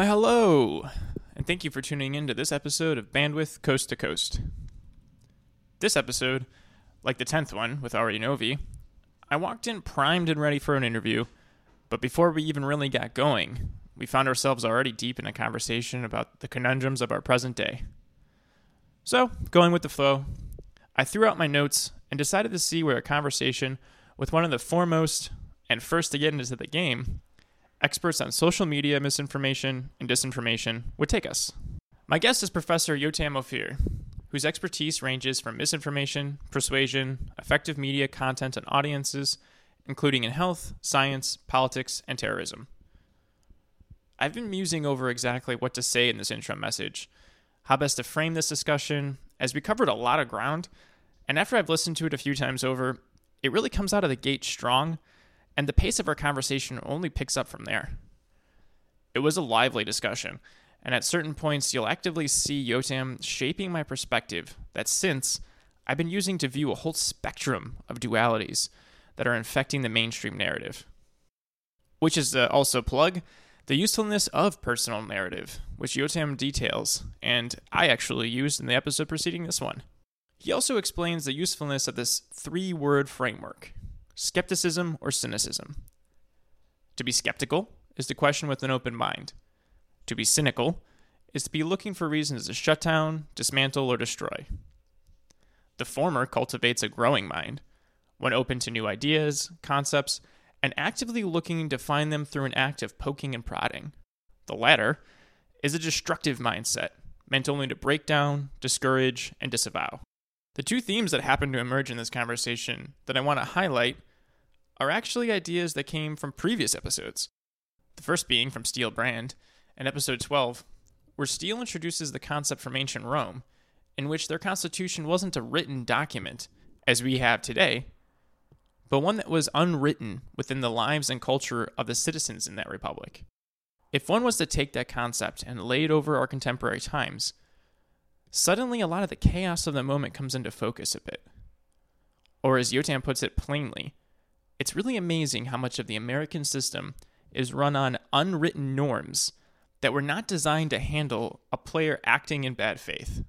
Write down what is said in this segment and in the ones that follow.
Why, hello, and thank you for tuning in to this episode of Bandwidth Coast to Coast. This episode, like the 10th one with Ari Novi, I walked in primed and ready for an interview, but before we even really got going, we found ourselves already deep in a conversation about the conundrums of our present day. So, going with the flow, I threw out my notes and decided to see where a conversation with one of the foremost and first to get into the game experts on social media misinformation and disinformation would take us. My guest is Professor Yotam Ophir, whose expertise ranges from misinformation, persuasion, effective media content and audiences, including in health, science, politics, and terrorism. I've been musing over exactly what to say in this intro message, how best to frame this discussion, as we covered a lot of ground, and after I've listened to it a few times over, it really comes out of the gate strong and the pace of our conversation only picks up from there. It was a lively discussion, and at certain points, you'll actively see Yotam shaping my perspective that since I've been using to view a whole spectrum of dualities that are infecting the mainstream narrative. Which is uh, also plug the usefulness of personal narrative, which Yotam details, and I actually used in the episode preceding this one. He also explains the usefulness of this three word framework skepticism or cynicism. To be skeptical is to question with an open mind. To be cynical is to be looking for reasons to shut down, dismantle, or destroy. The former cultivates a growing mind, one open to new ideas, concepts, and actively looking to find them through an act of poking and prodding. The latter is a destructive mindset, meant only to break down, discourage, and disavow. The two themes that happen to emerge in this conversation that I want to highlight are actually ideas that came from previous episodes. The first being from Steele Brand in episode 12, where Steele introduces the concept from ancient Rome, in which their constitution wasn't a written document, as we have today, but one that was unwritten within the lives and culture of the citizens in that republic. If one was to take that concept and lay it over our contemporary times, suddenly a lot of the chaos of the moment comes into focus a bit. Or as Yotam puts it plainly, it's really amazing how much of the American system is run on unwritten norms that were not designed to handle a player acting in bad faith.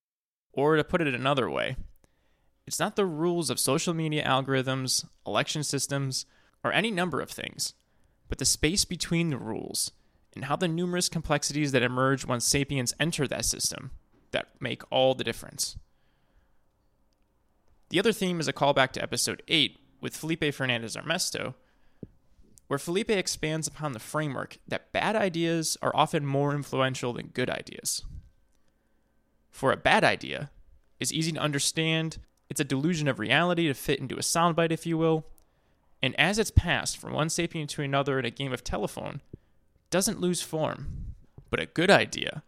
Or to put it another way, it's not the rules of social media algorithms, election systems, or any number of things, but the space between the rules and how the numerous complexities that emerge once sapiens enter that system that make all the difference. The other theme is a callback to episode 8, with Felipe Fernandez Armesto, where Felipe expands upon the framework that bad ideas are often more influential than good ideas. For a bad idea is easy to understand, it's a delusion of reality to fit into a soundbite, if you will, and as it's passed from one sapien to another in a game of telephone, doesn't lose form. But a good idea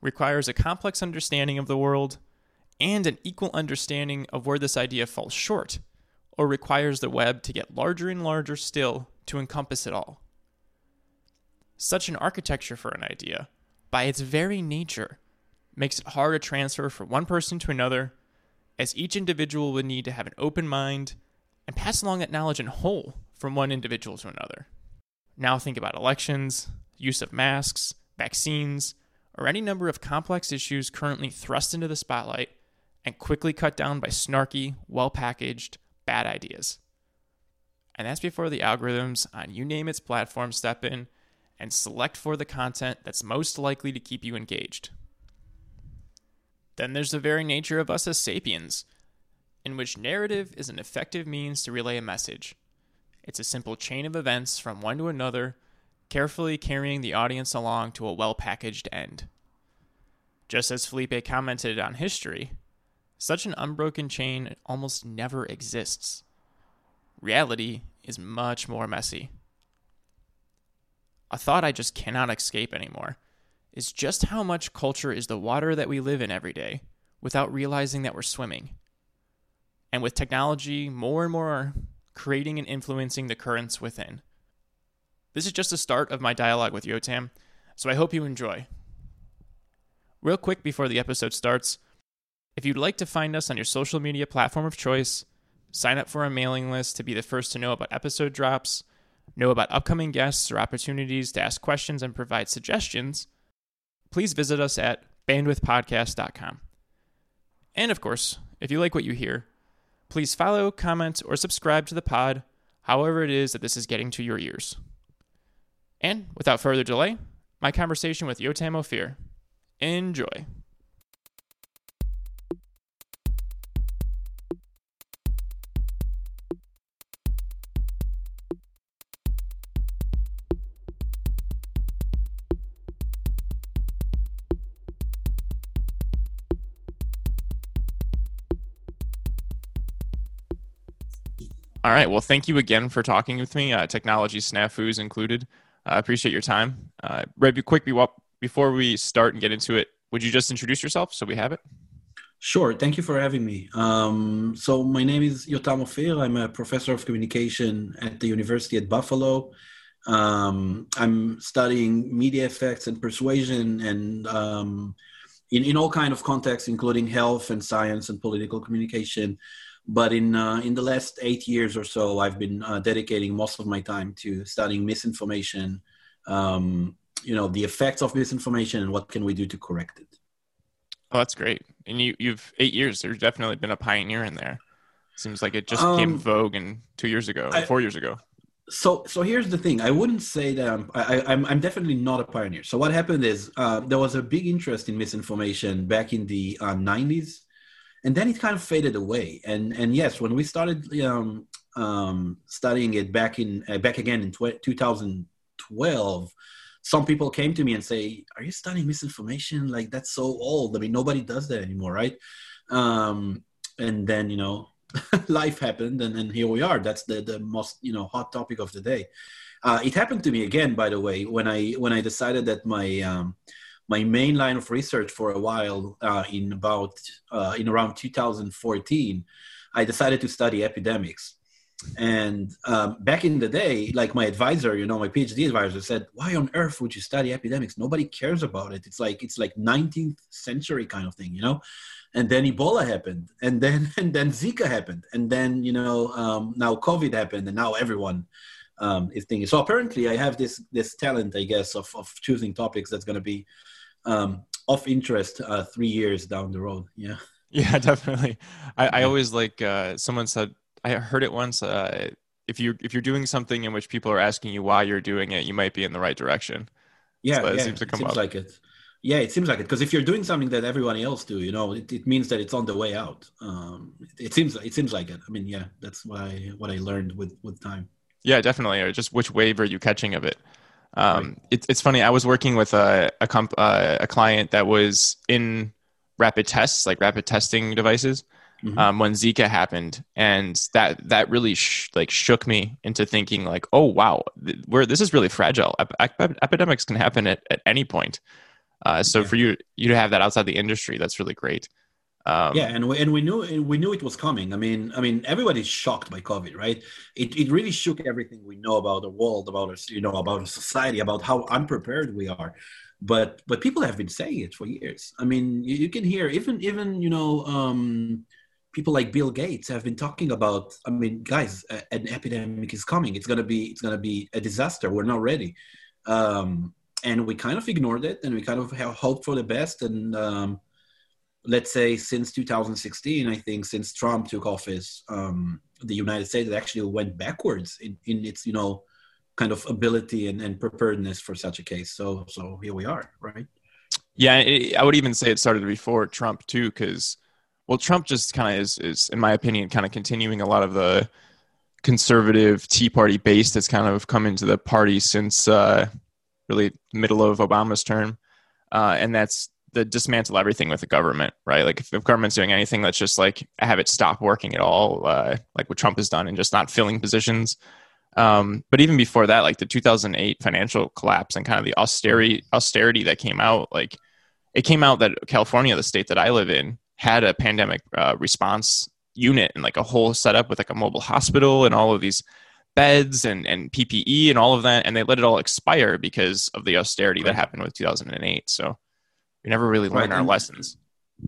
requires a complex understanding of the world and an equal understanding of where this idea falls short or requires the web to get larger and larger still to encompass it all. Such an architecture for an idea, by its very nature, makes it hard to transfer from one person to another, as each individual would need to have an open mind and pass along that knowledge in whole from one individual to another. Now think about elections, use of masks, vaccines, or any number of complex issues currently thrust into the spotlight and quickly cut down by snarky, well packaged, bad ideas. And that's before the algorithms on you name its platform step in and select for the content that's most likely to keep you engaged. Then there's the very nature of us as sapiens, in which narrative is an effective means to relay a message. It's a simple chain of events from one to another, carefully carrying the audience along to a well packaged end. Just as Felipe commented on history, such an unbroken chain almost never exists. Reality is much more messy. A thought I just cannot escape anymore is just how much culture is the water that we live in every day without realizing that we're swimming. And with technology more and more creating and influencing the currents within. This is just the start of my dialogue with Yotam, so I hope you enjoy. Real quick before the episode starts, if you'd like to find us on your social media platform of choice, sign up for a mailing list to be the first to know about episode drops, know about upcoming guests or opportunities to ask questions and provide suggestions, please visit us at bandwidthpodcast.com. And of course, if you like what you hear, please follow, comment, or subscribe to the pod, however it is that this is getting to your ears. And without further delay, my conversation with Yotam Ophir. Enjoy. All right. Well, thank you again for talking with me. Uh, technology snafus included. I uh, appreciate your time. Uh, Red, quick before we start and get into it, would you just introduce yourself so we have it? Sure. Thank you for having me. Um, so my name is Yotam Ophir. I'm a professor of communication at the University at Buffalo. Um, I'm studying media effects and persuasion and um, in, in all kind of contexts, including health and science and political communication. But in uh, in the last eight years or so, I've been uh, dedicating most of my time to studying misinformation, um, you know, the effects of misinformation and what can we do to correct it. Oh, that's great. And you you've eight years. There's definitely been a pioneer in there. Seems like it just um, became vogue in two years ago, I, four years ago. So, so here's the thing. I wouldn't say that I'm. I, am i am I'm definitely not a pioneer. So what happened is uh, there was a big interest in misinformation back in the uh, 90s and then it kind of faded away. And and yes, when we started um, um, studying it back in uh, back again in tw- 2012, some people came to me and say, "Are you studying misinformation? Like that's so old. I mean, nobody does that anymore, right?" Um, and then you know, life happened, and, and here we are. That's the the most you know hot topic of the day. Uh, it happened to me again, by the way, when I when I decided that my um, my main line of research for a while uh, in about uh, in around 2014 i decided to study epidemics. And um, back in the day like my advisor you know my phd advisor said why on earth would you study epidemics? Nobody cares about it. It's like it's like 19th century kind of thing you know? And then ebola happened and then and then zika happened and then you know um, now covid happened and now everyone um, is thinking. So apparently i have this this talent i guess of, of choosing topics that's going to be um, of interest uh, three years down the road. Yeah. Yeah, definitely. I, I always like uh, someone said I heard it once. Uh, if you if you're doing something in which people are asking you why you're doing it, you might be in the right direction. Yeah, so yeah. Seems it seems up. like it. Yeah, it seems like it because if you're doing something that everyone else do, you know, it, it means that it's on the way out. Um, it, it seems it seems like it. I mean, yeah, that's what I what I learned with with time. Yeah, definitely. Or just which wave are you catching of it? Um, right. it, it's funny. I was working with a a, comp, uh, a client that was in rapid tests, like rapid testing devices, mm-hmm. um, when Zika happened, and that that really sh- like shook me into thinking like, oh wow, th- we're this is really fragile. Ep- ep- epidemics can happen at, at any point. Uh, so yeah. for you you to have that outside the industry, that's really great. Um, yeah, and we, and we knew we knew it was coming. I mean, I mean, everybody's shocked by COVID, right? It, it really shook everything we know about the world, about us, you know, about society, about how unprepared we are. But but people have been saying it for years. I mean, you, you can hear even even you know um, people like Bill Gates have been talking about. I mean, guys, a, an epidemic is coming. It's gonna be it's gonna be a disaster. We're not ready. Um, and we kind of ignored it, and we kind of have hoped for the best, and um, let's say since 2016 i think since trump took office um, the united states actually went backwards in, in its you know kind of ability and, and preparedness for such a case. So so here we are right? Yeah it, i would even say it started before trump too because well trump just kind of is, is in my opinion kind of continuing a lot of the conservative tea party base that's kind of come into the party since uh, really middle of obama's term. Uh, and that's the dismantle everything with the government, right? Like if the government's doing anything, let's just like have it stop working at all, uh, like what Trump has done, and just not filling positions. Um, but even before that, like the 2008 financial collapse and kind of the austerity austerity that came out, like it came out that California, the state that I live in, had a pandemic uh, response unit and like a whole setup with like a mobile hospital and all of these beds and, and PPE and all of that, and they let it all expire because of the austerity that happened with 2008. So we never really learn right. our and lessons.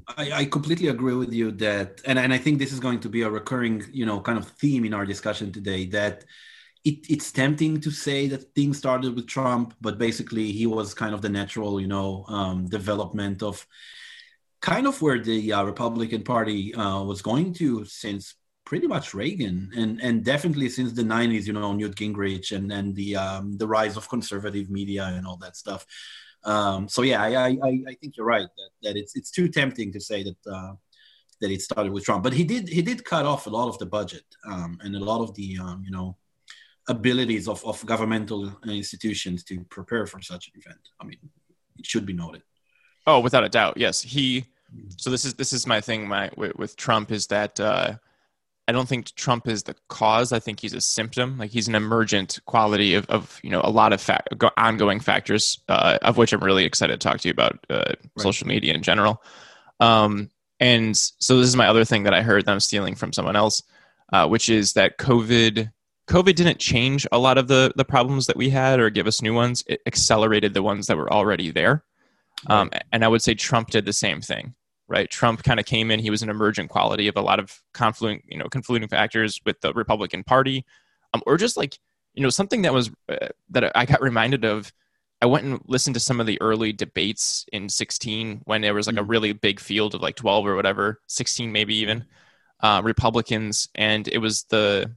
I, I, completely agree with you that, and, and I think this is going to be a recurring, you know, kind of theme in our discussion today that it, it's tempting to say that things started with Trump, but basically he was kind of the natural, you know, um, development of kind of where the uh, Republican Party uh, was going to since pretty much Reagan, and and definitely since the '90s, you know, Newt Gingrich and and the um, the rise of conservative media and all that stuff. Um, so yeah, I, I I think you're right that, that it's it's too tempting to say that uh, that it started with Trump, but he did he did cut off a lot of the budget um, and a lot of the um, you know abilities of, of governmental institutions to prepare for such an event. I mean, it should be noted. Oh, without a doubt, yes. He. So this is this is my thing. My with, with Trump is that uh, I don't think Trump is the cause. I think he's a symptom. Like he's an emergent quality of, of you know a lot of ongoing factors, uh, of which I'm really excited to talk to you about uh, right. social media in general. Um, and so this is my other thing that I heard that I'm stealing from someone else, uh, which is that COVID COVID didn't change a lot of the the problems that we had or give us new ones. It accelerated the ones that were already there. Um, and I would say Trump did the same thing right? Trump kind of came in; he was an emergent quality of a lot of confluent, you know, confluting factors with the Republican Party, um, or just like you know something that was uh, that I got reminded of. I went and listened to some of the early debates in 16 when there was like a mm. really big field of like 12 or whatever, 16 maybe even uh, Republicans, and it was the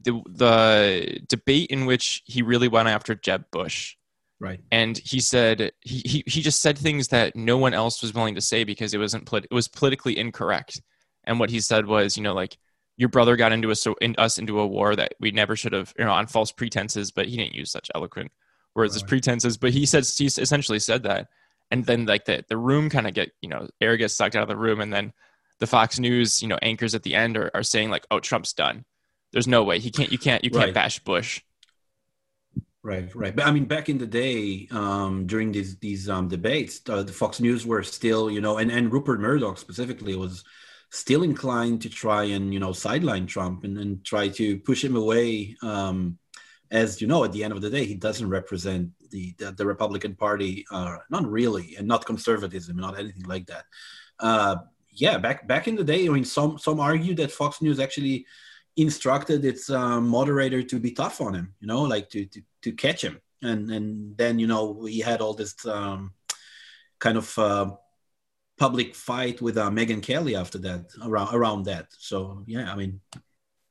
the the debate in which he really went after Jeb Bush Right. And he said he, he he just said things that no one else was willing to say because it wasn't polit- it was politically incorrect. And what he said was, you know, like your brother got into us in, us into a war that we never should have, you know, on false pretenses. But he didn't use such eloquent words right. as pretenses. But he said he essentially said that, and then like the the room kind of get you know air gets sucked out of the room, and then the Fox News you know anchors at the end are, are saying like, oh, Trump's done. There's no way he can't. You can't. You can't right. bash Bush. Right, right. But I mean, back in the day, um, during these these um, debates, uh, the Fox News were still, you know, and, and Rupert Murdoch specifically was still inclined to try and you know sideline Trump and, and try to push him away. Um, as you know, at the end of the day, he doesn't represent the the, the Republican Party, uh, not really, and not conservatism, not anything like that. Uh, yeah, back back in the day, I mean, some some argue that Fox News actually instructed its um, moderator to be tough on him, you know, like to, to, to catch him. And, and then, you know, we had all this um, kind of uh, public fight with uh, Megyn Kelly after that, around, around that. So, yeah, I mean,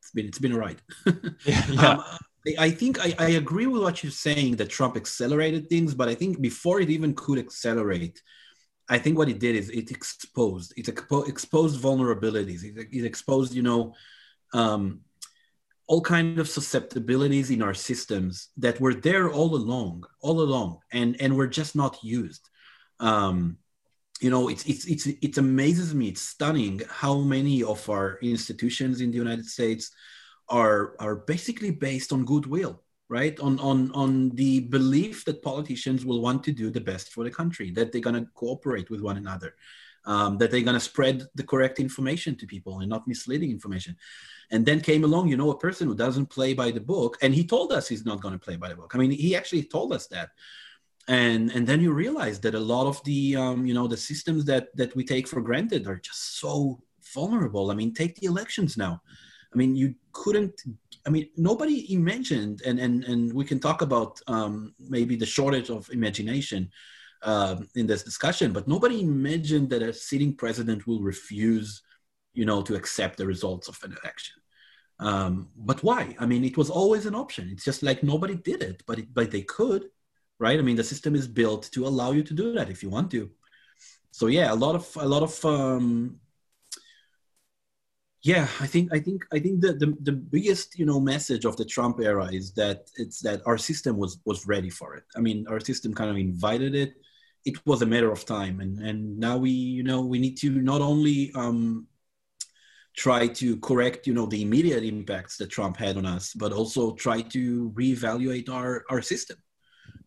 it's been, it's been a ride. yeah. yeah. Um, I think I, I agree with what you're saying that Trump accelerated things, but I think before it even could accelerate, I think what it did is it exposed it expo- exposed vulnerabilities. It, it exposed, you know, um, all kind of susceptibilities in our systems that were there all along, all along, and and were just not used. Um, you know, it's it's it's it amazes me. It's stunning how many of our institutions in the United States are are basically based on goodwill, right? On on on the belief that politicians will want to do the best for the country, that they're going to cooperate with one another, um, that they're going to spread the correct information to people and not misleading information. And then came along, you know, a person who doesn't play by the book, and he told us he's not going to play by the book. I mean, he actually told us that. And and then you realize that a lot of the um, you know the systems that that we take for granted are just so vulnerable. I mean, take the elections now. I mean, you couldn't. I mean, nobody imagined, and and and we can talk about um, maybe the shortage of imagination um, in this discussion, but nobody imagined that a sitting president will refuse, you know, to accept the results of an election. Um, but why? I mean, it was always an option. It's just like nobody did it, but it, but they could, right? I mean, the system is built to allow you to do that if you want to. So yeah, a lot of a lot of um, yeah, I think I think I think the, the the biggest you know message of the Trump era is that it's that our system was was ready for it. I mean, our system kind of invited it it was a matter of time and and now we you know we need to not only um, try to correct you know the immediate impacts that trump had on us but also try to reevaluate our our system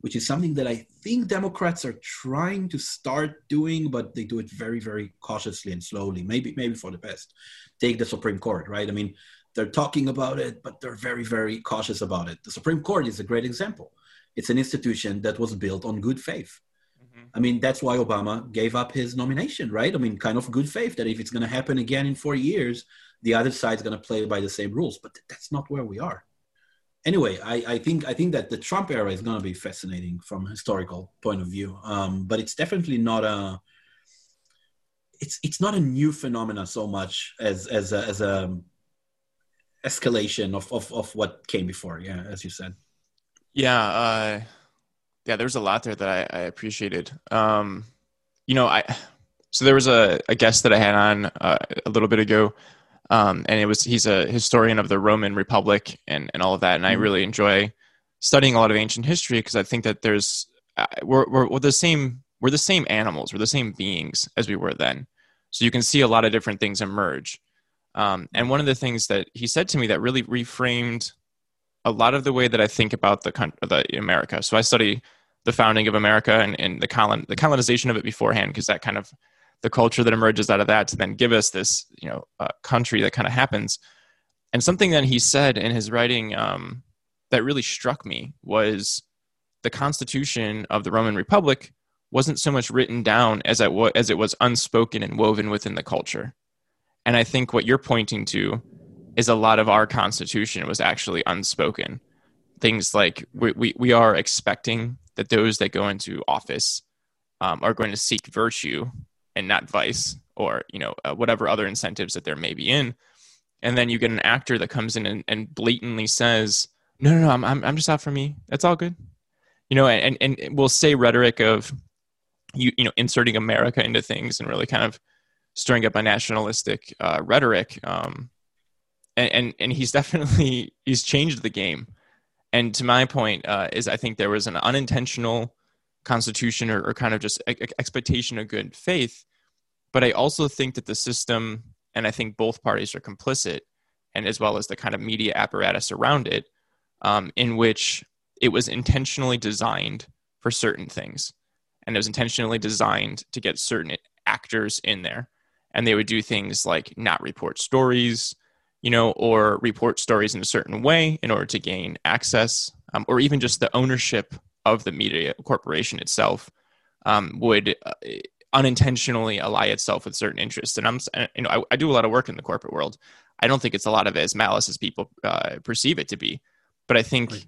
which is something that i think democrats are trying to start doing but they do it very very cautiously and slowly maybe maybe for the best. Take the supreme court right? I mean they're talking about it but they're very very cautious about it. The supreme court is a great example. It's an institution that was built on good faith I mean, that's why Obama gave up his nomination, right? I mean, kind of good faith that if it's going to happen again in four years, the other side's going to play by the same rules. But that's not where we are. anyway, I, I think I think that the Trump era is going to be fascinating from a historical point of view. Um, but it's definitely not a it's it's not a new phenomenon so much as as a, as a escalation of, of of what came before. Yeah, as you said. Yeah, uh, yeah. There's a lot there that I, I appreciated. Um, you know, I so there was a, a guest that I had on uh, a little bit ago, um, and it was he's a historian of the Roman Republic and and all of that, and mm-hmm. I really enjoy studying a lot of ancient history because I think that there's uh, we're, we're we're the same we're the same animals, we're the same beings as we were then, so you can see a lot of different things emerge. Um, and one of the things that he said to me that really reframed a lot of the way that I think about the country, the America. So I study the founding of America and, and the colon the colonization of it beforehand because that kind of the culture that emerges out of that to then give us this you know uh, country that kind of happens. And something that he said in his writing um, that really struck me was the Constitution of the Roman Republic wasn't so much written down as it was, as it was unspoken and woven within the culture. And I think what you're pointing to is a lot of our Constitution was actually unspoken. Things like we, we, we are expecting that those that go into office um, are going to seek virtue and not vice or you know uh, whatever other incentives that there may be in. And then you get an actor that comes in and, and blatantly says no no no I'm, I'm, I'm just out for me. That's all good. You know and, and we'll say rhetoric of you you know inserting america into things and really kind of stirring up a nationalistic uh, rhetoric um, and, and and he's definitely he's changed the game and to my point uh, is i think there was an unintentional constitution or, or kind of just expectation of good faith. But i also think that the system and i think both parties are complicit and as well as the kind of media apparatus around it um, in which it was intentionally designed for certain things. And it was intentionally designed to get certain actors in there. And they would do things like not report stories you know or report stories in a certain way in order to gain access um, or even just the ownership of the media corporation itself um, would uh, unintentionally ally itself with certain interests. And I'm, you know, I, I, do a lot of work in the corporate world. I don't think it's a lot of as malice as people uh, perceive it to be, but I think, right.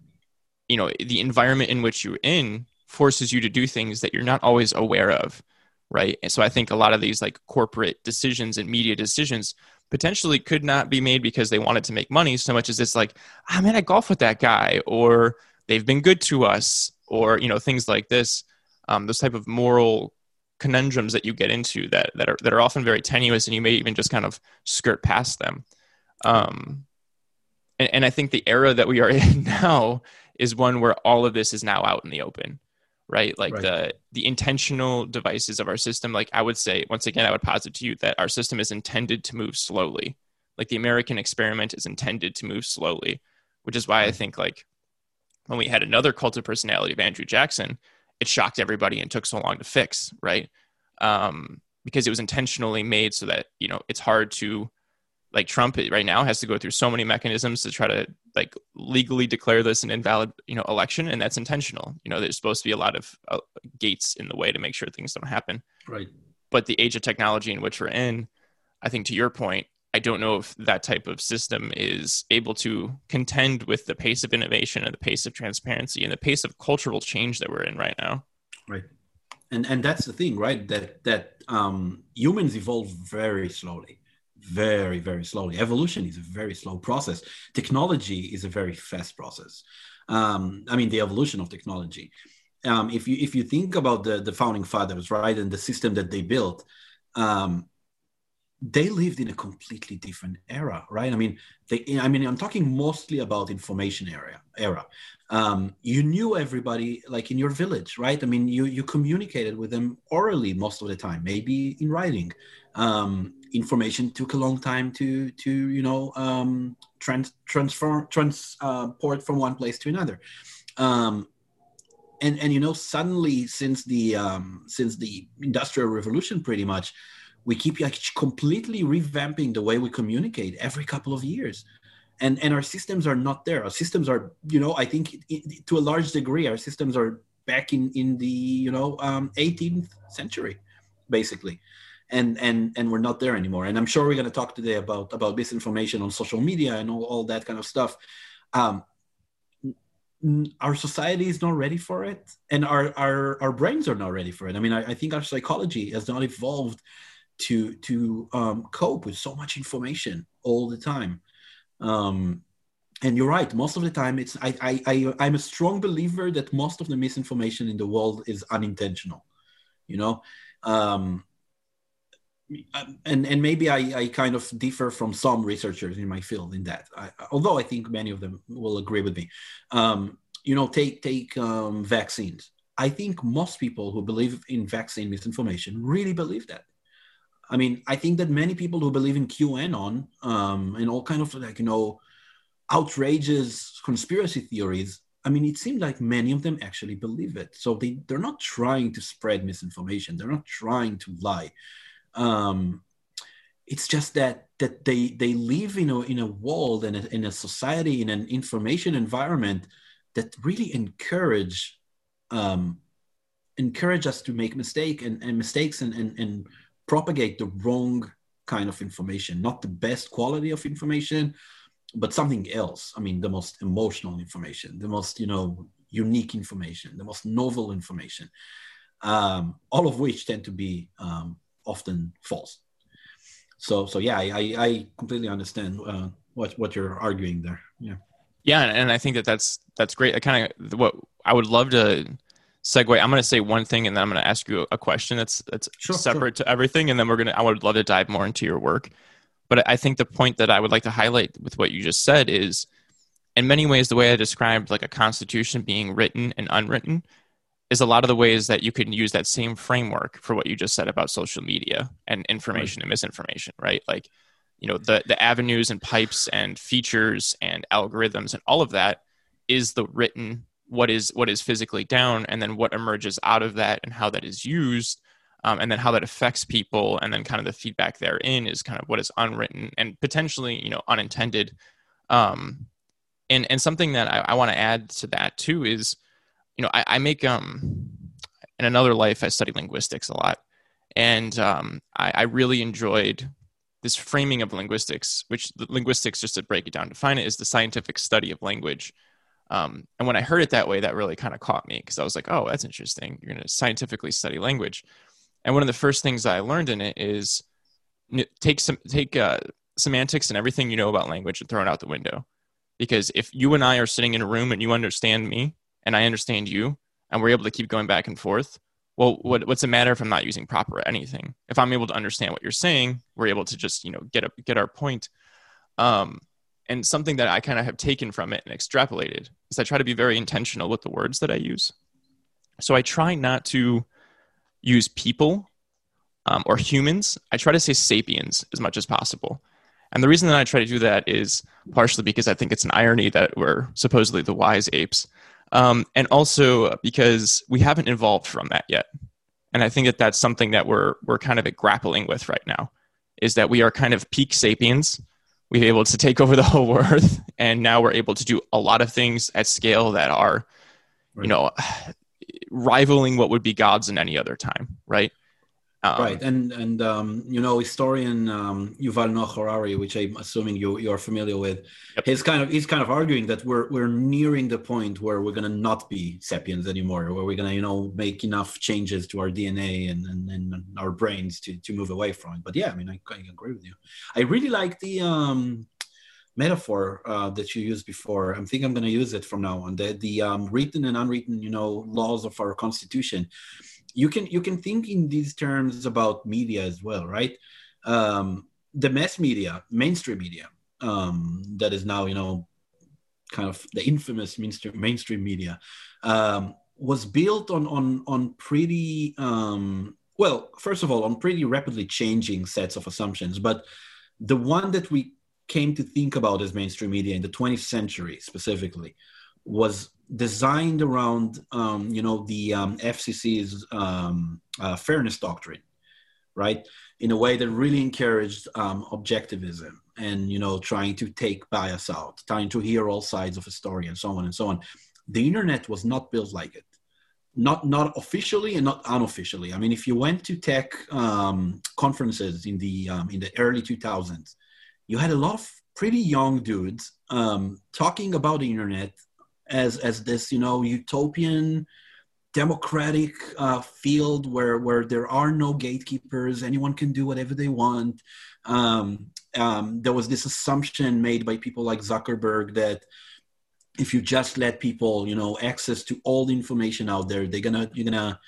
you know, the environment in which you're in forces you to do things that you're not always aware of, right? And so I think a lot of these like corporate decisions and media decisions potentially could not be made because they wanted to make money so much as it's like, I'm man, a golf with that guy, or they've been good to us, or you know things like this um, those type of moral conundrums that you get into that that are that are often very tenuous and you may even just kind of skirt past them. Um, and, and i think the era that we are in now is one where all of this is now out in the open right like right. the the intentional devices of our system like i would say once again i would posit to you that our system is intended to move slowly like the american experiment is intended to move slowly which is why i think like when we had another cult of personality of Andrew Jackson, it shocked everybody and took so long to fix, right? Um, because it was intentionally made so that you know it's hard to like Trump right now has to go through so many mechanisms to try to like legally declare this an invalid you know election, and that's intentional. You know, there's supposed to be a lot of uh, gates in the way to make sure things don't happen. Right. But the age of technology in which we're in, I think to your point, I don't know if that type of system is able to contend with the pace of innovation and the pace of transparency and the pace of cultural change that we're in right now. Right. And and that's the thing, right? That that um, humans evolve very slowly, very very slowly. Evolution is a very slow process. Technology is a very fast process. Um, I mean, the evolution of technology. Um, if you if you think about the the founding fathers, right, and the system that they built, um, they lived in a completely different era, right? I mean, they, I mean, I'm talking mostly about information area era. Um, you knew everybody like in your village, right? I mean, you you communicated with them orally most of the time, maybe in writing. Um, information took a long time to to you know um, trans transfer transport uh, from one place to another. Um, and and you know suddenly since the um, since the industrial revolution, pretty much we keep like completely revamping the way we communicate every couple of years. And and our systems are not there. Our systems are you know i think to a large degree our systems are back in in the you know um, 18th century basically and and and we're not there anymore. And i'm sure we're going to talk today about about misinformation on social media and all, all that kind of stuff. Um, our society is not ready for it and our our, our brains are not ready for it. I mean I, I think our psychology has not evolved to to um, cope with so much information all the time. Um, and you're right most of the time it's I, I i i'm a strong believer that most of the misinformation in the world is unintentional you know? Um, and and maybe I, I kind of differ from some researchers in my field in that. I, although I think many of them will agree with me. Um, you know, take take um, vaccines. I think most people who believe in vaccine misinformation really believe that. I mean, I think that many people who believe in QAnon um, and all kind of like you know outrageous conspiracy theories. I mean, it seems like many of them actually believe it. So they they're not trying to spread misinformation. They're not trying to lie um, it's just that that they they live in a in a world and in a society in an information environment that really encourage um, encourage us to make mistake and, and mistakes and, and and propagate the wrong kind of information not the best quality of information but something else. I mean the most emotional information the most you know unique information the most novel information um, all of which tend to be um, often false. So so yeah, I I completely understand uh, what what you're arguing there. Yeah. Yeah, and I think that that's that's great. I kind of what I would love to segue. I'm going to say one thing, and then I'm going to ask you a question that's that's sure, separate sure. to everything, and then we're going to. I would love to dive more into your work, but I think the point that I would like to highlight with what you just said is, in many ways, the way I described like a constitution being written and unwritten is a lot of the ways that you can use that same framework for what you just said about social media and information right. and misinformation, right? Like, you know, the the avenues and pipes and features and algorithms and all of that is the written what is what is physically down and then what emerges out of that and how that is used um, and then how that affects people and then kind of the feedback therein is kind of what is unwritten and potentially you know unintended um, and and something that I, I want to add to that too is you know, I, I make um in another life I studied linguistics a lot, and um, I, I really enjoyed this framing of linguistics, which linguistics, just to break it down, define it, is the scientific study of language. Um, and when I heard it that way, that really kind of caught me because I was like, oh, that's interesting. You're going to scientifically study language. And one of the first things I learned in it is take some take uh, semantics and everything you know about language and throw it out the window. Because if you and I are sitting in a room and you understand me, and I understand you and we're able to keep going back and forth, well, what, what's the matter if I'm not using proper anything? If I'm able to understand what you're saying, we're able to just, you know, get a, get our point. Um, and something that I kind of have taken from it and extrapolated is I try to be very intentional with the words that I use. So I try not to use people um, or humans. I try to say sapiens as much as possible. And the reason that I try to do that is partially because I think it's an irony that we're supposedly the wise apes um, and also because we haven't evolved from that yet. And I think that that's something that we're we're kind of grappling with right now, is that we are kind of peak sapiens. We've able to take over the whole earth, and now we're able to do a lot of things at scale that are, right. you know, rivaling what would be gods in any other time, right? Um, right, and and um, you know, historian um, Yuval Noah Harari, which I'm assuming you you are familiar with, yep. he's kind of he's kind of arguing that we're we're nearing the point where we're gonna not be sapiens anymore, where we're gonna you know make enough changes to our DNA and and, and our brains to to move away from it. But yeah, I mean, I, I agree with you. I really like the um, metaphor uh, that you used before. I think I'm going to use it from now on. The the um, written and unwritten, you know, laws of our constitution you can you can think in these terms about media as well, right? Um, the mass media, mainstream media, um, that is now you know kind of the infamous mainstream mainstream media, um, was built on on on pretty um, well. First of all, on pretty rapidly changing sets of assumptions, but the one that we came to think about as mainstream media in the 20th century specifically was designed around um, you know the um, FCC's um, uh, fairness doctrine, right? In a way that really encouraged um, objectivism and you know trying to take bias out, trying to hear all sides of a story, and so on and so on. The internet was not built like it, not not officially and not unofficially. I mean, if you went to tech um, conferences in the um, in the early 2000s, you had a lot of pretty young dudes talking about the internet as as this you know utopian democratic uh, field where where there are no gatekeepers anyone can do whatever they want. Um, um, there was this assumption made by people like zuckerberg that if you just let people you know access to all the information out there they're gonna you're gonna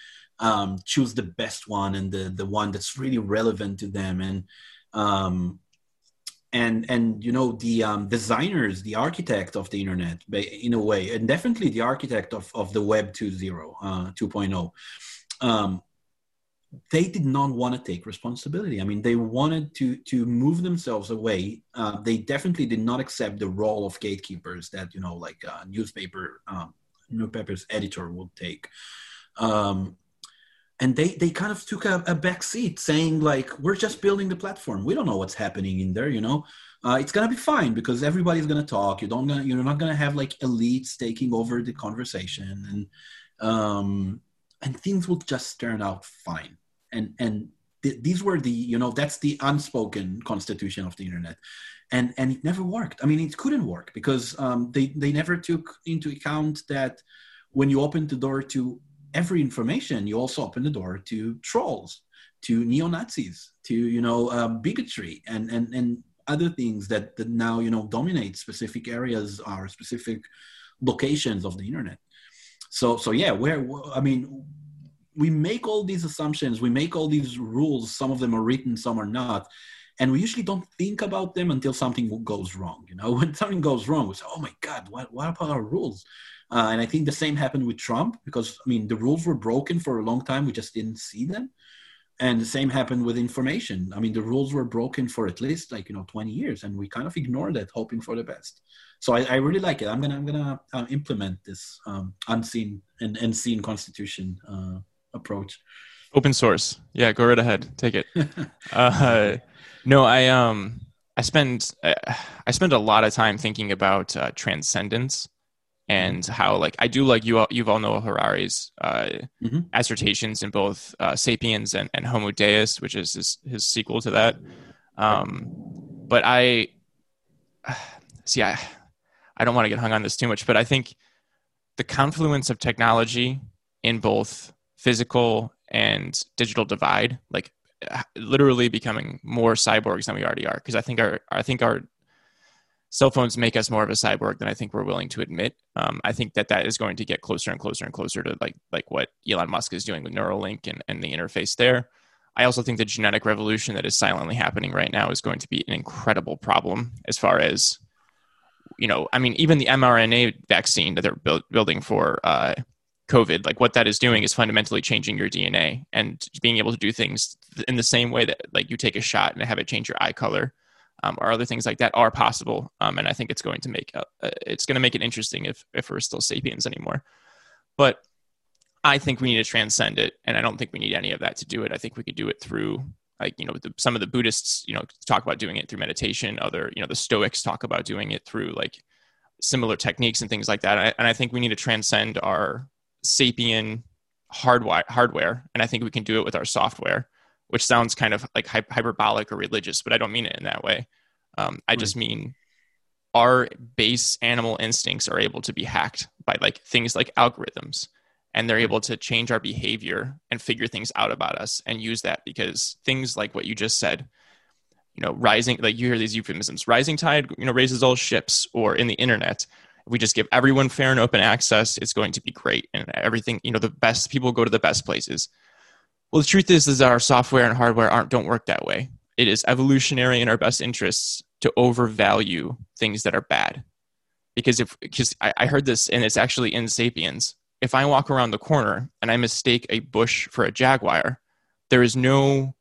um, choose the best one and the the one that's really relevant to them. And um, and and you know the um, designers the architect of the internet in a way and definitely the architect of, of the web 2.0 uh, 2.0 um, they did not want to take responsibility. I mean they wanted to to move themselves away. Uh, they definitely did not accept the role of gatekeepers that you know like a newspaper um, newspapers editor would take. Um, and they they kind of took a, a back seat saying like we're just building the platform. We don't know what's happening in there you know? Uh, it's gonna be fine because everybody's gonna talk. You don't gonna, you're not gonna have like elites taking over the conversation and um and things will just turn out fine. And and th- these were the you know that's the unspoken constitution of the internet. And and it never worked. I mean it couldn't work because um, they they never took into account that when you open the door to every information, you also open the door to trolls, to neo Nazis, to you know um, bigotry, and and and other things that, that now you know dominate specific areas or specific locations of the internet. So so yeah, where I mean, we make all these assumptions, we make all these rules. Some of them are written, some are not. And we usually don't think about them until something goes wrong. You know, when something goes wrong, we say, "Oh my God, what, what about our rules?" Uh, and I think the same happened with Trump because, I mean, the rules were broken for a long time. We just didn't see them. And the same happened with information. I mean, the rules were broken for at least like, you know, 20 years and we kind of ignored it, hoping for the best. So I, I really like it. I'm to, I'm to uh, implement this um, unseen and, and seen constitution uh, approach. Open source. Yeah, go right ahead. Take it. uh, no, I, um, I spend, uh, I spend a lot of time thinking about uh, transcendence and how like I do like Yuval Yuval, Noah Harari's uh, mm-hmm. assertions in both uh, *Sapiens* and, and *Homo Deus*, which is his, his sequel to that. Um, but I see, I I don't want to get hung on this too much, but I think the confluence of technology in both physical and digital divide, like literally becoming more cyborgs than we already are, because I think our I think our cell phones make us more of a cyborg than I think we're willing to admit. Um, I think that that is going to get closer and closer and closer to like like what Elon Musk is doing with Neuralink and, and the interface there. I also think the genetic revolution that is silently happening right now is going to be an incredible problem as far as you know. I mean, even the mRNA vaccine that they're build, building for uh, COVID, like what that is doing is fundamentally changing your DNA and being able to do things in the same way that like you take a shot and have it change your eye color um, or other things like that are possible. Um, and I think it's going to make uh, it's going to make it interesting if if we're still sapiens anymore. But I think we need to transcend it, and I don't think we need any of that to do it. I think we could do it through like you know the, some of the Buddhists you know talk about doing it through meditation. Other you know the Stoics talk about doing it through like similar techniques and things like that. And I, and I think we need to transcend our sapien hardware hardware, and I think we can do it with our software which sounds kind of like hyperbolic or religious, but I don't mean it in that way. Um, I just mean our base animal instincts are able to be hacked by like things like algorithms and they're able to change our behavior and figure things out about us and use that because things like what you just said you know rising like you hear these euphemisms rising tide you know raises all ships or in the internet if we just give everyone fair and open access it's going to be great and everything you know the best people go to the best places well, the truth is, is our software and hardware aren't don't work that way. It is evolutionary in our best interests to overvalue things that are bad, because if because I, I heard this and it's actually in *Sapiens*. If I walk around the corner and I mistake a bush for a jaguar, there is no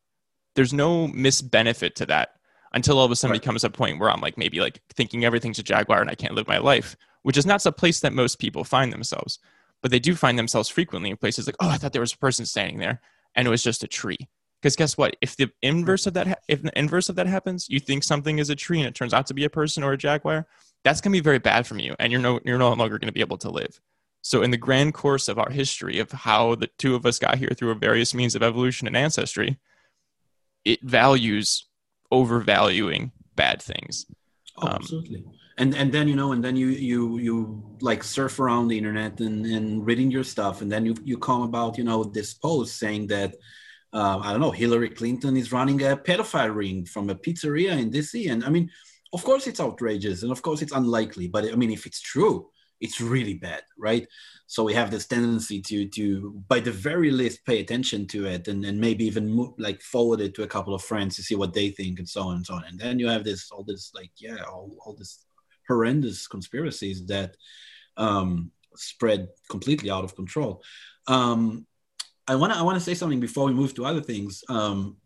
there's no misbenefit to that until all of a sudden right. becomes a point where I'm like maybe like thinking everything's a jaguar and I can't live my life, which is not the place that most people find themselves. But they do find themselves frequently in places like, oh, I thought there was a person standing there and it was just a tree. Because guess what? If the inverse of that, ha- if the inverse of that happens, you think something is a tree and it turns out to be a person or a jaguar, that's going to be very bad for you, and you're no you're no longer going to be able to live. So, in the grand course of our history of how the two of us got here through various means of evolution and ancestry, it values overvaluing bad things. Oh, um, absolutely. And and then you know and then you you you like surf around the internet and and reading your stuff. And then you you come about you know this post saying that uh, I don't know Hillary Clinton is running a pedophile ring from a pizzeria in DC and I mean of course it's outrageous and of course it's unlikely but I mean if it's true it's really bad right? So we have this tendency to to by the very least pay attention to it and, and maybe even like forward it to a couple of friends to see what they think and so on and so on. And then you have this all this like yeah all, all this horrendous conspiracies that um, spread completely out of control um, i want to i want to say something before we move to other things um,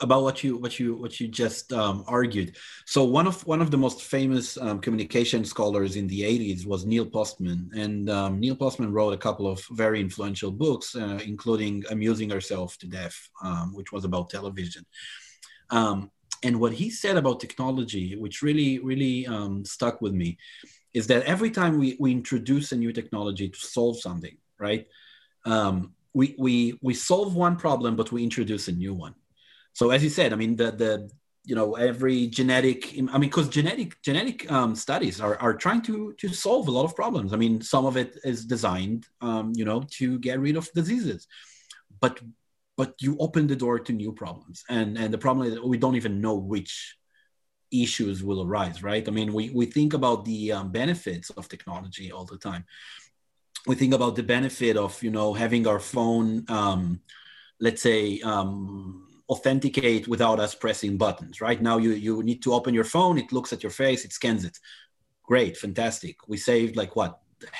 about what you what you what you just um, argued. So one of one of the most famous um, communication scholars in the 80s was Neil Postman, and um, Neil Postman wrote a couple of very influential books, uh, including "Amusing Ourselves to Death," um, which was about television. Um, and what he said about technology, which really really um, stuck with me, is that every time we we introduce a new technology to solve something, right? we, we we solve one problem, but we introduce a new one so as you said, I mean the the you know every genetic i mean because genetic genetic um, studies are, are trying to to solve a lot of problems i mean some of it is designed um, you know to get rid of diseases but but you open the door to new problems. And and the problem is we don't even know which issues will arise right? I mean we we think about the um, benefits of technology all the time. We think about the benefit of you know having our phone um, let's say um, authenticate without us pressing buttons right? Now you you need to open your phone. It looks at your face. It scans it. Great. Fantastic. We saved like what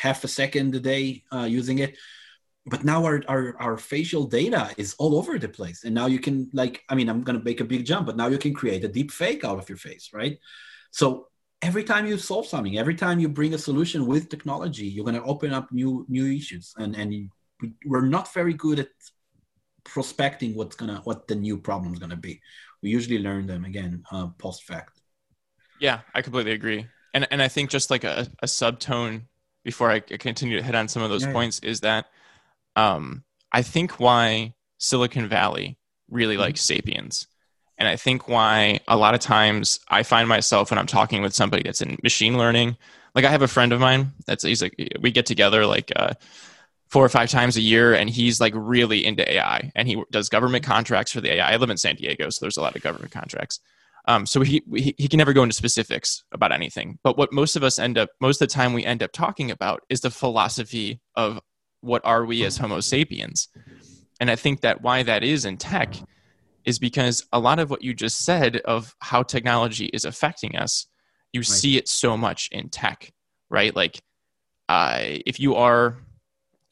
half a second a day uh, using it but now our, our our facial data is all over the place and now you can like i mean i'm going to make a big jump but now you can create a deep fake out of your face right so every time you solve something every time you bring a solution with technology you're going to open up new new issues and and we're not very good at prospecting what's gonna what the new problem is gonna be. We usually learn them again uh, post fact. Yeah, I completely agree, and and I think just like a, a subtone before I continue to hit on some of those yeah, points yeah. is that um, I think why Silicon Valley really mm-hmm. likes Sapiens. And I think why a lot of times I find myself when I'm talking with somebody that's in machine learning, like I have a friend of mine that's he's like we get together like uh, four or five times a year and he's like really into ai and he does government contracts for the ai i live in san diego so there's a lot of government contracts um, so he, he, he can never go into specifics about anything but what most of us end up most of the time we end up talking about is the philosophy of what are we as homo sapiens? And i think that why that is in tech is because a lot of what you just said of how technology is affecting us you right. see it so much in tech right? Like uh, if you are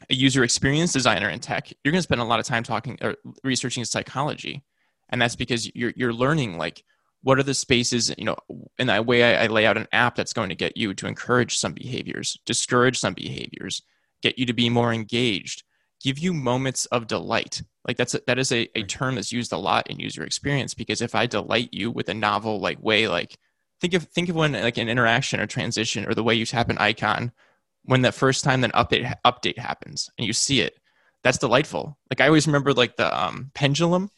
a user experience designer in tech, you're going to spend a lot of time talking or researching psychology, and that's because you're you're learning like what are the spaces you know in that way I, I lay out an app that's going to get you to encourage some behaviors, discourage some behaviors, get you to be more engaged, give you moments of delight. Like that's a, that is a, a term that's used a lot in user experience because if I delight you with a novel like way like think of think of when like an interaction or transition or the way you tap an icon when that first time that update update happens and you see it that's delightful like i always remember like the um, pendulum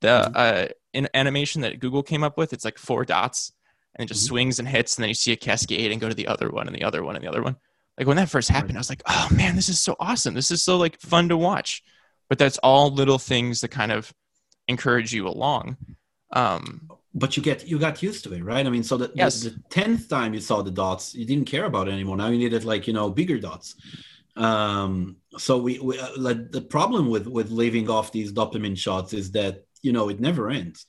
the mm-hmm. uh, in animation that google came up with it's like four dots and it just mm-hmm. swings and hits and then you see a cascade and go to the other one and the other one and the other one like when that first happened i was like oh man this is so awesome. This is so like fun to watch. But that's all little things that kind of encourage you along. Um, but you get you got used to it right? I mean so the, yes. the, the 10th time you saw the dots you didn't care about it anymore. Now you needed like you know bigger dots. Um so we, we uh, like the problem with with leaving off these dopamine shots is that you know it never ends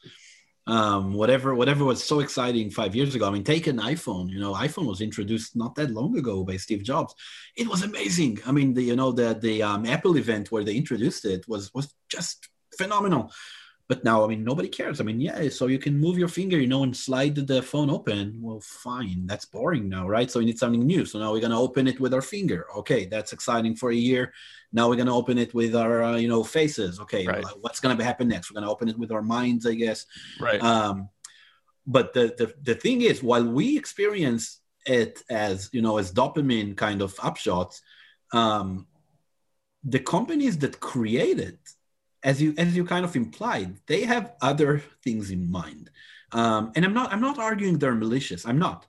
um whatever whatever was so exciting five years ago. I mean take an iphone you know iphone was introduced not that long ago by steve jobs. It was amazing. I mean the you know the the um, apple event where they introduced it was was just phenomenal but now, I mean, nobody cares. I mean, yeah, so you can move your finger, you know, and slide the phone open. Well, fine. That's boring now, right? So we need something new. So now we're going to open it with our finger. Okay, that's exciting for a year. Now we're going to open it with our, uh, you know, faces. Okay, right. well, what's going to happen next? We're going to open it with our minds, I guess. Right. Um, but the, the the thing is, while we experience it as you know as dopamine kind of upshots, um, the companies that create it as you as you kind of implied, they have other things in mind. Um, and I'm not I'm not arguing they're malicious. I'm not.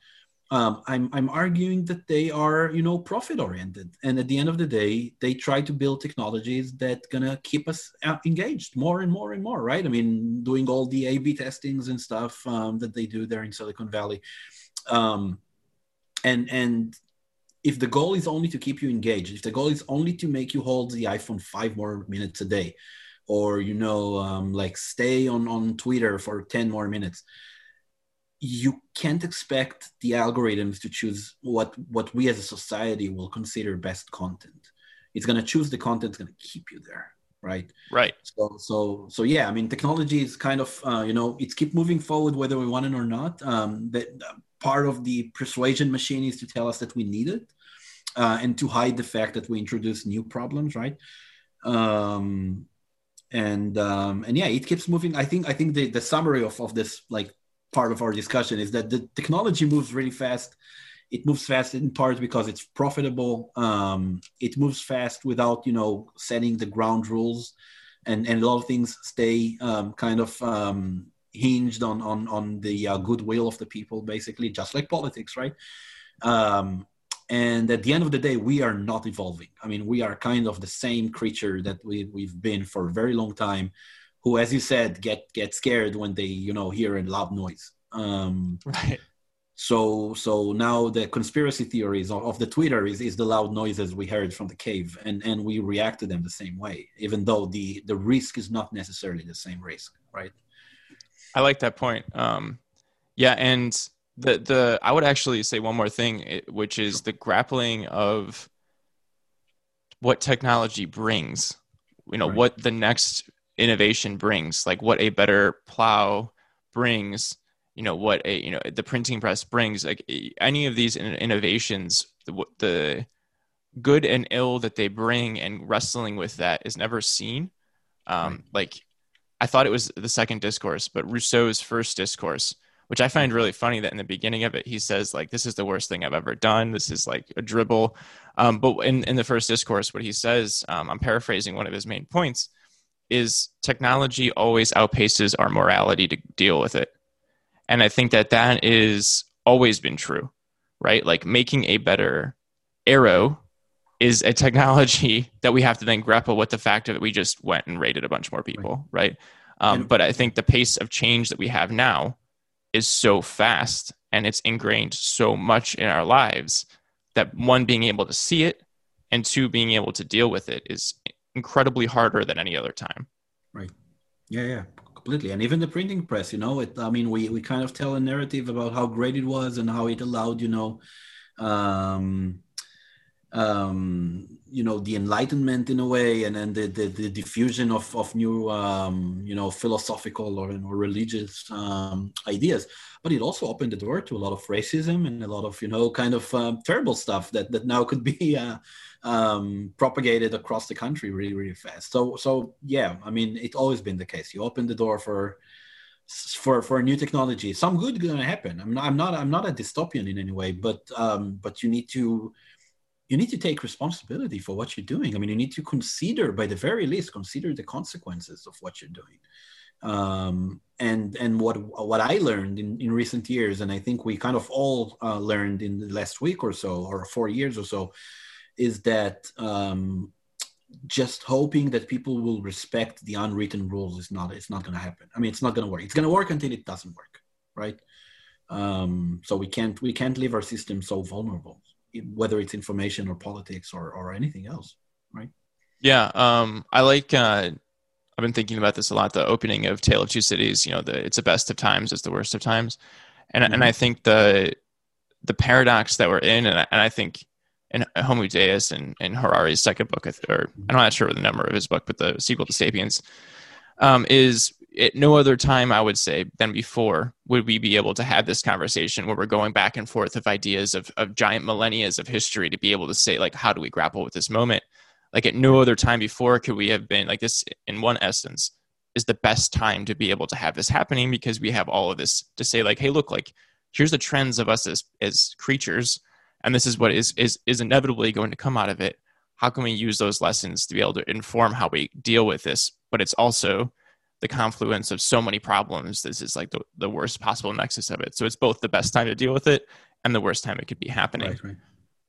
um, I'm I'm arguing that they are you know profit oriented, and at the end of the day, they try to build technologies that gonna keep us uh, engaged more and more and more, right? I mean, doing all the A/B testings and stuff um, that they do there in Silicon Valley, um, and and if the goal is only to keep you engaged, if the goal is only to make you hold the iPhone five more minutes a day, or you know um, like stay on on Twitter for ten more minutes. You can't expect the algorithms to choose what what we as a society will consider best content. It's going to choose the content that's going to keep you there right? Right. So so so yeah i mean technology is kind of uh, you know it's keep moving forward whether we want it or not. Um, that part of the persuasion machine is to tell us that we need it uh, and to hide the fact that we introduce new problems right? Um, and um, and yeah it keeps moving i think i think the, the summary of, of this like part of our discussion is that the technology moves really fast. It moves fast in part because it's profitable. Um, it moves fast without you know setting the ground rules, and and a lot of things stay um, kind of um, hinged on on on the uh, goodwill of the people, basically, just like politics, right? Um, and at the end of the day, we are not evolving. I mean, we are kind of the same creature that we we've been for a very long time who, as you said, get get scared when they you know hear a loud noise. Um, right. So so now the conspiracy theories of, of, the Twitter is, is the loud noises we heard from the cave, and and we react to them the same way, even though the the risk is not necessarily the same risk, right? I like that point. Um, yeah, and the the I would actually say one more thing, which is the grappling of what technology brings. You know right. what the next innovation brings, like what a better plow brings, you know, what a, you know, the printing press brings, like any of these innovations, the, the good and ill that they bring and wrestling with that is never seen. Um, right. Like I thought it was the second discourse, but Rousseau's first discourse, which I find really funny that in the beginning of it, he says like, this is the worst thing I've ever done. This is like a dribble. Um, but in, in the first discourse, what he says, um, I'm paraphrasing one of his main points is technology always outpaces our morality to deal with it. And I think that that is always been true, right? Like making a better arrow is a technology that we have to then grapple with the fact that we just went and raided a bunch more people, right? right? Um, but I think the pace of change that we have now is so fast and it's ingrained so much in our lives that one being able to see it and two being able to deal with it is incredibly harder than any other time. Right. Yeah, yeah, completely. And even the printing press, you know, it. I mean, we we kind of tell a narrative about how great it was and how it allowed, you know, um, um, you know, the enlightenment in a way, and then the the, the diffusion of of new, um, you know, philosophical or, or religious um, ideas. But it also opened the door to a lot of racism and a lot of, you know, kind of um, terrible stuff that that now could be. Uh, um, propagated across the country really, really fast. So, so yeah, I mean, it's always been the case. You open the door for for for new technology. Some good to happen. I'm not, I'm not, I'm not a dystopian in any way, but um, but you need to you need to take responsibility for what you're doing. I mean, you need to consider, by the very least, consider the consequences of what you're doing. Um, and and what what I learned in, in recent years, and I think we kind of all uh, learned in the last week or so, or four years or so, is that um, just hoping that people will respect the unwritten rules is not it's not going to happen. I mean, it's not going to work. It's going to work until it doesn't work, right? Um, so we can't we can't leave our system so vulnerable, whether it's information or politics or or anything else, right? Yeah, um, I like. Uh, I've been thinking about this a lot. The opening of Tale of Two Cities. You know, the it's the best of times, it's the worst of times, and mm-hmm. and I think the the paradox that we're in, and I, and I think in Homo Deus and, and Harari's second book, or I'm not sure the number of his book, but the sequel to Sapiens, um, is at no other time I would say than before would we be able to have this conversation where we're going back and forth of ideas of, of giant millennia of history to be able to say like how do we grapple with this moment? Like at no other time before could we have been like this in one essence is the best time to be able to have this happening because we have all of this to say like hey look like here's the trends of us as as creatures and this is what is is is inevitably going to come out of it. How can we use those lessons to be able to inform how we deal with this? But it's also the confluence of so many problems this is like the, the worst possible nexus of it so it's both the best time to deal with it and the worst time it could be happening. Right, right.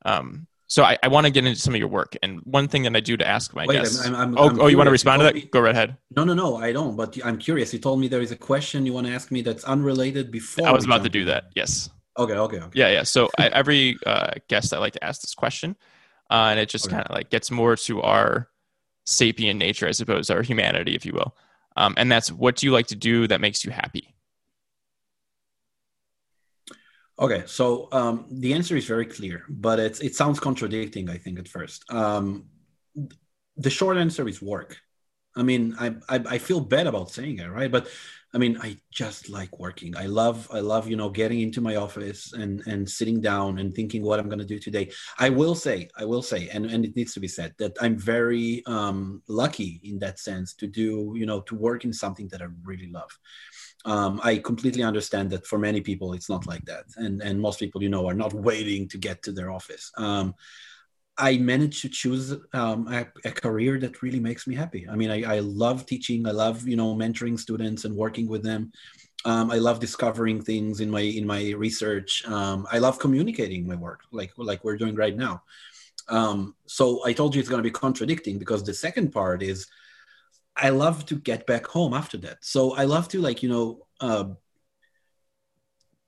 Um, so I, I want to get into some of your work, and one thing that I do to ask my Wait, guests. I'm, I'm, oh, I'm oh, you want to respond to that? me- Go right ahead. No, no, no, I don't. But I'm curious. You told me there is a question you want to ask me that's unrelated before. I was about to do that. Yes. Okay, okay, okay. Yeah, yeah. So I, every uh, guest, I like to ask this question, uh, and it just Okay. kind of like gets more to our sapient nature, I suppose, our humanity, if you will. Um, and that's what do you like to do that makes you happy? Okay, so um, the answer is very clear, but it's it sounds contradicting. I think at first. Um, the short answer is work. I mean, I, I I feel bad about saying it, right? But I mean, I just like working. I love I love you know getting into my office and and sitting down and thinking what I'm going to do today. I will say, I will say, and and it needs to be said that I'm very um, lucky in that sense to do you know to work in something that I really love um, I completely understand that for many people it's not like that, and and most people you know are not waiting to get to their office. Um, I managed to choose um, a, a career that really makes me happy. I mean, I, I love teaching. I love you know mentoring students and working with them. Um, I love discovering things in my in my research. Um, I love communicating my work, like like we're doing right now. Um, so I told you it's going to be contradicting because the second part is I love to get back home after that. So I love to like you know uh,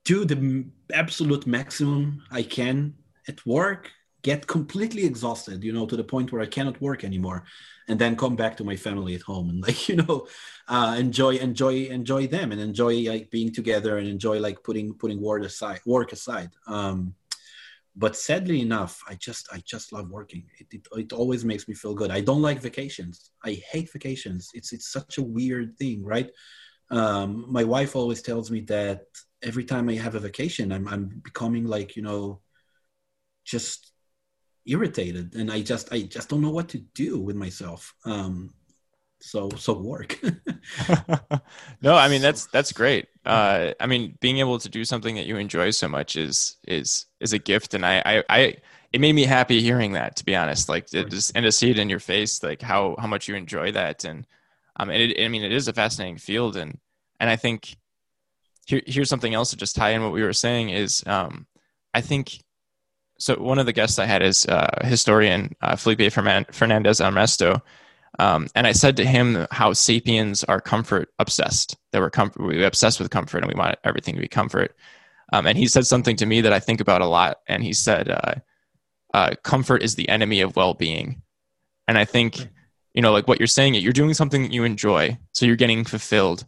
do the absolute maximum I can at work, get completely exhausted, you know, to the point where I cannot work anymore, and then come back to my family at home and like you know uh, enjoy enjoy enjoy them and enjoy like being together and enjoy like putting putting work aside work aside. Um, but sadly enough i just i just love working. It, it, it always makes me feel good. I don't like vacations. I hate vacations. It's it's such a weird thing right? Um, my wife always tells me that every time i have a vacation i'm, I'm becoming like you know just irritated and i just i just don't know what to do with myself um, so so work no, I mean that's that's great. Uh, I mean, being able to do something that you enjoy so much is is is a gift, and I I, I it made me happy hearing that. To be honest, like Right. just and to see it in your face, like how how much you enjoy that, and um, and it, I mean, it is a fascinating field, and and I think here here's something else to just tie in what we were saying is um, I think. So one of the guests I had is uh, historian uh, Felipe Fernandez Armesto, um, and I said to him how sapiens are comfort obsessed, that we're, comfort, we're obsessed with comfort and we want everything to be comfort. Um, and he said something to me that I think about a lot. And he said, uh, uh, comfort is the enemy of well being. And I think, you know, like what you're saying, you're doing something that you enjoy. So you're getting fulfilled.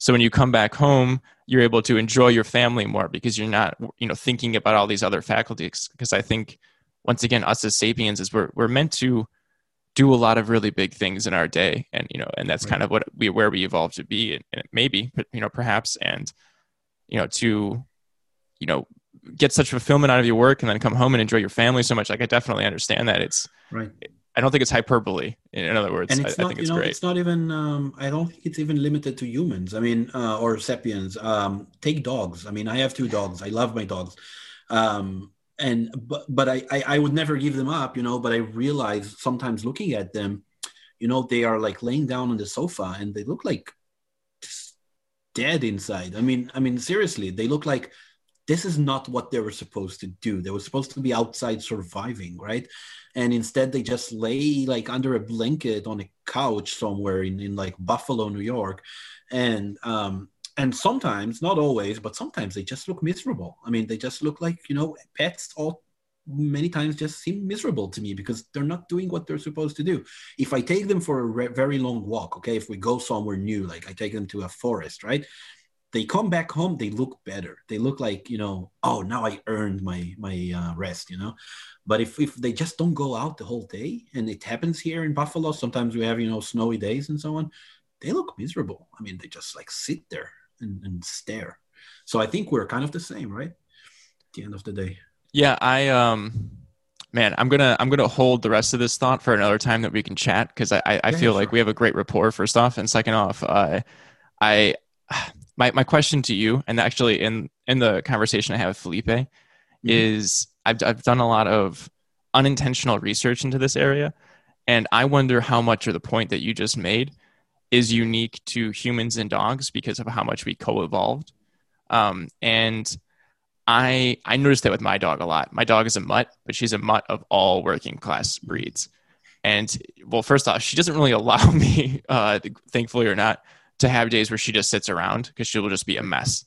So when you come back home, you're able to enjoy your family more because you're not, you know, thinking about all these other faculties. Because I think, once again, us as sapiens is we're, we're meant to do a lot of really big things in our day and you know and that's Right. kind of what we where we evolved to be and, and maybe but you know perhaps and you know to you know get such fulfillment out of your work and then come home and enjoy your family so much like i definitely understand that it's right i don't think it's hyperbole. In, other words and I, it's I not think you it's know great. it's not even um, i don't think it's even limited to humans. I mean uh, or sapiens. Um, take dogs. I mean i have two dogs. I love my dogs. Um, and but, but I, I i would never give them up you know but i realize sometimes looking at them you know they are like laying down on the sofa and they look like dead inside. I mean i mean seriously they look like this is not what they were supposed to do. They were supposed to be outside surviving right? And instead they just lay like under a blanket on a couch somewhere in, in like buffalo new york. And um and sometimes not always but sometimes they just look miserable. I mean they just look like you know pets all many times just seem miserable to me because they're not doing what they're supposed to do. If i take them for a re- very long walk okay if we go somewhere new like i take them to a forest right they come back home they look better. They look like you know oh now i earned my my uh, rest you know? But if, if they just don't go out the whole day and it happens here in buffalo sometimes we have you know snowy days and so on they look miserable. I mean they just like sit there and, and stare. So i think we're kind of the same right? At the end of the day. Yeah i um man i'm gonna i'm gonna hold the rest of this thought for another time that we can chat because i i, I Yeah, feel sure. like we have a great rapport first off and second off uh i my, my question to you and actually in in the conversation i have with felipe is I've, I've done a lot of unintentional research into this area and i wonder how much of the point that you just made is unique to humans and dogs because of how much we co-evolved um, and I I noticed that with my dog a lot. My dog is a mutt, but she's a mutt of all working class breeds. And well, first off, she doesn't really allow me, uh, thankfully or not, to have days where she just sits around because she will just be a mess.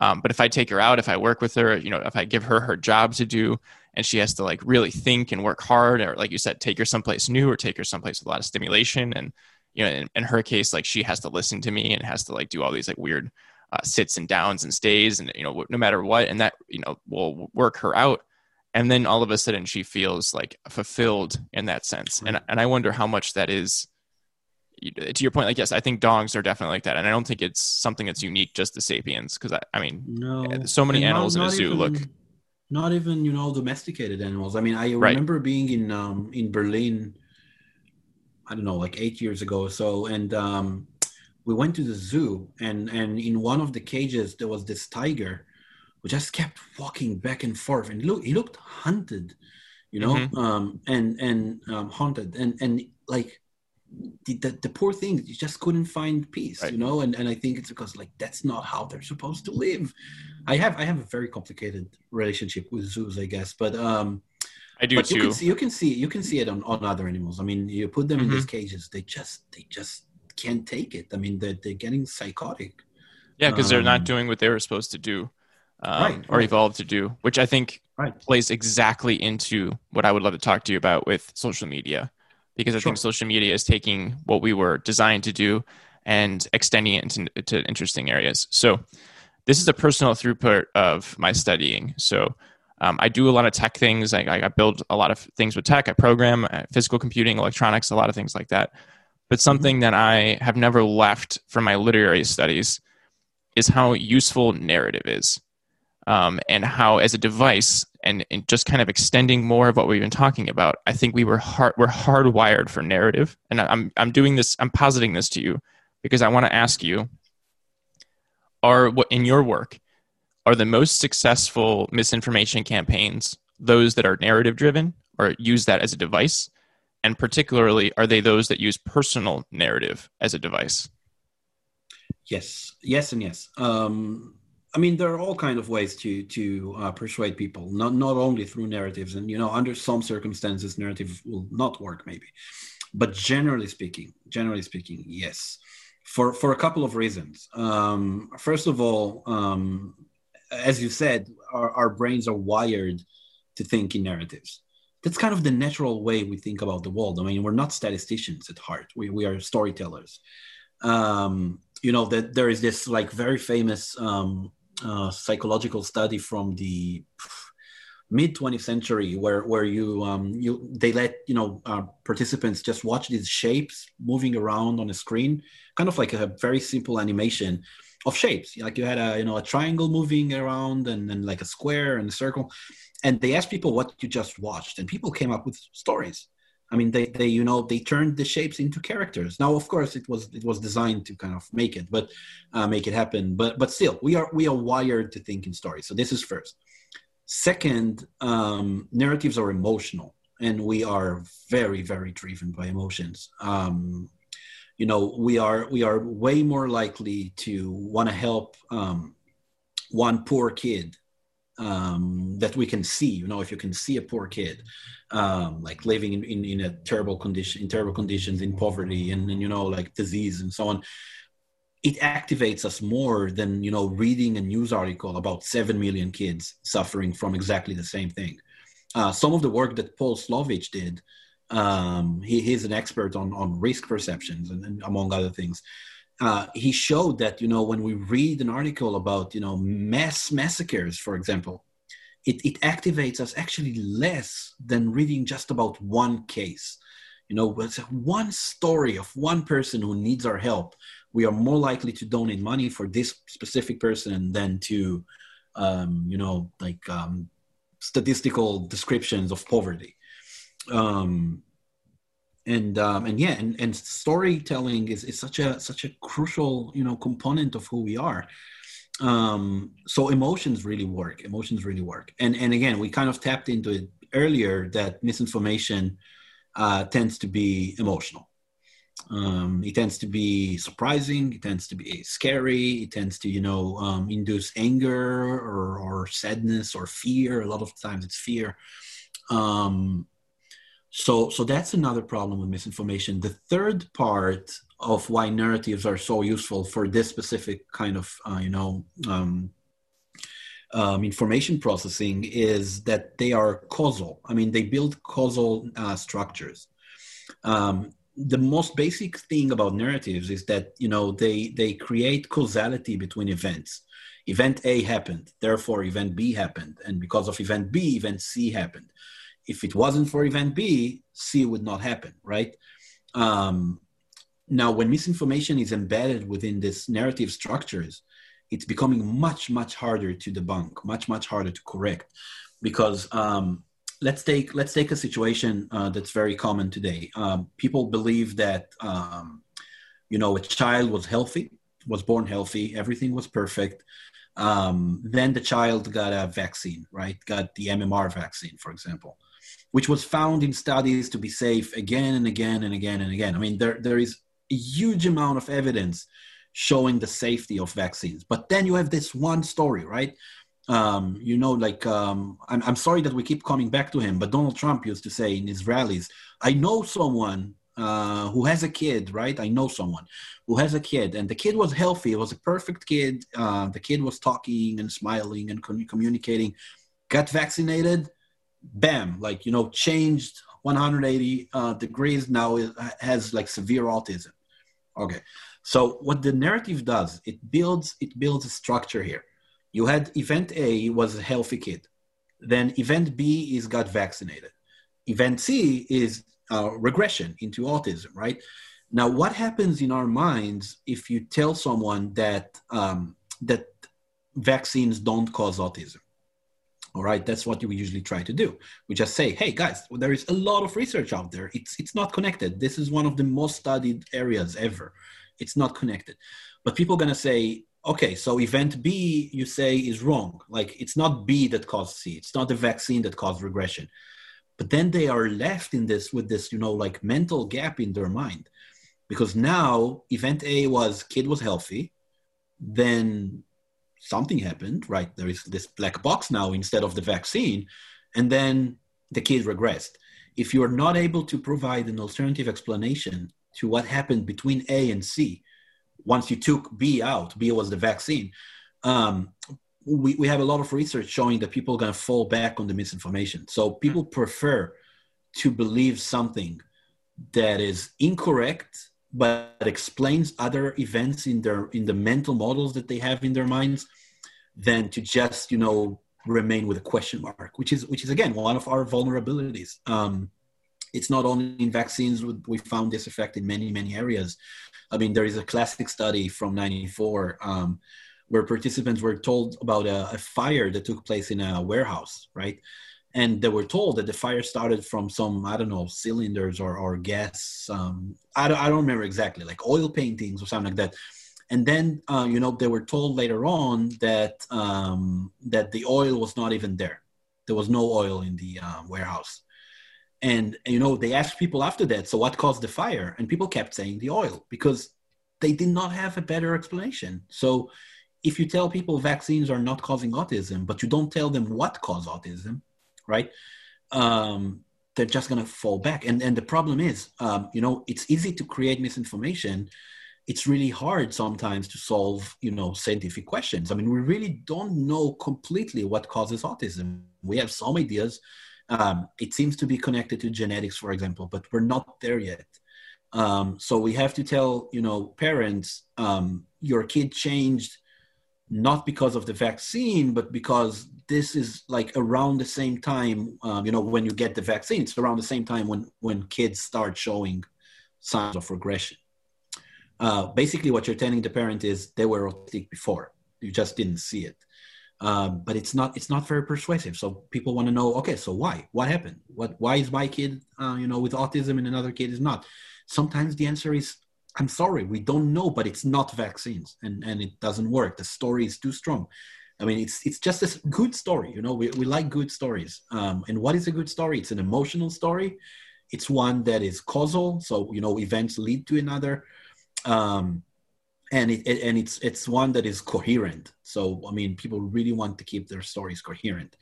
Um, but if I take her out, if I work with her, you know, if I give her her job to do, and she has to like really think and work hard, or like you said, take her someplace new or take her someplace with a lot of stimulation, and you know, in, in her case, like she has to listen to me and has to like do all these like weird uh, sits and downs and stays, and you know, no matter what, and that you know will work her out. And then all of a sudden, she feels like fulfilled in that sense, and and I wonder how much that is to your point, like yes, I think dogs are definitely like that, and I don't think it's something that's unique just to sapiens because I, I mean, no, so many And animals in a zoo even- look not even you know domesticated animals. I mean, I Right. remember being in um in Berlin. I don't know, like eight years ago or so, and um, we went to the zoo, and and in one of the cages there was this tiger, who just kept walking back and forth, and look, he looked hunted, you know, Mhm. um, and and um, haunted, and and like. The, the, the poor thing you just couldn't find peace Right. you know and, and i think it's because like that's not how they're supposed to live I have I have a very complicated relationship with zoos, I guess, but um, I do but you can see you can see you can see it on, on other animals. I mean, you put them in Mm-hmm. these cages, they just they just can't take it. I mean, they're they're getting psychotic. Yeah, because they're not Um, doing what they were supposed to do, um, Right, or right. evolved to do, which I think Right. plays exactly into what I would love to talk to you about with social media, because I think social media is taking what we were designed to do and extending it into to interesting areas. So, this is a personal throughput of my studying. So. Um, I do a lot of tech things. I, I I build a lot of things with tech. I program uh, physical computing, electronics, a lot of things like that. But something that I have never left from my literary studies is how useful narrative is, um, and how as a device and, and just kind of extending more of what we've been talking about. I think we were hard we're hardwired for narrative, and I'm I'm doing this. I'm positing this to you because I want to ask you: Are what in your work are the most successful misinformation campaigns those that are narrative driven or use that as a device? And particularly, are they those that use personal narrative as a device? Yes, yes, and yes. Um, I mean, there are all kind of ways to to uh, persuade people, not not only through narratives, and you know, under some circumstances, narrative will not work, maybe. But generally speaking, generally speaking, yes, for for a couple of reasons. Um, first of all, um, as you said, our, our brains are wired to think in narratives. That's kind of the natural way we think about the world. I mean, we're not statisticians at heart. We we are storytellers. Um, you know that there is this like very famous um, uh, psychological study from the mid 20th century where where you um, you they let you know uh, participants just watch these shapes moving around on a screen, kind of like a very simple animation of shapes. Like you had a you know a triangle moving around and then like a square and a circle, and they asked people what you just watched, and people came up with stories. I mean, they, they, you know, they turned the shapes into characters. Now, of course, it was it was designed to kind of make it, but uh, make it happen. But but still, we are we are wired to think in stories. So this is first. Second, um, narratives are emotional, and we are very very driven by emotions. Um, you know, we are we are way more likely to want to help um, one poor kid um, that we can see. You know, if you can see a poor kid um, like living in, in, in a terrible condition, in terrible conditions, in poverty, and, and you know, like disease and so on, it activates us more than you know reading a news article about seven million kids suffering from exactly the same thing. Uh, some of the work that Paul Slovic did, um, he, he's an expert on on risk perceptions and, and among other things. Uh, he showed that you know when we read an article about you know mass massacres, for example, it, it activates us actually less than reading just about one case. You know, it's one story of one person who needs our help. We are more likely to donate money for this specific person than to, um, you know, like um, statistical descriptions of poverty. Um, and um, and yeah, and, and storytelling is, is such a such a crucial you know component of who we are um so emotions really work emotions really work and and again we kind of tapped into it earlier that misinformation uh tends to be emotional Um, it tends to be surprising. It tends to be scary. It tends to, you know, um, induce anger or, or sadness or fear. A lot of times it's fear. Um, so, so that's another problem with misinformation. The third part of why narratives are so useful for this specific kind of, uh, you know, um, um, information processing is that they are causal. I mean, they build causal uh, structures. Um, the most basic thing about narratives is that you know they they create causality between events event a happened therefore event b happened and because of event b event c happened if it wasn't for event b c would not happen right um, now when misinformation is embedded within this narrative structures it's becoming much much harder to debunk much much harder to correct because um, let's take let's take a situation uh, that's very common today. Um, people believe that um, you know a child was healthy, was born healthy, everything was perfect. Um, then the child got a vaccine, right? Got the MMR vaccine, for example, which was found in studies to be safe again and again and again and again. I mean, there there is a huge amount of evidence showing the safety of vaccines. But then you have this one story, right? um, you know, like um, I'm, I'm sorry that we keep coming back to him, but Donald Trump used to say in his rallies, "I know someone uh, who has a kid, right? I know someone who has a kid, and the kid was healthy. It was a perfect kid. Uh, the kid was talking and smiling and com- communicating. Got vaccinated, bam! Like you know, changed 180 uh, degrees. Now it has like severe autism. Okay, so what the narrative does, it builds it builds a structure here you had event A was a healthy kid. Then event B is got vaccinated. Event C is uh, regression into autism, right? Now, what happens in our minds if you tell someone that um, that vaccines don't cause autism? All right, that's what we usually try to do. We just say, "Hey, guys, there is a lot of research out there. It's it's not connected. This is one of the most studied areas ever. It's not connected." But people are gonna say, okay, so event B you say is wrong. Like it's not B that caused C. It's not the vaccine that caused regression. But then they are left in this with this, you know, like mental gap in their mind. Because now event A was kid was healthy, then something happened, right? There is this black box now instead of the vaccine, and then the kid regressed. If you're not able to provide an alternative explanation to what happened between A and C, once you took B out, B was the vaccine. Um, we, we have a lot of research showing that people are going to fall back on the misinformation. So people mm-hmm. prefer to believe something that is incorrect but explains other events in their in the mental models that they have in their minds than to just you know remain with a question mark which is which is again one of our vulnerabilities um, it's not only in vaccines we found this effect in many many areas I mean, there is a classic study from 94 um, where participants were told about a, a, fire that took place in a warehouse, right? And they were told that the fire started from some, I don't know, cylinders or, or gas. Um, I, don't, I don't remember exactly, like oil paintings or something like that. And then, uh, you know, they were told later on that um, that the oil was not even there. There was no oil in the uh, warehouse and you know they asked people after that so what caused the fire and people kept saying the oil because they did not have a better explanation so if you tell people vaccines are not causing autism but you don't tell them what caused autism right? Um, they're just going to fall back. And and the problem is um, you know it's easy to create misinformation. It's really hard sometimes to solve you know scientific questions. I mean we really don't know completely what causes autism. We have some ideas. Um, it seems to be connected to genetics, for example, but we're not there yet. Um, so we have to tell, you know, parents, um, your kid changed not because of the vaccine, but because this is like around the same time, um, you know, when you get the vaccine, it's around the same time when when kids start showing signs of regression. Uh, basically, what you're telling the parent is they were autistic before, you just didn't see it um, but it's not it's not very persuasive. So people want to know, okay, so why? What happened? What? Why is my kid, uh, you know, with autism and another kid is not? Sometimes the answer is, I'm sorry, we don't know, but it's not vaccines, and and it doesn't work. The story is too strong. I mean, it's it's just a good story. You know, we we like good stories. Um, and what is a good story? It's an emotional story. it's one that is causal, so you know events lead to another, um, and it, it, and it's it's one that is coherent. So I mean, people really want to keep their stories coherent.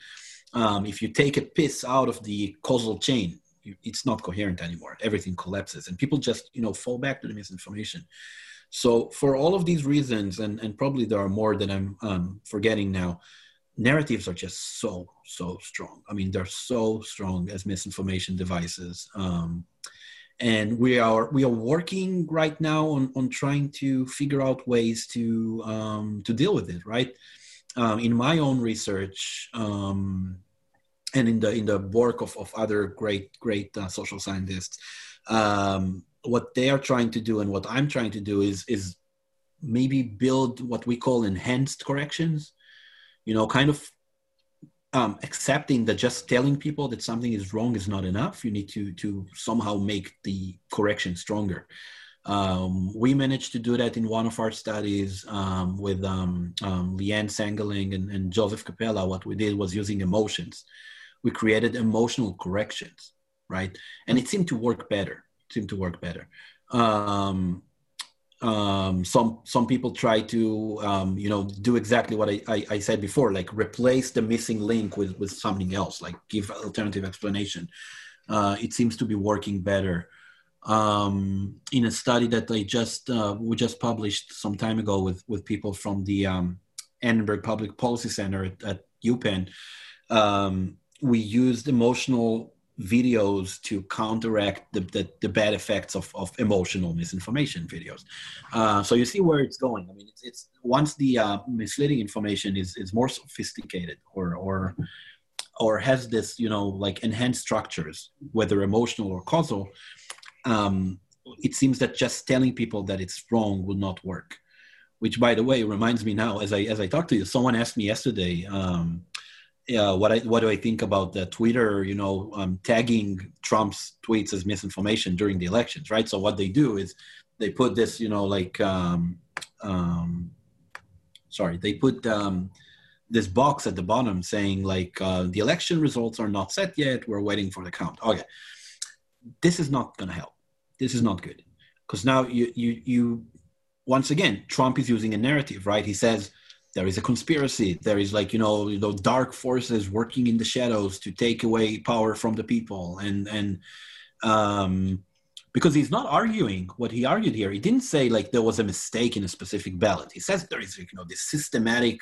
Um, if you take a piece out of the causal chain, it's not coherent anymore. Everything collapses, and people just you know fall back to the misinformation. So for all of these reasons, and and probably there are more that I'm um, forgetting now narratives are just so so strong i mean they're so strong as misinformation devices um, and we are we are working right now on on trying to figure out ways to um, to deal with it right um, in my own research um, and in the in the work of, of other great great uh, social scientists um, what they are trying to do and what i'm trying to do is is maybe build what we call enhanced corrections you know, kind of um, accepting that just telling people that something is wrong is not enough. You need to to somehow make the correction stronger. Um, we managed to do that in one of our studies um, with um, um, Leanne Sangalang and, and, Joseph Cappella. What we did was using emotions. We created emotional corrections, right? And it seemed to work better. It seemed to work better. Um, um, some some people try to um, you know do exactly what I, I, I, said before like replace the missing link with with something else like give alternative explanation uh, it seems to be working better um, in a study that I just uh, we just published some time ago with with people from the um, Annenberg Public Policy Center at, at UPenn um, we used emotional videos to counteract the, the, the, bad effects of, of emotional misinformation videos. Uh, so you see where it's going. I mean, it's, it's once the uh, misleading information is, is more sophisticated or, or, or has this, you know, like enhanced structures, whether emotional or causal, um, it seems that just telling people that it's wrong will not work. Which, by the way, reminds me now, as I as I talked to you, someone asked me yesterday, um, uh, what I what do I think about the Twitter, you know, um, tagging Trump's tweets as misinformation during the elections, right? So what they do is they put this, you know, like, um, um, sorry, they put um, this box at the bottom saying like uh, the election results are not set yet. We're waiting for the count. Okay, this is not going to help. This is not good because now you you you once again Trump is using a narrative, right? He says there is a conspiracy. There is like you know you know dark forces working in the shadows to take away power from the people. And and um because he's not arguing what he argued here. He didn't say like there was a mistake in a specific ballot. He says there is you know this systematic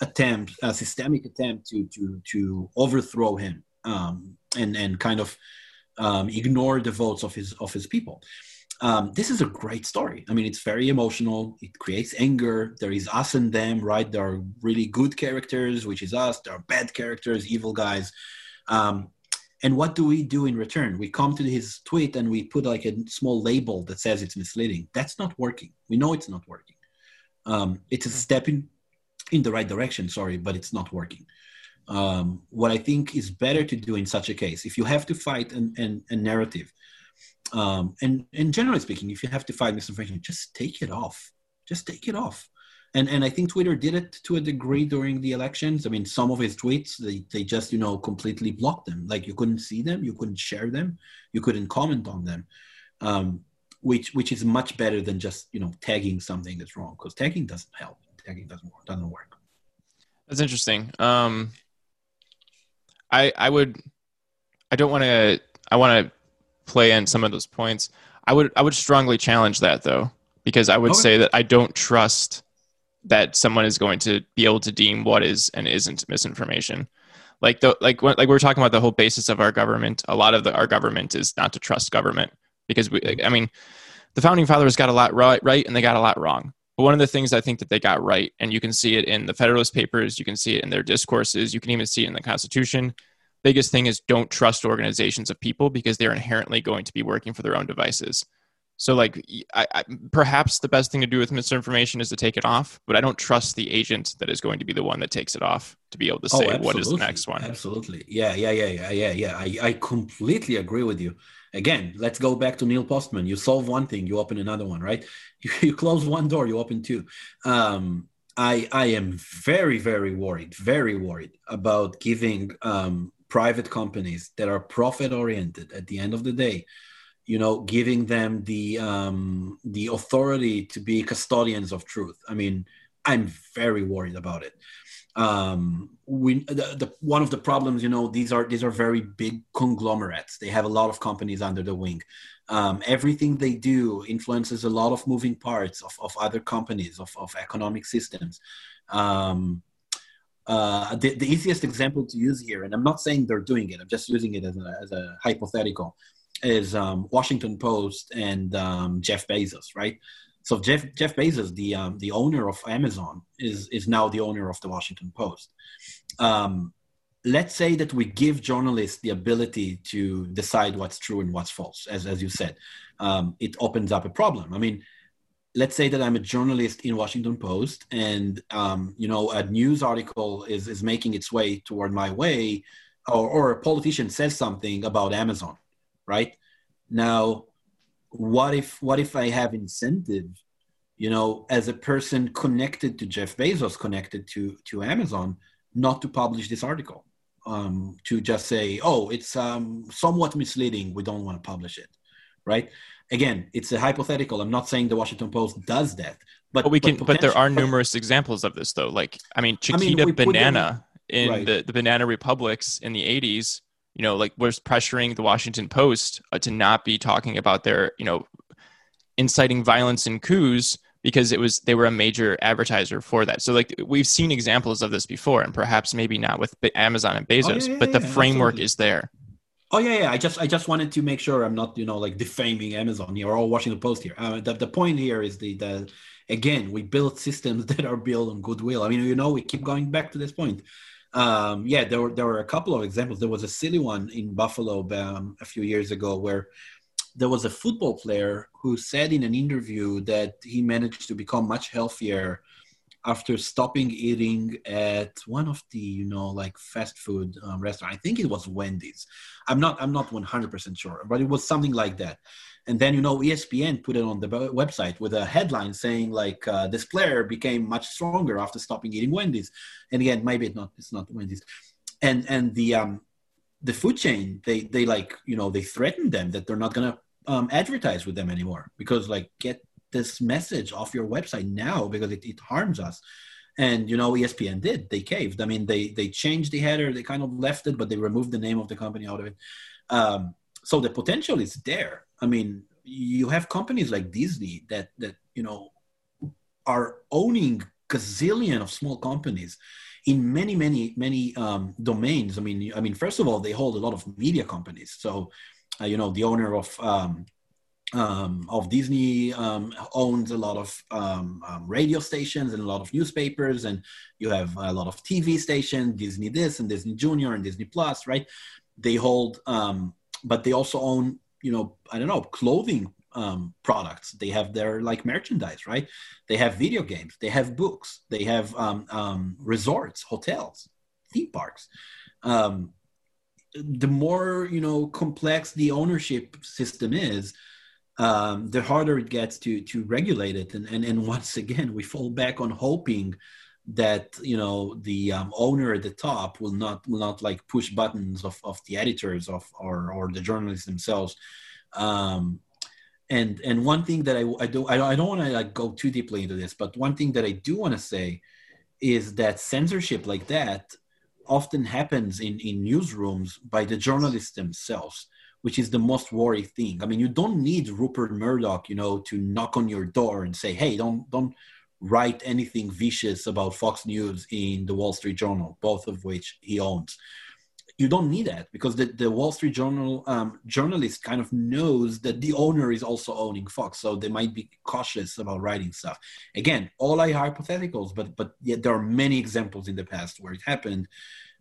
attempt a systemic attempt to to to overthrow him um and and kind of um, ignore the votes of his of his people um, this is a great story. I mean, it's very emotional. It creates anger. There is us and them, right? There are really good characters, which is us. There are bad characters, evil guys. Um, and what do we do in return? We come to his tweet and we put like a small label that says it's misleading. That's not working. We know it's not working. Um, it's a mm-hmm. step in in the right direction. Sorry, but it's not working. Um, what I think is better to do in such a case, if you have to fight an, an, a narrative um, and and generally speaking, if you have to fight misinformation, just take it off. Just take it off. And and I think Twitter did it to a degree during the elections. I mean, some of his tweets they they just you know completely blocked them. Like you couldn't see them, you couldn't share them, you couldn't comment on them. Um, which which is much better than just you know tagging something that's wrong because tagging doesn't help. Tagging doesn't work. Doesn't work. That's interesting. Um, I I would I don't want to I want to play in some of those points. I would I would strongly challenge that though, because I would okay. say that I don't trust that someone is going to be able to deem what is and isn't misinformation. Like the like like we're talking about the whole basis of our government. A lot of the, our government is not to trust government because we. I mean, the founding fathers got a lot right, right, and they got a lot wrong. But one of the things I think that they got right, and you can see it in the Federalist Papers, you can see it in their discourses, you can even see it in the Constitution, biggest thing is don't trust organizations of people because they're inherently going to be working for their own devices. So, like, I, I, perhaps the best thing to do with misinformation is to take it off, but I don't trust the agent that is going to be the one that takes it off to be able to oh, say oh, what is the next one. Absolutely, yeah, yeah, yeah, yeah, yeah, yeah. I, I completely agree with you. Again, let's go back to Neil Postman. You solve one thing, you open another one, right? You, you close one door, you open two. Um, I I am very very worried, very worried about giving um, private companies that are profit oriented at the end of the day you know giving them the um, the authority to be custodians of truth. I mean i'm very worried about it. Um, we the, the, one of the problems you know these are these are very big conglomerates. They have a lot of companies under the wing. Um, everything they do influences a lot of moving parts of, of other companies of, of economic systems. Um, uh, the, the easiest example to use here and i'm not saying they're doing it i'm just using it as a, as a hypothetical is um, washington post and um, jeff bezos right so Jeff Jeff Bezos, the um, the owner of Amazon, is is now the owner of the Washington Post. Um, let's say that we give journalists the ability to decide what's true and what's false, as as you said, um, it opens up a problem. I mean, let's say that I'm a journalist in Washington Post, and um, you know a news article is is making its way toward my way, or, or a politician says something about Amazon, right? Now what if what if I have incentive, you know, as a person connected to Jeff Bezos, connected to to Amazon, not to publish this article, um, to just say, oh, it's um, somewhat misleading, we don't want to publish it, right? Again, it's a hypothetical. I'm not saying the Washington Post does that, but, but we can. But, there are numerous examples of this, though. Like, I mean, Chiquita I mean, Banana in right. the, the Banana Republics in the 80s you know, like was pressuring the Washington Post uh, to not be talking about their, you know, inciting violence and coups because it was they were a major advertiser for that. So like we've seen examples of this before, and perhaps maybe not with Amazon and Bezos, oh, yeah, yeah, but the yeah, framework absolutely. is there. Oh yeah, yeah. I just I just wanted to make sure I'm not you know like defaming Amazon here or Washington Post here. Uh, the the point here is the the again we build systems that are built on goodwill. I mean you know we keep going back to this point um, yeah, there were there were a couple of examples. There was a silly one in Buffalo um, a few years ago where there was a football player who said in an interview that he managed to become much healthier after stopping eating at one of the you know like fast food um, restaurant. I think it was Wendy's. I'm not I'm not 100% sure, but it was something like that and then you know espn put it on the website with a headline saying like uh, this player became much stronger after stopping eating wendy's and again maybe it's not it's not wendy's and and the um the food chain they they like you know they threatened them that they're not gonna um, advertise with them anymore because like get this message off your website now because it, it harms us. And you know espn did. They caved. I mean they they changed the header. They kind of left it but they removed the name of the company out of it. Um, so the potential is there. I mean, you have companies like Disney that that you know are owning gazillion of small companies in many many many um, domains. I mean, I mean, first of all, they hold a lot of media companies. So, uh, you know, the owner of um, um, of Disney um, owns a lot of um, um, radio stations and a lot of newspapers, and you have a lot of TV stations, Disney this and Disney Junior and Disney Plus, right? They hold, um, but they also own you know i don't know clothing um, products. They have their like merchandise right? They have video games. They have books. They have resorts hotels theme parks. The more you know complex the ownership system is um, the harder it gets to to regulate it. And, and and once again we fall back on hoping that you know the um, owner at the top will not will not like push buttons of, of the editors of or or the journalists themselves. Um, and and one thing that I, I do I, I don't want to like go too deeply into this but one thing that I do want to say is that censorship like that often happens in in newsrooms by the journalists themselves which is the most worry thing I mean you don't need Rupert Murdoch you know to knock on your door and say hey don't don't write anything vicious about Fox News in the Wall Street Journal, both of which he owns. You don't need that because the, the Wall Street Journal um, journalist kind of knows that the owner is also owning Fox, so they might be cautious about writing stuff. Again, all are hypotheticals, but but yet there are many examples in the past where it happened.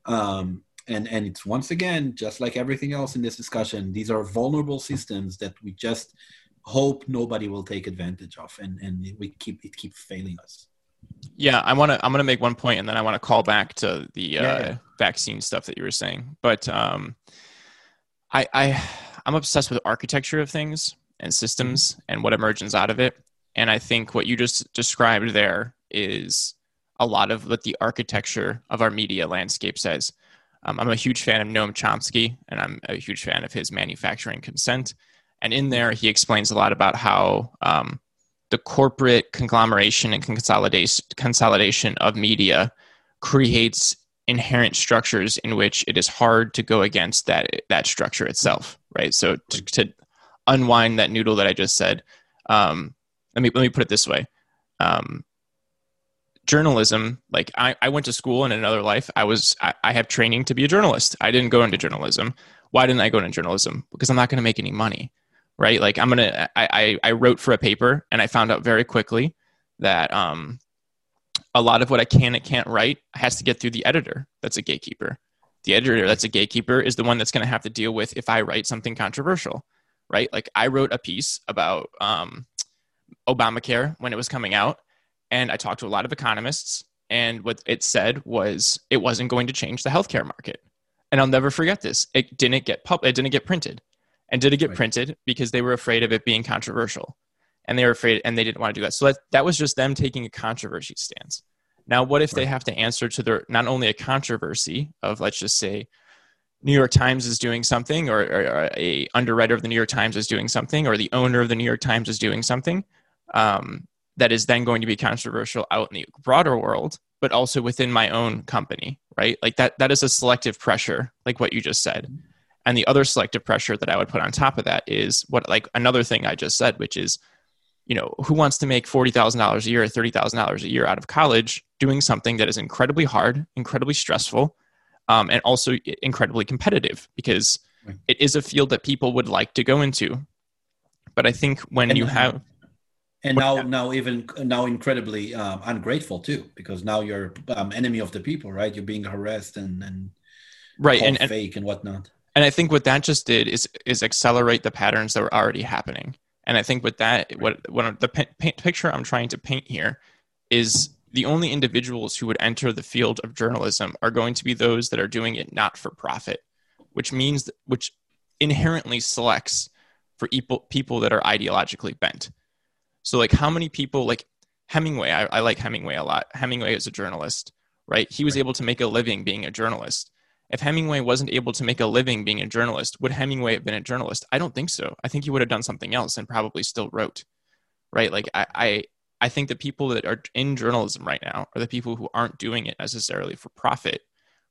Um, and and it's once again just like everything else in this discussion these are vulnerable systems that we just hope nobody will take advantage of and and we keep it keep failing us yeah i want to i'm going to make one point and then i want to call back to the uh, yeah. vaccine stuff that you were saying but um i i i'm obsessed with architecture of things and systems mm-hmm. and what emerges out of it and i think what you just described there is a lot of what the architecture of our media landscape says Um, I'm a huge fan of Noam Chomsky, and I'm a huge fan of his manufacturing consent. And in there, he explains a lot about how um, the corporate conglomeration and consolidation, of media creates inherent structures in which it is hard to go against that that structure itself, right? So to, to unwind that noodle that I just said, um, let me let me put it this way: um, journalism. Like I, I went to school in another life. I was I, I have training to be a journalist. I didn't go into journalism. Why didn't I go into journalism? Because I'm not going to make any money, right? Like I'm gonna I, I I wrote for a paper and I found out very quickly that um a lot of what I can and can't write has to get through the editor. That's a gatekeeper. The editor that's a gatekeeper is the one that's going to have to deal with if I write something controversial, right? Like I wrote a piece about um, Obamacare when it was coming out, and I talked to a lot of economists, and what it said was it wasn't going to change the healthcare market. And I'll never forget this. It didn't get pub- it didn't get printed. And did it get right. printed because they were afraid of it being controversial and they were afraid and they didn't want to do that. So that, that was just them taking a controversy stance. Now, what if right. they have to answer to their not only a controversy of let's just say New York Times is doing something, or, or a underwriter of the New York Times is doing something, or the owner of the New York Times is doing something um, that is then going to be controversial out in the broader world, but also within my own company, right? Like that that is a selective pressure, like what you just said. And the other selective pressure that I would put on top of that is what like another thing I just said, which is you know, who wants to make $40,000 a year or $30,000 a year out of college doing something that is incredibly hard, incredibly stressful, um, and also incredibly competitive because it is a field that people would like to go into. But I think when and, you have. And now, now even now, incredibly um, ungrateful too, because now you're um, enemy of the people, right? You're being harassed and and right and, fake and whatnot. And I think what that just did is is accelerate the patterns that were already happening. And I think with that, what what the p- picture I'm trying to paint here is the only individuals who would enter the field of journalism are going to be those that are doing it not for profit, which means which inherently selects for people people that are ideologically bent. So, like, how many people like Hemingway? I, I like Hemingway a lot. Hemingway is a journalist, right? He was able to make a living being a journalist if Hemingway wasn't able to make a living being a journalist, would Hemingway have been a journalist? I don't think so. I think he would have done something else and probably still wrote. Right? Like I, I I think the people that are in journalism right now are the people who aren't doing it necessarily for profit,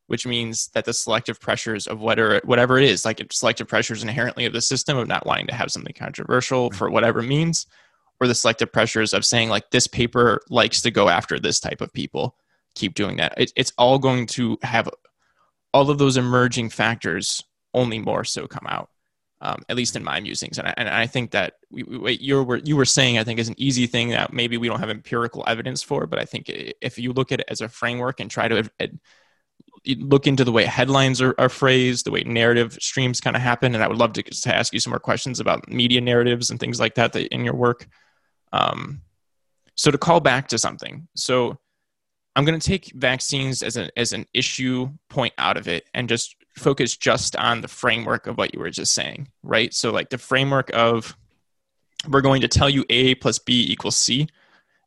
which means that the selective pressures of whatever whatever it is, like selective pressures inherently of the system of not wanting to have something controversial for whatever means, or the selective pressures of saying like this paper likes to go after this type of people, keep doing that. It, it's all going to have all of those emerging factors only more so come out, um, at least in my musings. And I, and I think that we, we, you were you were saying I think is an easy thing that maybe we don't have empirical evidence for, but I think if you look at it as a framework and try to look into the way headlines are, are phrased, the way narrative streams kind of happen, and I would love to, to ask you some more questions about media narratives and things like that, that in your work. Um, so to call back to something, so I'm going to take vaccines as an as an issue point out of it and just focus just on the framework of what you were just saying, right? So like the framework of we're going to tell you A plus B equals C,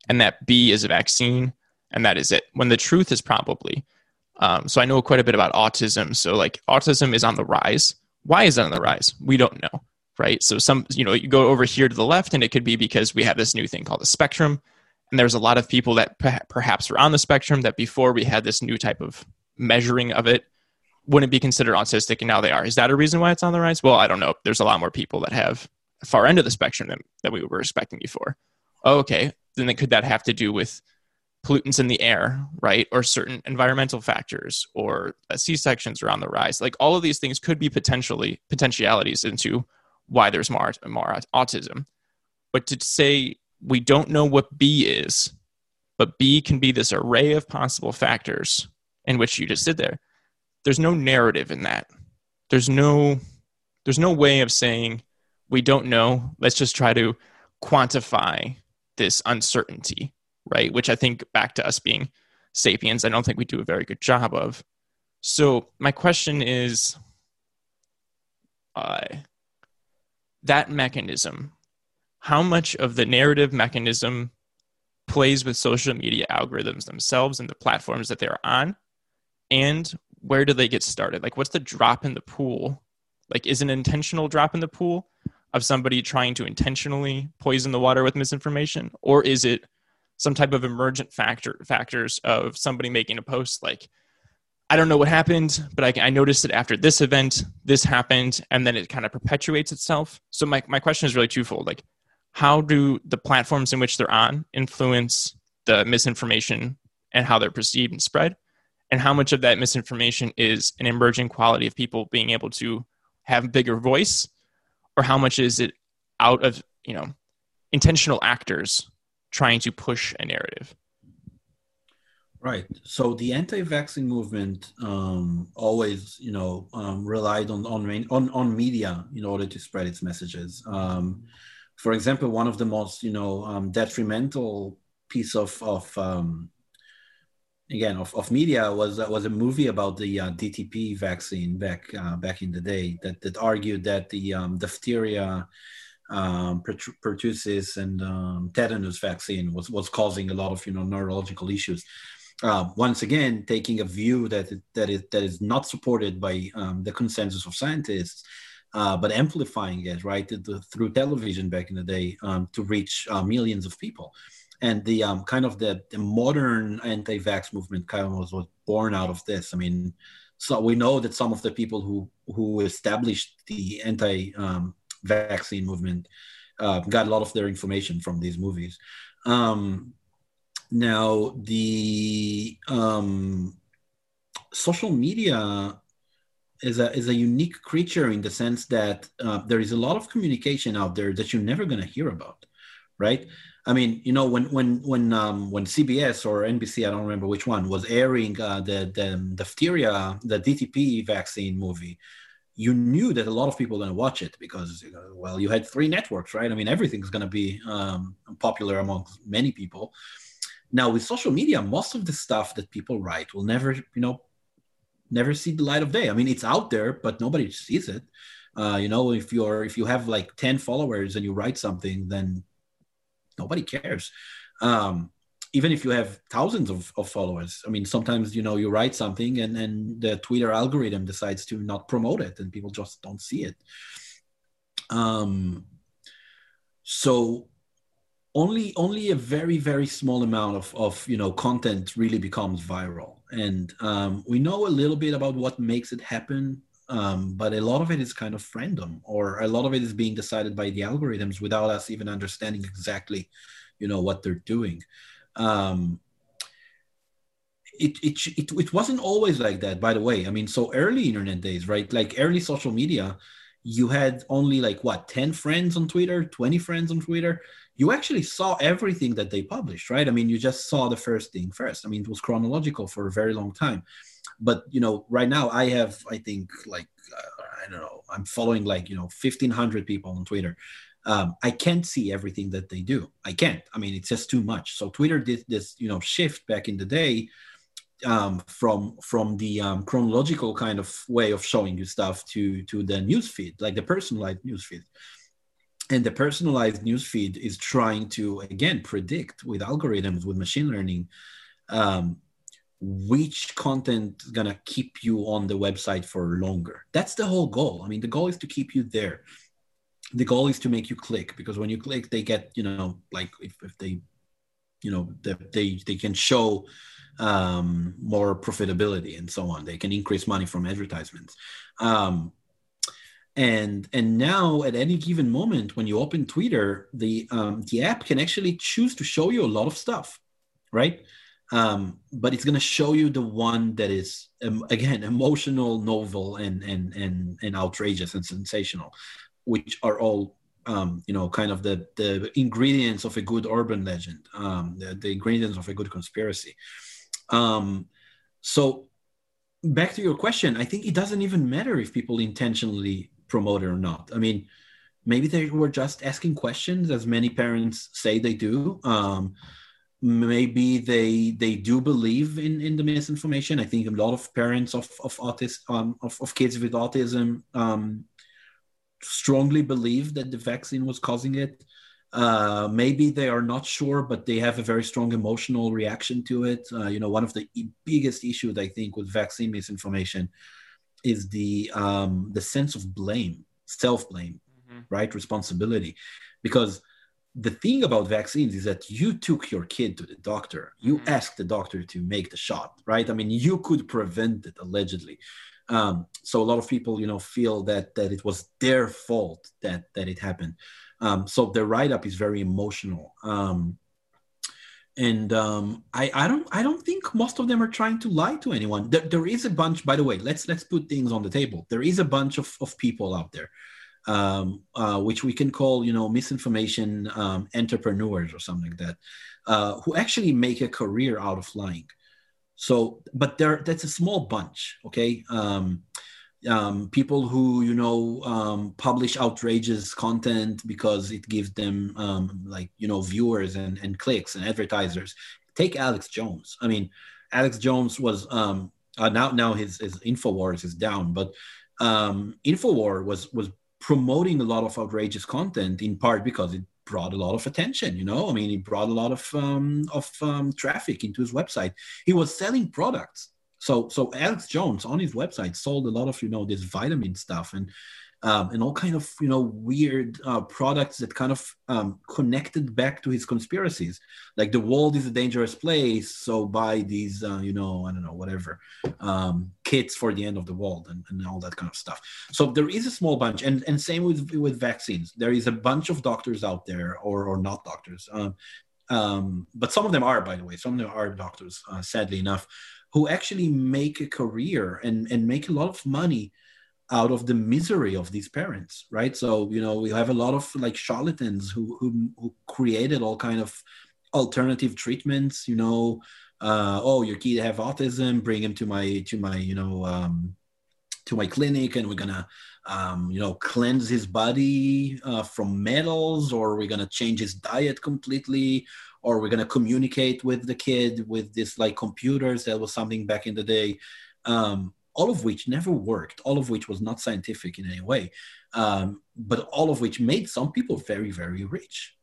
and that B is a vaccine, and that is it. When the truth is probably, um, so I know quite a bit about autism. So like autism is on the rise. Why is it on the rise? We don't know, right? So some, you know, you go over here to the left, and it could be because we have this new thing called the spectrum. And there's a lot of people that perhaps are on the spectrum that before we had this new type of measuring of it wouldn't be considered autistic and now they are. Is that a reason why it's on the rise? Well i don't know. There's a lot more people that have far end of the spectrum than, than we were expecting before. Oh, okay. Then could that have to do with pollutants in the air right? Or certain environmental factors or uh, c-sections are on the rise. Like all of these things could be potentially potentialities into why there's more, more autism but to say we don't know what B is, but B can be this array of possible factors in which you just did there. There's no narrative in that. There's no there's no way of saying we don't know. Let's just try to quantify this uncertainty, right? Which I think back to us being sapiens, I don't think we do a very good job of. So my question is uh, that mechanism how much of the narrative mechanism plays with social media algorithms themselves and the platforms that they're on and where do they get started? Like, what's the drop in the pool? Like, is an intentional drop in the pool of somebody trying to intentionally poison the water with misinformation, or is it some type of emergent factor factors of somebody making a post like, I don't know what happened, but I, I noticed that after this event, this happened, and then it kind of perpetuates itself. So my my question is really twofold: like, how do the platforms in which they're on influence the misinformation and how they're perceived and spread? and how much of that misinformation is an emerging quality of people being able to have a bigger voice or how much is it out of you know intentional actors trying to push a narrative right so the anti-vaccine movement um, always you know um, relied on, on on on media in order to spread its messages um, for example one of the most you know um, detrimental piece of of um, again of, of media was was a movie about the uh, DTP vaccine back uh, back in the day that that argued that the um, diphtheria, um, pertussis, and um, tetanus vaccine was was causing a lot of you know neurological issues. Uh, once again, taking a view that that is that is not supported by um, the consensus of scientists. Uh, but amplifying it right through television back in the day um, to reach uh, millions of people and the um, kind of the, the modern anti-vax movement kind of was, was born out of this. I mean, so we know that some of the people who who established the anti-vaccine um, movement uh, got a lot of their information from these movies. Um, now, the um, social media is a is a unique creature in the sense that uh, there is a lot of communication out there that you're never going to hear about, right? I mean, you know, when when when um, when CBS or NBC, I don't remember which one, was airing uh, the the diphtheria, the DTP vaccine movie, you knew that a lot of people were going to watch it because, well, you had three networks, right? I mean, everything's going to be um, popular among many people. Now, with social media, most of the stuff that people write will never, you know, never see the light of day. I mean, it's out there, but nobody sees it. Uh, you know, if you're if you have like ten followers and you write something, then nobody cares. Um, even if you have thousands of, of followers, I mean, sometimes you know you write something and then the Twitter algorithm decides to not promote it, and people just don't see it. Um, so only only a very very small amount of of you know content really becomes viral, and um, we know a little bit about what makes it happen um, but a lot of it is kind of random or a lot of it is being decided by the algorithms without us even understanding exactly you know what they're doing. Um, it, it, it, it wasn't always like that by the way. I mean so early internet days right? Like early social media you had only like what 10 friends on twitter 20 friends on twitter you actually saw everything that they published right? I mean you just saw the first thing first. I mean it was chronological for a very long time. But you know right now i have i think like uh, i don't know i'm following like you know 1500 people on twitter. Um, i can't see everything that they do. I can't. I mean it's just too much. So twitter did this you know shift back in the day um, from from the um, chronological kind of way of showing you stuff to to the news feed like the personalized news feed and the personalized news feed is trying to again predict with algorithms with machine learning um, which content is gonna keep you on the website for longer. That's the whole goal. I mean, the goal is to keep you there. The goal is to make you click because when you click, they get you know like if, if they, you know, they they can show um, more profitability and so on. They can increase money from advertisements. Um, and and now at any given moment when you open Twitter, the um, the app can actually choose to show you a lot of stuff, right? um, but it's going to show you the one that is um, again emotional novel and and and and outrageous and sensational which are all um, you know kind of the the ingredients of a good urban legend um, the, the ingredients of a good conspiracy um, so back to your question i think it doesn't even matter if people intentionally promote it or not. I mean maybe they were just asking questions as many parents say they do. Um, maybe they they do believe in in the misinformation. I think a lot of parents of of autists um, of, of kids with autism um, strongly believe that the vaccine was causing it Uh, maybe they are not sure, but they have a very strong emotional reaction to it. Uh, you know, one of the biggest issues I think with vaccine misinformation is the um, the sense of blame, self blame, mm-hmm. right, responsibility, because the thing about vaccines is that you took your kid to the doctor you mm-hmm. asked the doctor to make the shot right i mean you could prevent it allegedly um, so a lot of people you know feel that that it was their fault that that it happened um, so the write-up is very emotional um, and um, I, I don't I don't think most of them are trying to lie to anyone. There, there is a bunch, by the way. Let's let's put things on the table. There is a bunch of, of people out there um, uh, which we can call, you know, misinformation um, entrepreneurs or something like that, uh, who actually make a career out of lying. So, but there, that's a small bunch, okay? Um, people who you know um, publish outrageous content because it gives them um, like you know viewers and, and clicks and advertisers. Take Alex Jones. I mean, Alex Jones was um, uh, now now his his Infowars is down, but um, Infowar was was promoting a lot of outrageous content in part because it brought a lot of attention you know i mean it brought a lot of um, of um, traffic into his website he was selling products so so alex jones on his website sold a lot of you know this vitamin stuff and um, and all kind of you know weird uh, products that kind of um, connected back to his conspiracies. Like the world is a dangerous place so buy these uh, you know i don't know whatever um, kits for the end of the world and, and all that kind of stuff. So there is a small bunch and and same with with vaccines. There is a bunch of doctors out there or or not doctors um, um, but some of them are by the way some of them are doctors uh, sadly enough who actually make a career and and make a lot of money out of the misery of these parents right? So you know we have a lot of like charlatans who who, who created all kind of alternative treatments you know uh, oh your kid have autism bring him to my to my you know um, to my clinic and we're gonna um, you know cleanse his body uh, from metals or we're gonna change his diet completely or we're gonna communicate with the kid with this like computers that was something back in the day um, all of which never worked, all of which was not scientific in any way, um, but all of which made some people very, very rich.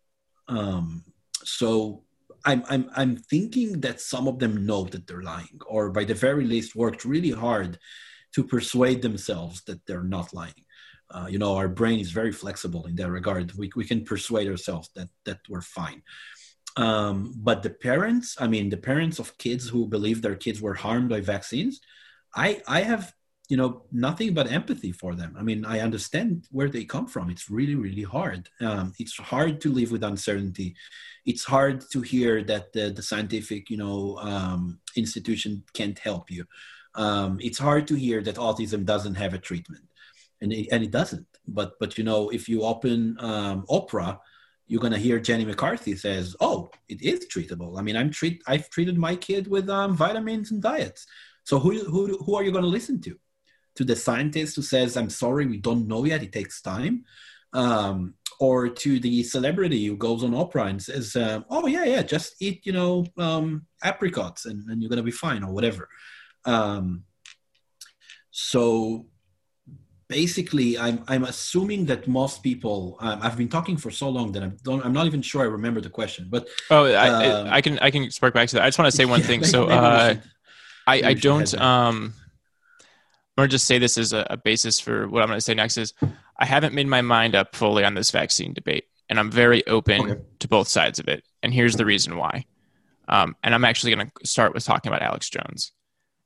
Um, so I'm, I'm, I'm thinking that some of them know that they're lying, or by the very least, worked really hard to persuade themselves that they're not lying. Uh, you know, our brain is very flexible in that regard. We, we can persuade ourselves that that we're fine. Um, but the parents, I mean, the parents of kids who believe their kids were harmed by vaccines, I I have you know nothing but empathy for them. I mean, I understand where they come from. It's really really hard. Um, it's hard to live with uncertainty. It's hard to hear that the, the scientific you know um, institution can't help you. Um, it's hard to hear that autism doesn't have a treatment, and it, and it doesn't. But but you know if you open um, Oprah you're gonna hear Jenny McCarthy says, "Oh, it is treatable." I mean, I'm treat I've treated my kid with um, vitamins and diets. So who who who are you going to listen to? To the scientist who says, "I'm sorry, we don't know yet. It takes time," um, or to the celebrity who goes on Oprah and says, um, "Oh yeah, yeah, just eat you know um, apricots and, and you're going to be fine," or whatever. Um, so basically i'm i'm assuming that most people um, i've been talking for so long that i'm don't i'm not even sure i remember the question but oh I, um, I, can i can spark back to that i just want to say one yeah, thing maybe, so maybe uh, I, I don't. Um, I'm gonna just say this as a, a basis for what I'm gonna say next. Is I haven't made my mind up fully on this vaccine debate, and I'm very open okay. to both sides of it. And here's the reason why. Um, and I'm actually gonna start with talking about Alex Jones.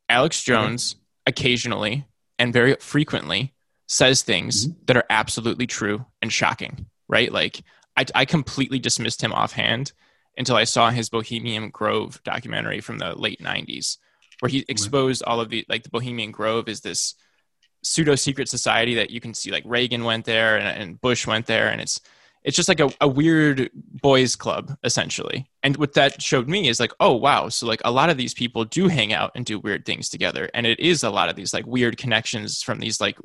Alex Jones okay. occasionally and very frequently says things mm-hmm. that are absolutely true and shocking. Right? Like I, I completely dismissed him offhand until I saw his Bohemian Grove documentary from the late '90s where he exposed all of the like the Bohemian Grove is this pseudo secret society that you can see like Reagan went there and, and Bush went there and it's it's just like a, a weird boys club essentially and what that showed me is like oh wow so like a lot of these people do hang out and do weird things together and it is a lot of these like weird connections from these like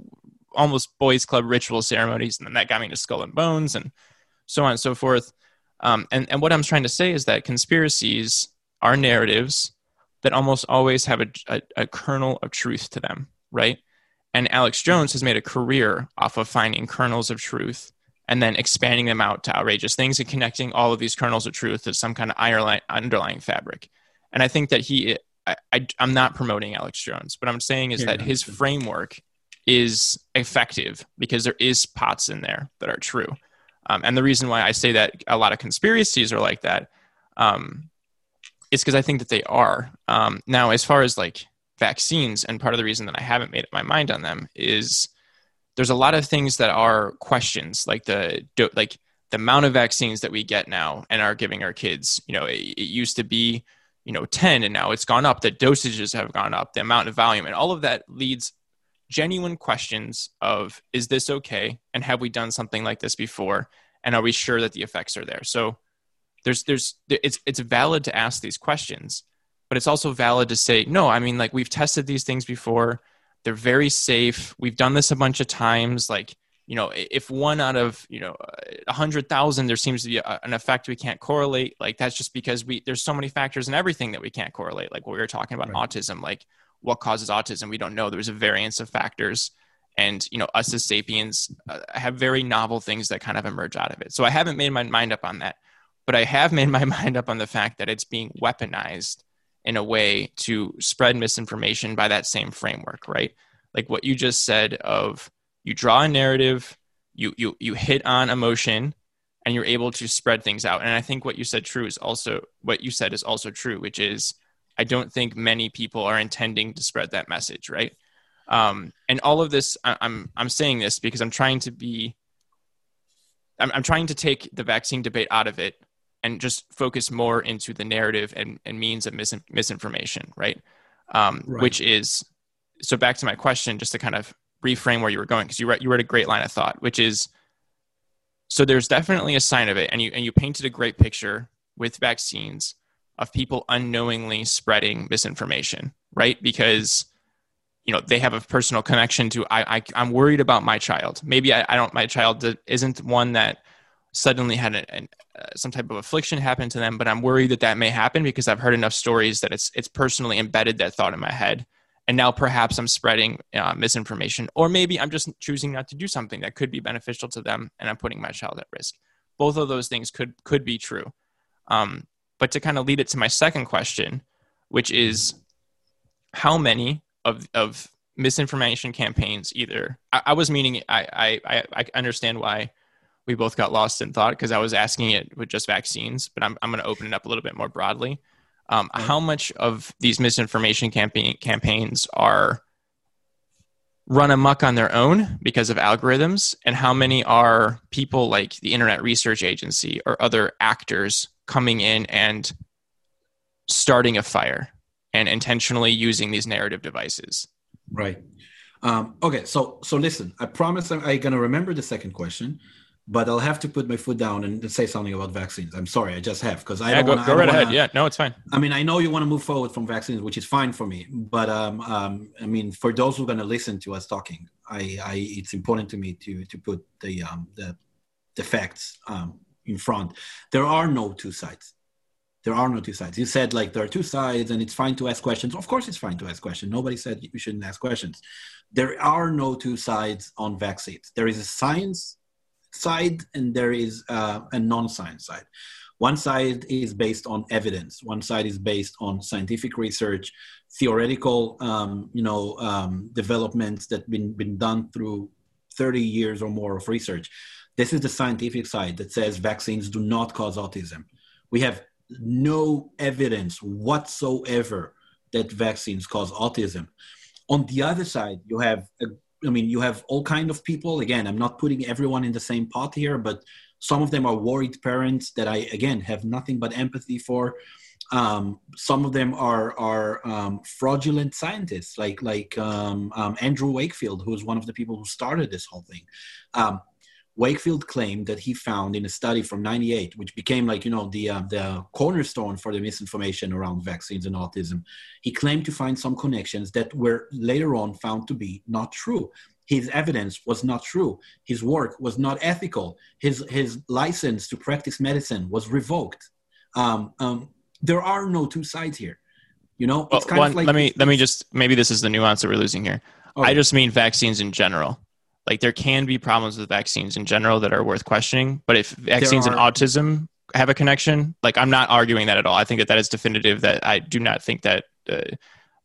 almost boys club ritual ceremonies and then that got me to skull and bones and so on and so forth um, and, and what i'm trying to say is that conspiracies are narratives that almost always have a, a, a kernel of truth to them, right? And Alex Jones has made a career off of finding kernels of truth and then expanding them out to outrageous things and connecting all of these kernels of truth to some kind of underlying fabric. And I think that he, I, I, am not promoting Alex Jones, but I'm saying is that his framework is effective because there is pots in there that are true. Um, and the reason why I say that a lot of conspiracies are like that um, is because I think that they are. Um, now, as far as like vaccines, and part of the reason that I haven't made up my mind on them is there's a lot of things that are questions, like the like the amount of vaccines that we get now and are giving our kids. You know, it, it used to be you know 10 and now it's gone up the dosages have gone up the amount of volume and all of that leads genuine questions of is this okay? And have we done something like this before? And are we sure that the effects are there? So there's there's it's it's valid to ask these questions but it's also valid to say no i mean like we've tested these things before. They're very safe. We've done this a bunch of times. Like you know if one out of you know a hundred thousand there seems to be a, an effect we can't correlate like that's just because we there's so many factors in everything that we can't correlate like what we were talking about right. autism like what causes autism we don't know. There's a variance of factors. And you know us as sapiens uh, have very novel things that kind of emerge out of it. So i haven't made my mind up on that but i have made my mind up on the fact that it's being weaponized in a way to spread misinformation by that same framework right? Like what you just said of you draw a narrative you you you hit on emotion and you're able to spread things out. And i think what you said true is also what you said is also true which is i don't think many people are intending to spread that message right? Um, and all of this I, i'm i'm saying this because i'm trying to be I'm, I'm trying to take the vaccine debate out of it and just focus more into the narrative and, and means of mis- misinformation right? Um, right. which is so back to my question just to kind of reframe where you were going because you read you read a great line of thought, which is so there's definitely a sign of it, and you and you painted a great picture with vaccines of people unknowingly spreading misinformation, right? Because you know they have a personal connection to I, I am worried about my child. Maybe I, I don't my child isn't one that suddenly had a, a, uh, some type of affliction happen to them, but I'm worried that that may happen because I've heard enough stories that it's it's personally embedded that thought in my head and now perhaps i'm spreading uh, misinformation or maybe i'm just choosing not to do something that could be beneficial to them and i'm putting my child at risk both of those things could could be true um, but to kind of lead it to my second question which is how many of of misinformation campaigns either i, I was meaning I, I i understand why we both got lost in thought because i was asking it with just vaccines but i'm, I'm going to open it up a little bit more broadly. Um, how much of these misinformation campaign campaigns are run amuck on their own because of algorithms, and how many are people like the Internet Research Agency or other actors coming in and starting a fire and intentionally using these narrative devices? Right. Um, okay. So so listen. I promise I'm, I'm gonna remember the second question but I'll have to put my foot down and say something about vaccines. I'm sorry, I just have because I yeah, don't go, wanna, go right wanna, ahead. Yeah, no, it's fine. I mean, I know you want to move forward from vaccines, which is fine for me. But um, um, I mean, for those who are going to listen to us talking, I, I, it's important to me to to put the um, the, the facts um, in front. There are no two sides. There are no two sides. You said like there are two sides, and it's fine to ask questions. Of course, it's fine to ask questions. Nobody said you shouldn't ask questions. There are no two sides on vaccines. There is a science side and there is uh, a non-science side one side is based on evidence one side is based on scientific research theoretical um, you know um, developments that been been done through 30 years or more of research this is the scientific side that says vaccines do not cause autism we have no evidence whatsoever that vaccines cause autism on the other side you have I mean, you have all kind of people. Again, I'm not putting everyone in the same pot here, but some of them are worried parents that I again have nothing but empathy for. Um, some of them are are um, fraudulent scientists, like like um, um Andrew Wakefield, who is one of the people who started this whole thing. Wakefield claimed that he found in a study from '98, which became like you know the uh, the cornerstone for the misinformation around vaccines and autism. He claimed to find some connections that were later on found to be not true. His evidence was not true. His work was not ethical. His his license to practice medicine was revoked. Um, um, there are no two sides here. You know, well, one, like let me let me just maybe this is the nuance that we're losing here. Okay. I just mean vaccines in general like there can be problems with vaccines in general that are worth questioning. But if vaccines and autism have a connection, like I'm not arguing that at all. I think that that is definitive. That I do not think that. Uh,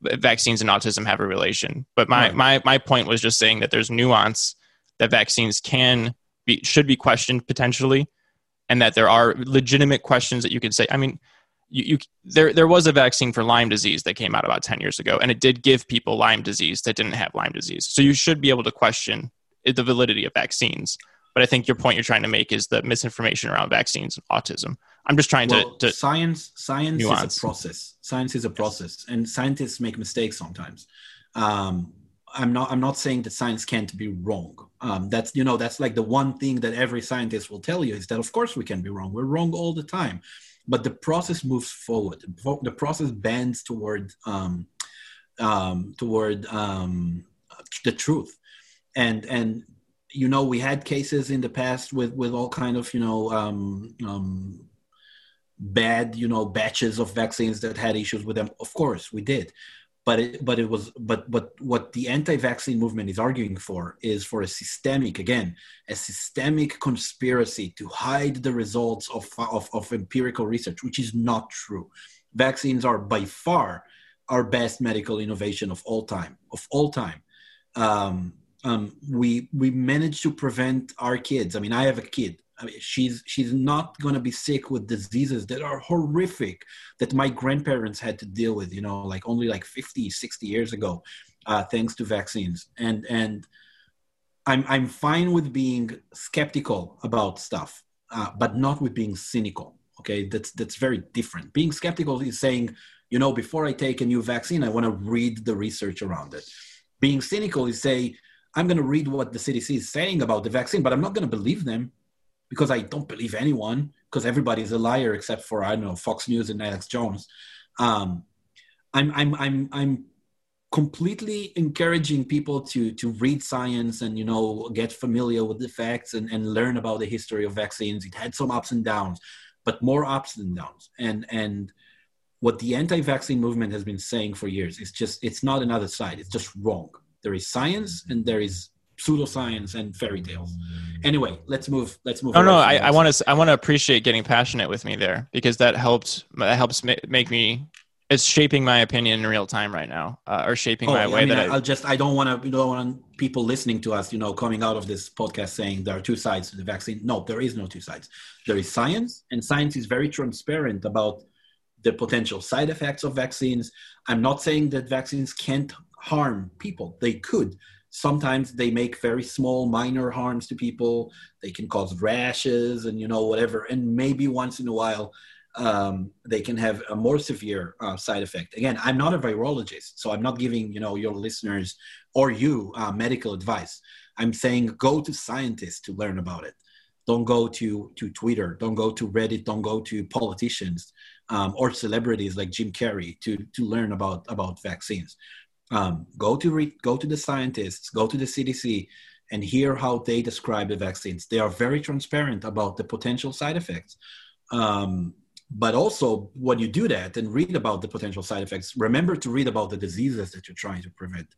vaccines and autism have a relation but my, right. my my point was just saying that there's nuance that vaccines can be should be questioned potentially and that there are legitimate questions that you could say i mean you, you there there was a vaccine for Lyme disease that came out about 10 years ago and it did give people Lyme disease that didn't have Lyme disease. So you should be able to question the validity of vaccines. But I think your point you're trying to make is the misinformation around vaccines and autism. I'm just trying well, to, to, science science nuance. is a process. Science is a process and scientists make mistakes sometimes. Um, I'm not I'm not saying that science can't be wrong. Um, that's you know that's like the one thing that every scientist will tell you is that of course we can be wrong. We're wrong all the time but the process moves forward. The process bends toward um, um, toward um, the truth, and and you know we had cases in the past with with all kind of you know um, um, bad you know batches of vaccines that had issues with them. Of course, we did, but it, but it was but but what the anti-vaccine movement is arguing for is for a systemic again a systemic conspiracy to hide the results of, of, of empirical research which is not true. Vaccines are by far our best medical innovation of all time of all time. Um, um, we we managed to prevent our kids. I mean i have a kid. I mean, she's she's not going to be sick with diseases that are horrific that my grandparents had to deal with you know like only like 50 60 years ago uh, thanks to vaccines. And and i'm i'm fine with being skeptical about stuff uh, but not with being cynical okay? That's that's very different. Being skeptical is saying you know before i take a new vaccine i want to read the research around it. Being cynical is say i'm going to read what the cdc is saying about the vaccine but i'm not going to believe them because I don't believe anyone because everybody's a liar except for I don't know Fox News and Alex Jones. Um, I'm I'm I'm I'm completely encouraging people to to read science and you know get familiar with the facts and, and learn about the history of vaccines. It had some ups and downs, but more ups and downs. And and what the anti-vaccine movement has been saying for years is just it's not another side. It's just wrong. There is science and there is pseudoscience and fairy tales. Anyway, let's move. Let's move. Oh no, I, want to. I want to appreciate getting passionate with me there because that helped. That helps make me. It's shaping my opinion in real time right now, uh, or shaping oh, my way I mean, that I, will just. I don't want to. You don't want people listening to us. You know, coming out of this podcast saying there are two sides to the vaccine. No, there is no two sides. There is science, and science is very transparent about the potential side effects of vaccines. I'm not saying that vaccines can't harm people. They could. Sometimes they make very small minor harms to people. They can cause rashes and you know whatever. And maybe once in a while um, they can have a more severe uh, side effect. Again i'm not a virologist so i'm not giving you know your listeners or you uh, medical advice. I'm saying go to scientists to learn about it. Don't go to to twitter. Don't go to reddit. Don't go to politicians um, or celebrities like jim carrey to to learn about about vaccines um, go to re- go to the scientists, go to the CDC, and hear how they describe the vaccines. They are very transparent about the potential side effects. Um, but also, when you do that and read about the potential side effects, remember to read about the diseases that you're trying to prevent.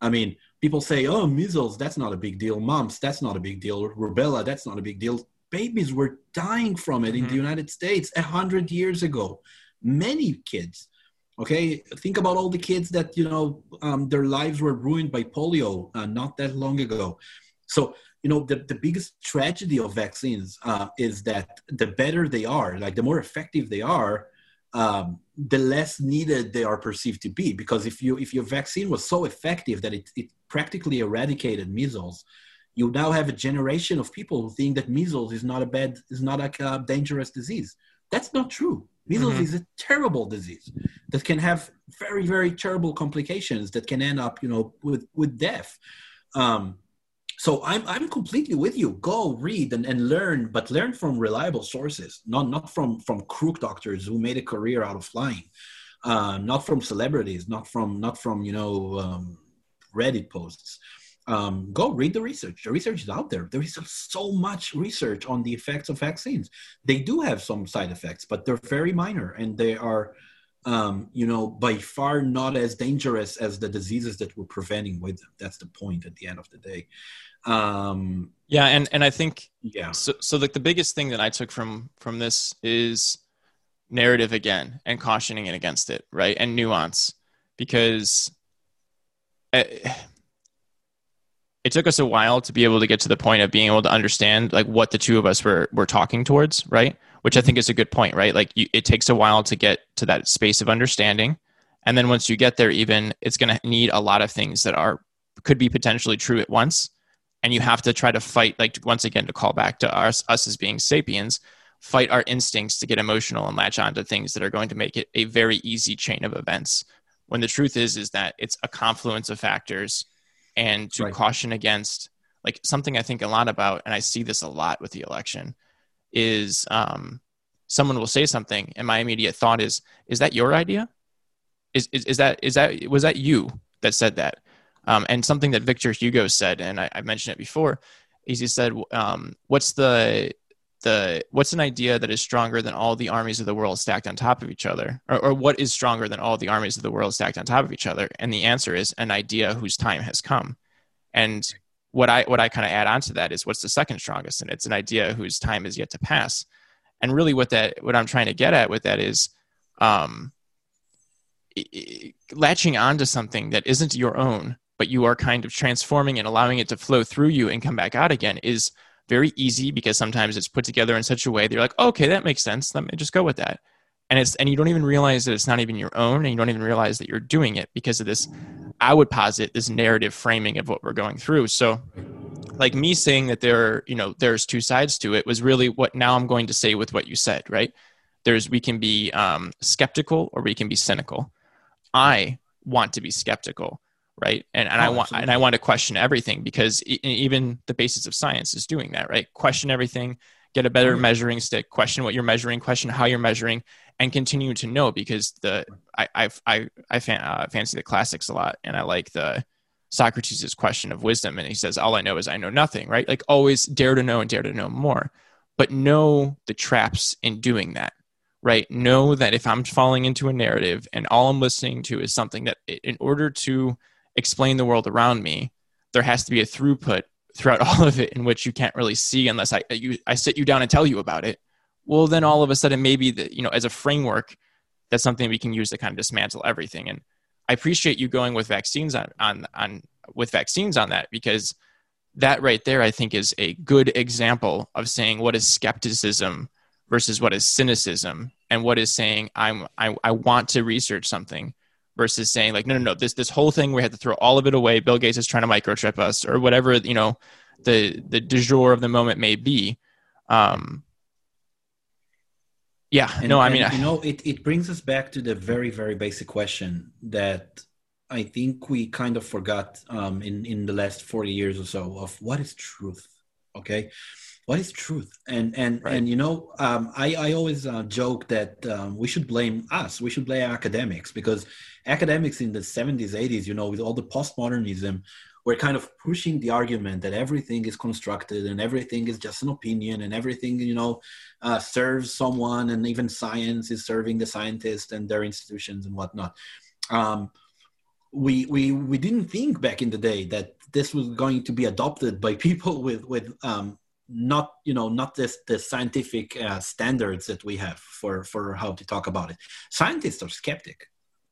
I mean, people say, "Oh, measles, that's not a big deal. Mumps, that's not a big deal. Rubella, that's not a big deal." Babies were dying from it mm-hmm. in the mm-hmm. United States a hundred years ago. Many kids Okay, think about all the kids that you know um, their lives were ruined by polio uh, not that long ago. So you know the, the biggest tragedy of vaccines uh, is that the better they are, like the more effective they are, um, the less needed they are perceived to be. Because if you if your vaccine was so effective that it, it practically eradicated measles, you now have a generation of people who think that measles is not a bad is not like a dangerous disease. That's not true. Measles mm-hmm. is a terrible disease that can have very, very terrible complications that can end up, you know, with, with death. Um, so I'm, I'm completely with you. Go read and, and learn, but learn from reliable sources, not, not from, from crook doctors who made a career out of flying, uh, not from celebrities, not from, not from, you know, um, Reddit posts um, go read the research. The research is out there. There is so much research on the effects of vaccines. They do have some side effects, but they're very minor and they are um, you know, by far not as dangerous as the diseases that we're preventing with them. That's the point at the end of the day. Um, yeah, and and I think yeah. So so like the biggest thing that I took from from this is narrative again and cautioning it against it, right? And nuance because eh, it took us a while to be able to get to the point of being able to understand like what the two of us were were talking towards, right? Which I think is a good point, right? Like you, it takes a while to get to that space of understanding. And then once you get there even it's going to need a lot of things that are could be potentially true at once and you have to try to fight like once again to call back to us us as being sapiens fight our instincts to get emotional and latch onto things that are going to make it a very easy chain of events when the truth is is that it's a confluence of factors and to right. caution against like something i think a lot about and i see this a lot with the election is um, someone will say something and my immediate thought is is that your idea is, is, is that is that was that you that said that um, and something that victor hugo said and i, I mentioned it before is he said um, what's the the what's an idea that is stronger than all the armies of the world stacked on top of each other? Or, or, what is stronger than all the armies of the world stacked on top of each other? And the answer is an idea whose time has come. And what i what i kind of add on to that is what's the second strongest? And it's an idea whose time is yet to pass. And really what that what i'm trying to get at with that is um latching onto something that isn't your own but you are kind of transforming and allowing it to flow through you and come back out again is very easy because sometimes it's put together in such a way that you're like, oh, okay, that makes sense. Let me just go with that. And it's and you don't even realize that it's not even your own, and you don't even realize that you're doing it because of this. I would posit this narrative framing of what we're going through. So, like me saying that there, are, you know, there's two sides to it was really what now I'm going to say with what you said, right? There's we can be um, skeptical or we can be cynical. I want to be skeptical right? And, and oh, i want absolutely. and i want to question everything because even the basis of science is doing that right? Question everything get a better measuring stick question what you're measuring question how you're measuring and continue to know because the i i i, I fan, uh, fancy the classics a lot and i like the socrates' question of wisdom and he says all i know is i know nothing right? Like always dare to know and dare to know more. But know the traps in doing that right? Know that if i'm falling into a narrative and all i'm listening to is something that in order to explain the world around me, there has to be a throughput throughout all of it in which you can't really see unless I you I sit you down and tell you about it. Well, then all of a sudden maybe you know as a framework, that's something we can use to kind of dismantle everything. And I appreciate you going with vaccines on on on with vaccines on that because that right there I think is a good example of saying what is skepticism versus what is cynicism and what is saying I'm I, I want to research something versus saying like no no no this this whole thing we had to throw all of it away. Bill gates is trying to microchip us or whatever you know the the du jour of the moment may be. Um yeah and, no i mean you know it, it brings us back to the very very basic question that i think we kind of forgot um in in the last 40 years or so of what is truth okay what is truth? And and right. and you know um, I, I always uh, joke that um, we should blame us. We should blame academics because academics in the 70s 80s you know with all the postmodernism were kind of pushing the argument that everything is constructed and everything is just an opinion and everything you know uh, serves someone and even science is serving the scientists and their institutions and whatnot. Um, we we we didn't think back in the day that this was going to be adopted by people with with um, not you know not this the scientific uh, standards that we have for for how to talk about it. Scientists are skeptic.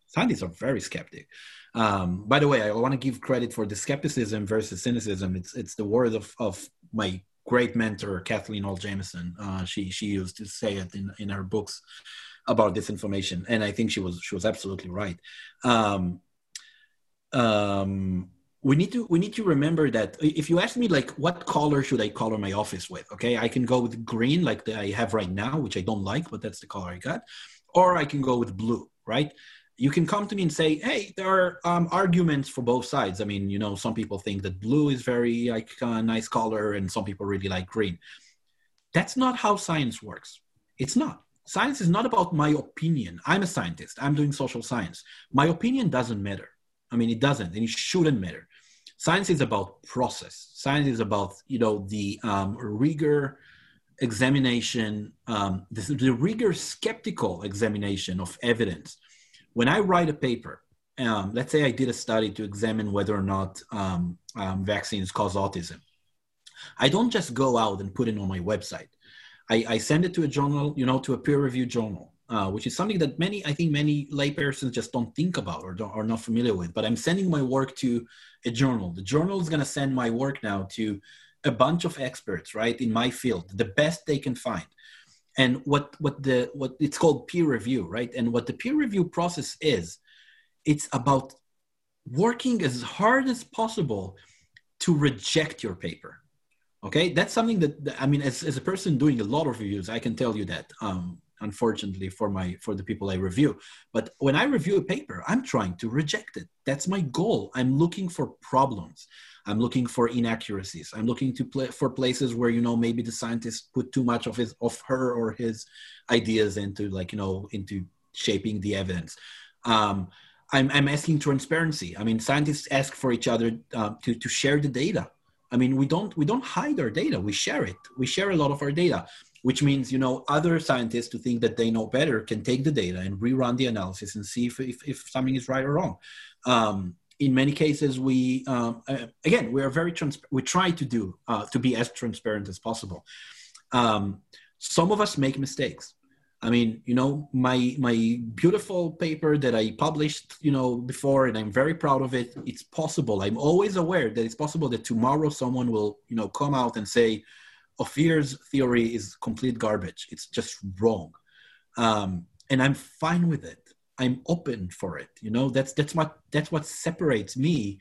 Scientists are very skeptic. Um, by the way i want to give credit for the skepticism versus cynicism. It's it's the word of of my great mentor kathleen hall jamieson. Uh, she she used to say it in in her books about disinformation and i think she was she was absolutely right. Um, um, we need to we need to remember that if you ask me like what color should i color my office with okay? I can go with green like the, i have right now which i don't like but that's the color i got or i can go with blue right? You can come to me and say hey there are um, arguments for both sides. I mean you know some people think that blue is very like a nice color and some people really like green. That's not how science works. It's not. Science is not about my opinion. I'm a scientist. I'm doing social science. My opinion doesn't matter. I mean, it doesn't, and it shouldn't matter science is about process science is about you know the um, rigor examination um, the, rigor skeptical examination of evidence when I write a paper, um, let's say I did a study to examine whether or not um, um, vaccines cause autism. I don't just go out and put it on my website. I, I send it to a journal, you know, to a peer-reviewed journal, uh, which is something that many, I think, many laypersons just don't think about or are not familiar with. But I'm sending my work to a journal. The journal is going to send my work now to a bunch of experts, right, in my field, the best they can find. And what what the what it's called peer review, right? And what the peer review process is, it's about working as hard as possible to reject your paper okay that's something that i mean as, as a person doing a lot of reviews i can tell you that um, unfortunately for my for the people i review but when i review a paper i'm trying to reject it that's my goal i'm looking for problems i'm looking for inaccuracies i'm looking to play for places where you know maybe the scientist put too much of his of her or his ideas into like you know into shaping the evidence um, I'm, I'm asking transparency. I mean, scientists ask for each other uh, to, to share the data. I mean, we don't we don't hide our data. We share it. We share a lot of our data, which means you know other scientists who think that they know better can take the data and rerun the analysis and see if if, if something is right or wrong. Um, in many cases, we um, uh, again we are very trans- we try to do uh, to be as transparent as possible. Um, some of us make mistakes. I mean, you know, my my beautiful paper that I published, you know, before, and I'm very proud of it. It's possible. I'm always aware that it's possible that tomorrow someone will, you know, come out and say, Ophir's theory is complete garbage. It's just wrong, um, and I'm fine with it. I'm open for it. You know, that's that's what that's what separates me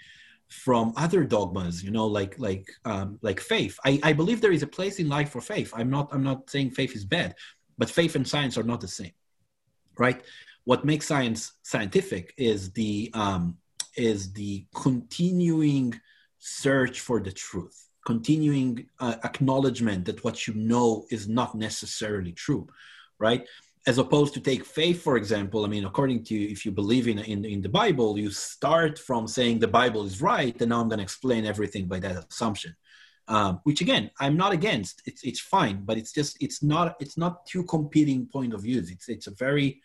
from other dogmas you know like like um, like faith I, I believe there is a place in life for faith i'm not i'm not saying faith is bad but faith and science are not the same, right? What makes science scientific is the um, is the continuing search for the truth, continuing uh, acknowledgement that what you know is not necessarily true, right? As opposed to take faith, for example. I mean, according to if you believe in in, in the Bible, you start from saying the Bible is right, and now I'm going to explain everything by that assumption um, which again i'm not against it's it's fine but it's just it's not it's not two competing point of views it's it's a very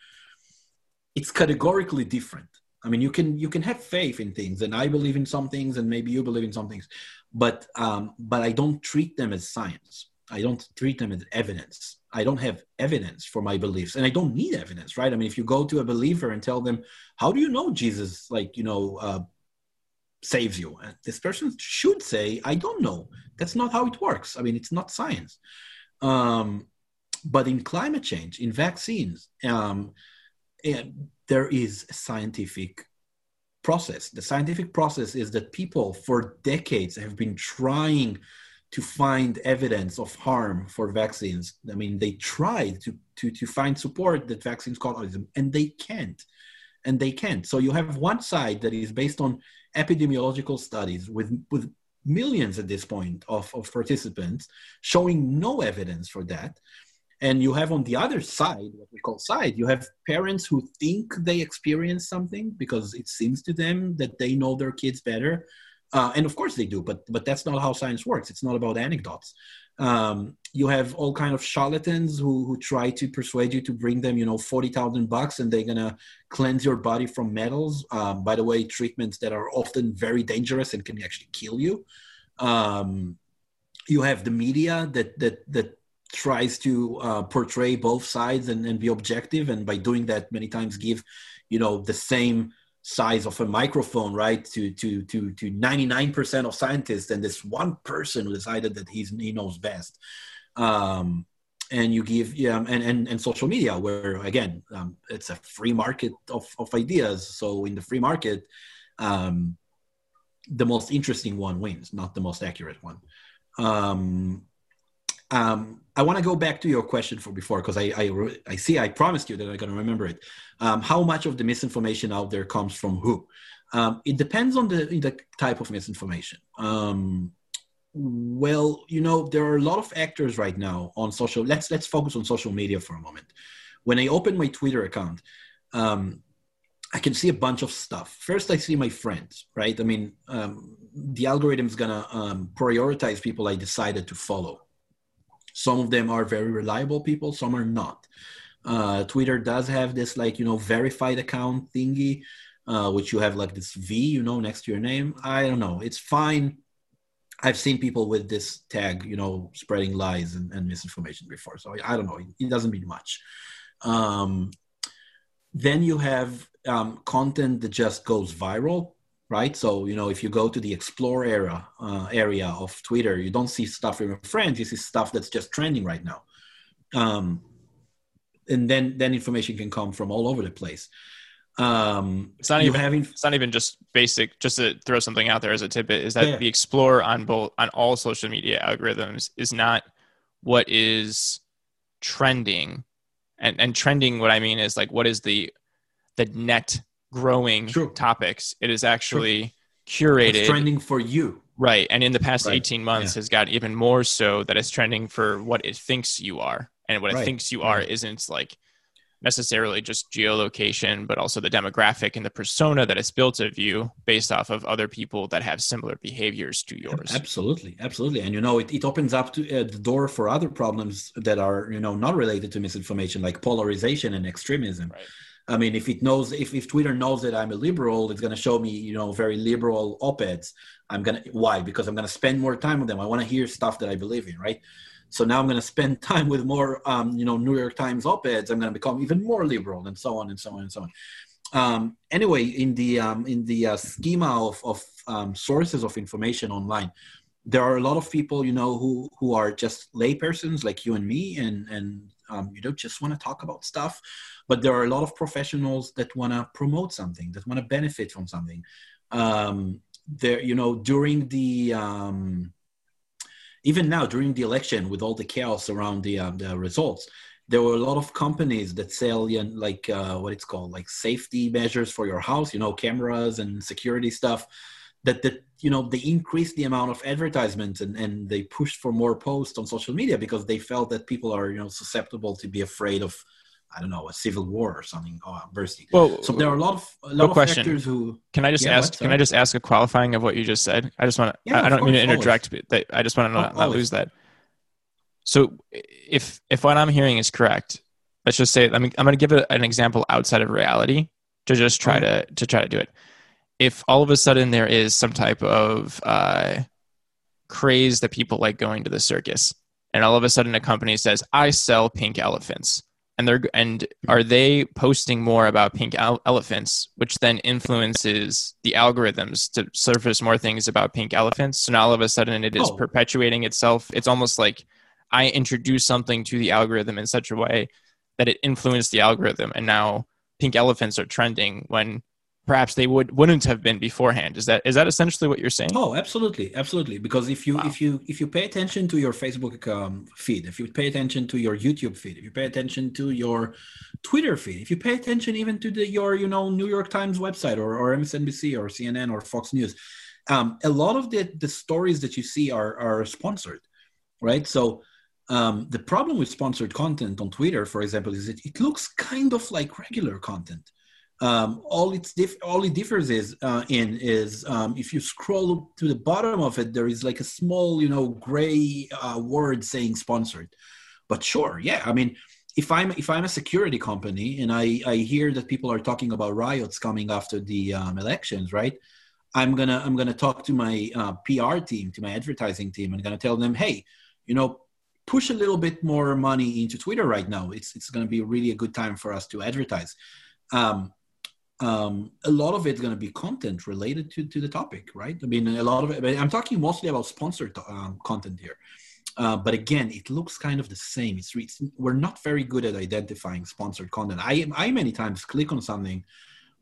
it's categorically different i mean you can you can have faith in things and i believe in some things and maybe you believe in some things but um, but i don't treat them as science i don't treat them as evidence i don't have evidence for my beliefs and i don't need evidence right i mean if you go to a believer and tell them how do you know jesus like you know uh, saves you. And this person should say, I don't know. That's not how it works. I mean, it's not science. Um, but in climate change, in vaccines, um, there is scientific process. The scientific process is that people for decades have been trying to find evidence of harm for vaccines. I mean, they tried to, to, to find support that vaccines cause autism, and they can't. And they can't. So you have one side that is based on epidemiological studies with, with millions at this point of, of participants showing no evidence for that. And you have on the other side, what we call side, you have parents who think they experience something because it seems to them that they know their kids better. Uh, and of course they do, but but that's not how science works. It's not about anecdotes. Um, you have all kind of charlatans who, who try to persuade you to bring them, you know, 40,000 bucks and they're to cleanse your body from metals. Um, by the way, treatments that are often very dangerous and can actually kill you. Um, you have the media that, that, that tries to uh, portray both sides and, and be objective. And by doing that, many times give, you know, the same size of a microphone, right, to to to to 99% of scientists, and this one person who decided that he's he knows best. Um, and you give yeah, and, and and social media, where again, um, it's a free market of of ideas. So in the free market, um, the most interesting one wins, not the most accurate one. Um, um, I want to go back to your question for before because I, I, I see I promised you that I'm going to remember it. Um, how much of the misinformation out there comes from who? Um, it depends on the the type of misinformation. Um, well, you know, there are a lot of actors right now on social. Let's let's focus on social media for a moment. When I open my Twitter account, um, I can see a bunch of stuff. First, I see my friends, right? I mean, um, the algorithm is gonna prioritize people I decided to follow some of them are very reliable people, some are not. Uh, Twitter does have this like you know verified account thingy, uh, which you have like this V, you know, next to your name. I don't know. It's fine. I've seen people with this tag, you know, spreading lies and, and misinformation before. So I don't know. It doesn't mean much. Um, then you have um, content that just goes viral, right? So you know, if you go to the explore era uh, area of Twitter, you don't see stuff from your friends. You see stuff that's just trending right now. Um, and then then information can come from all over the place. Um, it's not even having it's not even just basic. Just to throw something out there as a tidbit is that yeah. the Explorer on both on all social media algorithms is not what is trending, and and trending. What I mean is like what is the the net growing topics. It is actually curated it's trending for you. Right. And in the past right. 18 months yeah. has got even more so that it's trending for what it thinks you are. And what right. it thinks you are right. isn't like necessarily just geolocation, but also the demographic and the persona that is built of you based off of other people that have similar behaviors to yours. Absolutely, absolutely, and you know it, it opens up to uh, the door for other problems that are you know not related to misinformation, like polarization and extremism. Right. I mean, if it knows, if, if Twitter knows that I'm a liberal, it's going to show me, you know, very liberal op-eds. I'm going to, why? Because I'm going to spend more time with them. I want to hear stuff that I believe in, right? So now I'm going to spend time with more, um, you know, New York Times op-eds. I'm going to become even more liberal, and so on and so on and so on. Um, anyway, in the um, in the uh, schema of, of um, sources of information online, there are a lot of people, you know, who who are just laypersons like you and me, and and um, you don't just want to talk about stuff but there are a lot of professionals that want to promote something that want to benefit from something. Um, there you know during the um, even now during the election with all the chaos around the, um, the results there were a lot of companies that sell you know, like uh, what it's called like safety measures for your house you know cameras and security stuff that that you know they increased the amount of advertisements and, and they pushed for more posts on social media because they felt that people are you know susceptible to be afraid of I don't know a civil war or something oh, bursting. Well, so there are a lot of a lot of question. factors who. Can I just yeah, ask? Can I just ask a qualifying of what you just said? I just want to. Yeah, I, don't course, mean to interject, always. but I just want to not, not lose that. So, if if what I'm hearing is correct, let's just say I mean I'm going to give it an example outside of reality to just try uh-huh. to to try to do it if all of a sudden there is some type of uh, craze that people like going to the circus, and all of a sudden a company says, "I sell pink elephants," and they're and are they posting more about pink elephants, which then influences the algorithms to surface more things about pink elephants? So now all of a sudden it is oh. perpetuating itself. It's almost like I introduce something to the algorithm in such a way that it influenced the algorithm, and now pink elephants are trending when perhaps they would wouldn't have been beforehand. Is that is that essentially what you're saying? Oh absolutely. Absolutely. Because if you wow. if you if you pay attention to your facebook um, feed if you pay attention to your youtube feed if you pay attention to your twitter feed if you pay attention even to the your you know new york times website or, or msnbc or cnn or fox news um, a lot of the the stories that you see are are sponsored right? So um, the problem with sponsored content on twitter for example is that it looks kind of like regular content um, all it's all it differs is uh, in is um, if you scroll to the bottom of it, there is like a small, you know, gray uh, word saying sponsored. But sure, yeah, I mean, if I'm if I'm a security company and I I hear that people are talking about riots coming after the um, elections, right? I'm gonna I'm gonna talk to my uh, PR team, to my advertising team, and gonna tell them, hey, you know, push a little bit more money into Twitter right now. It's it's gonna be really a good time for us to advertise. Um, um, a lot of it's going to be content related to, to the topic, right? I mean, a lot of it, I'm talking mostly about sponsored um, content here. Uh, but again, it looks kind of the same. It's, it's, we're not very good at identifying sponsored content. I, I many times click on something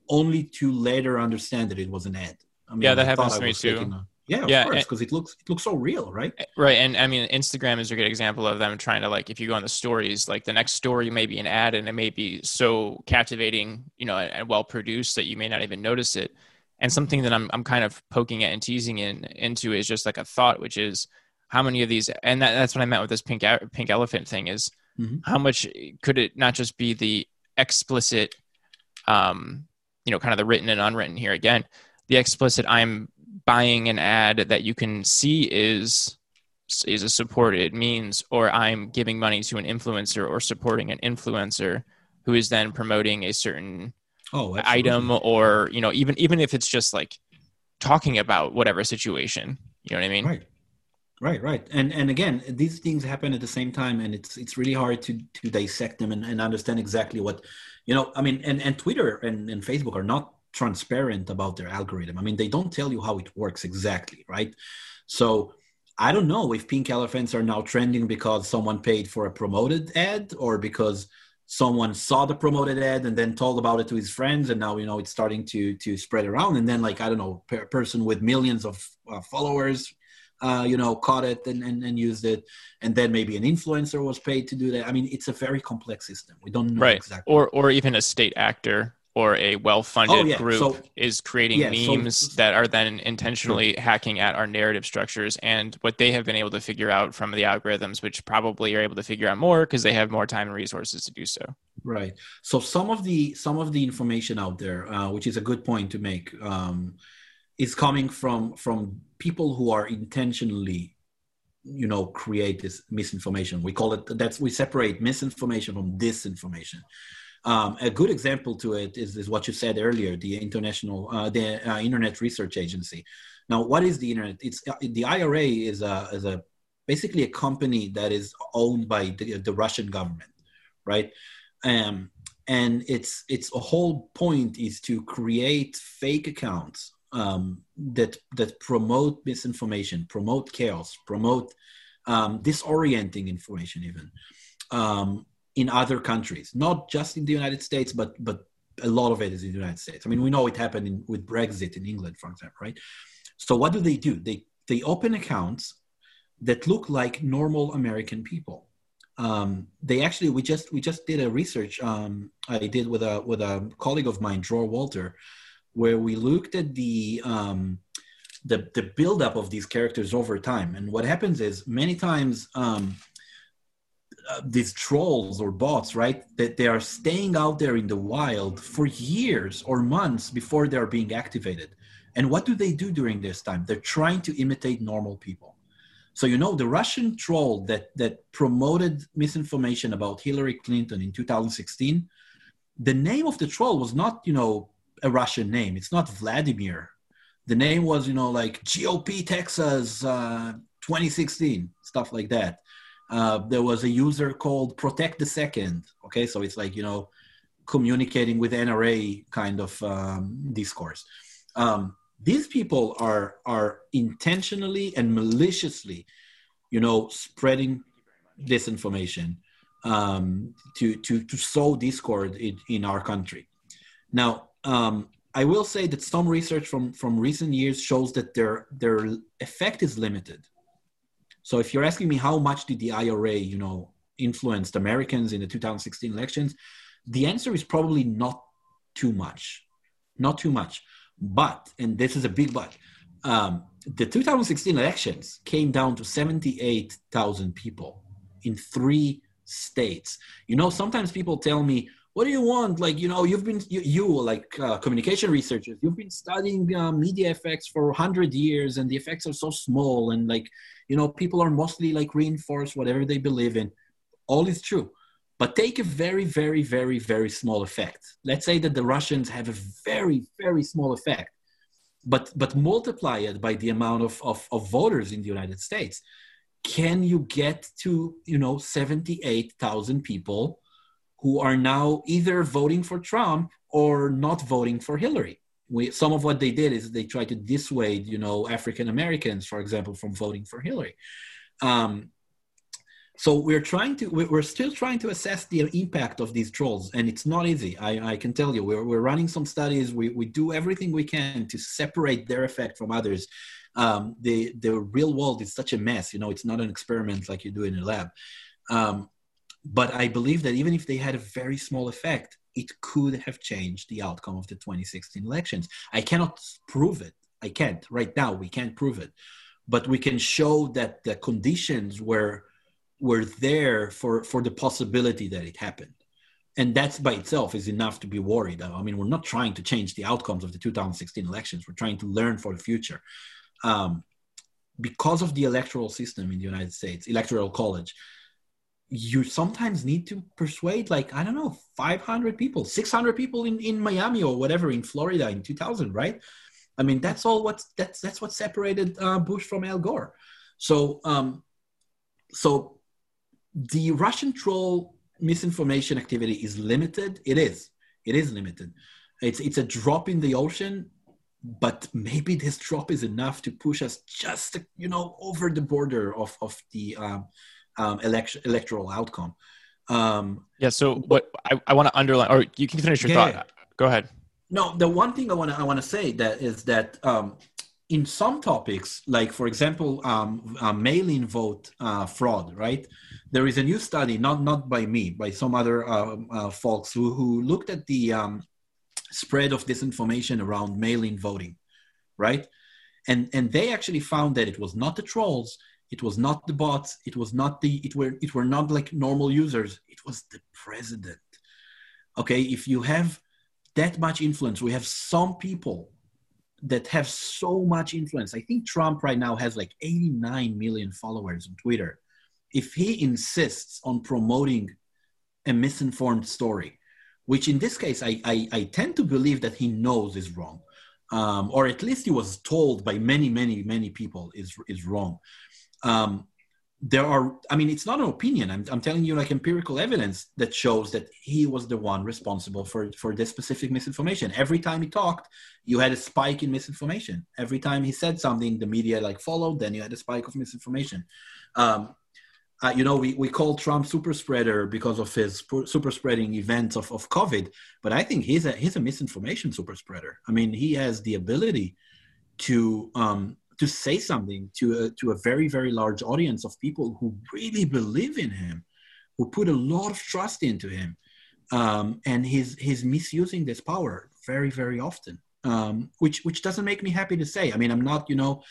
only to later understand that it was an ad. I mean, yeah, that I happens to me too. Yeah, of yeah, course, because it looks it looks so real, right? Eh, right, and I mean, Instagram is a good example of them trying to like, if you go on the stories, like the next story may be an ad, and it may be so captivating, you know, and, and well produced that you may not even notice it. And something that I'm I'm kind of poking at and teasing in into is just like a thought, which is how many of these, and that, that's what I meant with this pink pink elephant thing is mm-hmm. how much could it not just be the explicit, um, you know, kind of the written and unwritten here again, the explicit I'm buying an ad that you can see is is a supported means, or I'm giving money to an influencer or supporting an influencer who is then promoting a certain oh, item, or you know, even even if it's just like talking about whatever situation. You know what I mean? Right. Right, right, and and again, these things happen at the same time, and it's it's really hard to to dissect them and, and understand exactly what, you know. I mean, and and Twitter and, and Facebook are not transparent about their algorithm. I mean, they don't tell you how it works exactly, right? So I don't know if pink elephants are now trending because someone paid for a promoted ad or because someone saw the promoted ad and then told about it to his friends and now you know it's starting to to spread around and then like i don't know a person with millions of uh, followers uh, you know caught it and, and, and used it and then maybe an influencer was paid to do that i mean it's a very complex system we don't know right. exactly or or even a state actor or a well-funded Oh, yeah. group So- is creating Yeah, so- memes that are then intentionally hacking at our narrative structures and what they have been able to figure out from the algorithms which probably are able to figure out more because they have more time and resources to do so Right. So some of the some of the information out there, uh, which is a good point to make, um, is coming from from people who are intentionally, you know, create this misinformation. We call it that's we separate misinformation from disinformation. Um, a good example to it is, is what you said earlier, the international uh, the uh, Internet Research Agency. Now, what is the internet? It's uh, the IRA is a is a basically a company that is owned by the, the Russian government, right? um, and its its whole point is to create fake accounts um, that that promote misinformation, promote chaos, promote um, disorienting information, even um, in other countries, not just in the United States, but but a lot of it is in the United States. I mean, we know it happened in, with Brexit in England, for example, right? So what do they do? They they open accounts that look like normal American people um, they actually we just we just did a research um, I did with a with a colleague of mine, Dror Walter, where we looked at the um, the the buildup of these characters over time. And what happens is many times um, these trolls or bots, right, that they are staying out there in the wild for years or months before they are being activated. And what do they do during this time? They're trying to imitate normal people. So you know the Russian troll that that promoted misinformation about Hillary Clinton in 2016. The name of the troll was not you know a Russian name. It's not Vladimir. The name was you know like GOP Texas uh, 2016 stuff like that. Uh, there was a user called Protect the Second. Okay, so it's like you know communicating with NRA kind of um, discourse. Um, these people are are intentionally and maliciously you know spreading disinformation um, to to to sow discord in, in our country now um, i will say that some research from from recent years shows that their their effect is limited so if you're asking me how much did the ira you know influenced americans in the 2016 elections the answer is probably not too much not too much but, and this is a big but, um, the 2016 elections came down to 78,000 people in three states. You know, sometimes people tell me, what do you want? Like, you know, you've been, you, you like uh, communication researchers, you've been studying uh, media effects for 100 years and the effects are so small. And like, you know, people are mostly like reinforced whatever they believe in. All is true but take a very, very, very, very small effect. Let's say that the Russians have a very, very small effect, but but multiply it by the amount of, of, of voters in the United States. Can you get to you know seventy eight thousand people who are now either voting for Trump or not voting for Hillary? We, some of what they did is they tried to dissuade you know African Americans, for example, from voting for Hillary. Um, so we're trying to we're still trying to assess the impact of these trolls and it's not easy i, I can tell you we're, we're running some studies we, we do everything we can to separate their effect from others um, the the real world is such a mess you know it's not an experiment like you do in a lab um, but i believe that even if they had a very small effect it could have changed the outcome of the 2016 elections. I cannot prove it. I can't. Right now we can't prove it. But we can show that the conditions were were there for for the possibility that it happened. And that's by itself is enough to be worried i mean we're not trying to change the outcomes of the 2016 elections. We're trying to learn for the future. Um, because of the electoral system in the United States, electoral college, you sometimes need to persuade like i don't know 500 people 600 people in, in miami or whatever in florida in 2000 right? I mean that's all what's that's that's what separated uh, bush from al gore. So um so the russian troll misinformation activity is limited. It is. It is limited. It's it's a drop in the ocean but maybe this drop is enough to push us just you know over the border of of the um, um, election electoral outcome. Um, yeah. So what I, I want to underline, or you can finish your yeah, thought. Go ahead. No, the one thing I want to I want to say that is that um, in some topics, like for example, um, uh, mail-in vote uh, fraud, right? There is a new study, not not by me, by some other uh, uh folks who who looked at the um, spread of disinformation around mail-in voting, right? And and they actually found that it was not the trolls, it was not the bots. It was not the it were it were not like normal users. It was the president. Okay if you have that much influence we have some people that have so much influence. I think trump right now has like 89 million followers on twitter. If he insists on promoting a misinformed story which in this case i i, I tend to believe that he knows is wrong um, or at least he was told by many many many people is is wrong um, there are i mean it's not an opinion. I'm, I'm telling you like empirical evidence that shows that he was the one responsible for for this specific misinformation. Every time he talked you had a spike in misinformation. Every time he said something the media like followed then you had a spike of misinformation. Um, uh, you know we, we call trump super spreader because of his super spreading events of, of covid but i think he's a he's a misinformation super spreader. I mean he has the ability to um, to say something to a, to a very very large audience of people who really believe in him who put a lot of trust into him um, and he's he's misusing this power very very often um, which which doesn't make me happy to say. I mean i'm not you know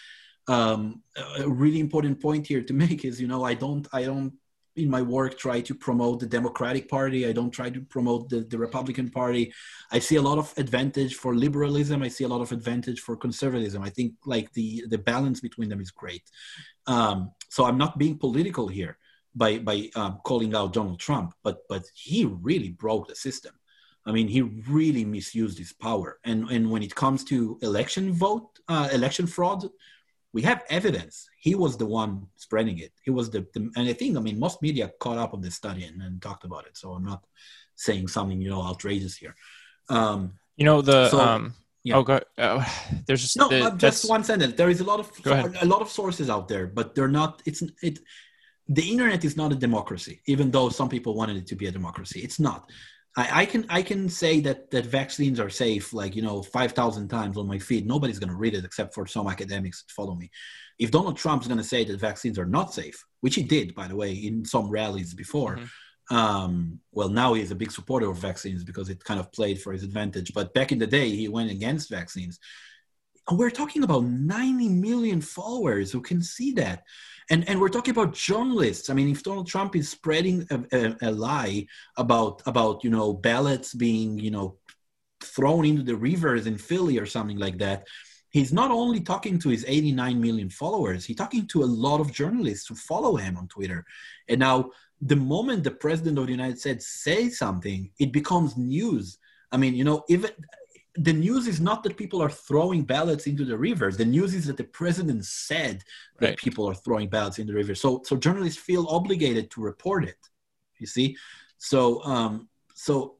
um, a really important point here to make is you know i don't i don't in my work try to promote the democratic party. I don't try to promote the, the republican party. I see a lot of advantage for liberalism. I see a lot of advantage for conservatism. I think like the the balance between them is great. Um, so i'm not being political here by by um, calling out donald trump but but he really broke the system. I mean, he really misused his power. And and when it comes to election vote, uh, election fraud, we have evidence he was the one spreading it he was the, the, and i think i mean most media caught up on this study and, and talked about it so i'm not saying something you know outrageous here um you know the so, um yeah. Oh, God. Uh, there's just no, the, uh, just one sentence. There is a lot of a lot of sources out there, but they're not. It's it. The internet is not a democracy, even though some people wanted it to be a democracy. It's not. I, I, can I can say that that vaccines are safe, like you know, five thousand times on my feed. Nobody's going to read it except for some academics that follow me. If Donald Trump's going to say that vaccines are not safe, which he did, by the way, in some rallies before, mm-hmm. um, well, now he's a big supporter of vaccines because it kind of played for his advantage. But back in the day, he went against vaccines. We're talking about 90 million followers who can see that and and we're talking about journalists. I mean, if Donald Trump is spreading a, a, a lie about about you know ballots being you know thrown into the rivers in Philly or something like that, he's not only talking to his 89 million followers, he's talking to a lot of journalists who follow him on Twitter. And now, the moment the president of the United States says something, it becomes news. I mean, you know, even the news is not that people are throwing ballots into the rivers. The news is that the president said that right. people are throwing ballots in the river. So, so journalists feel obligated to report it. You see, so um, so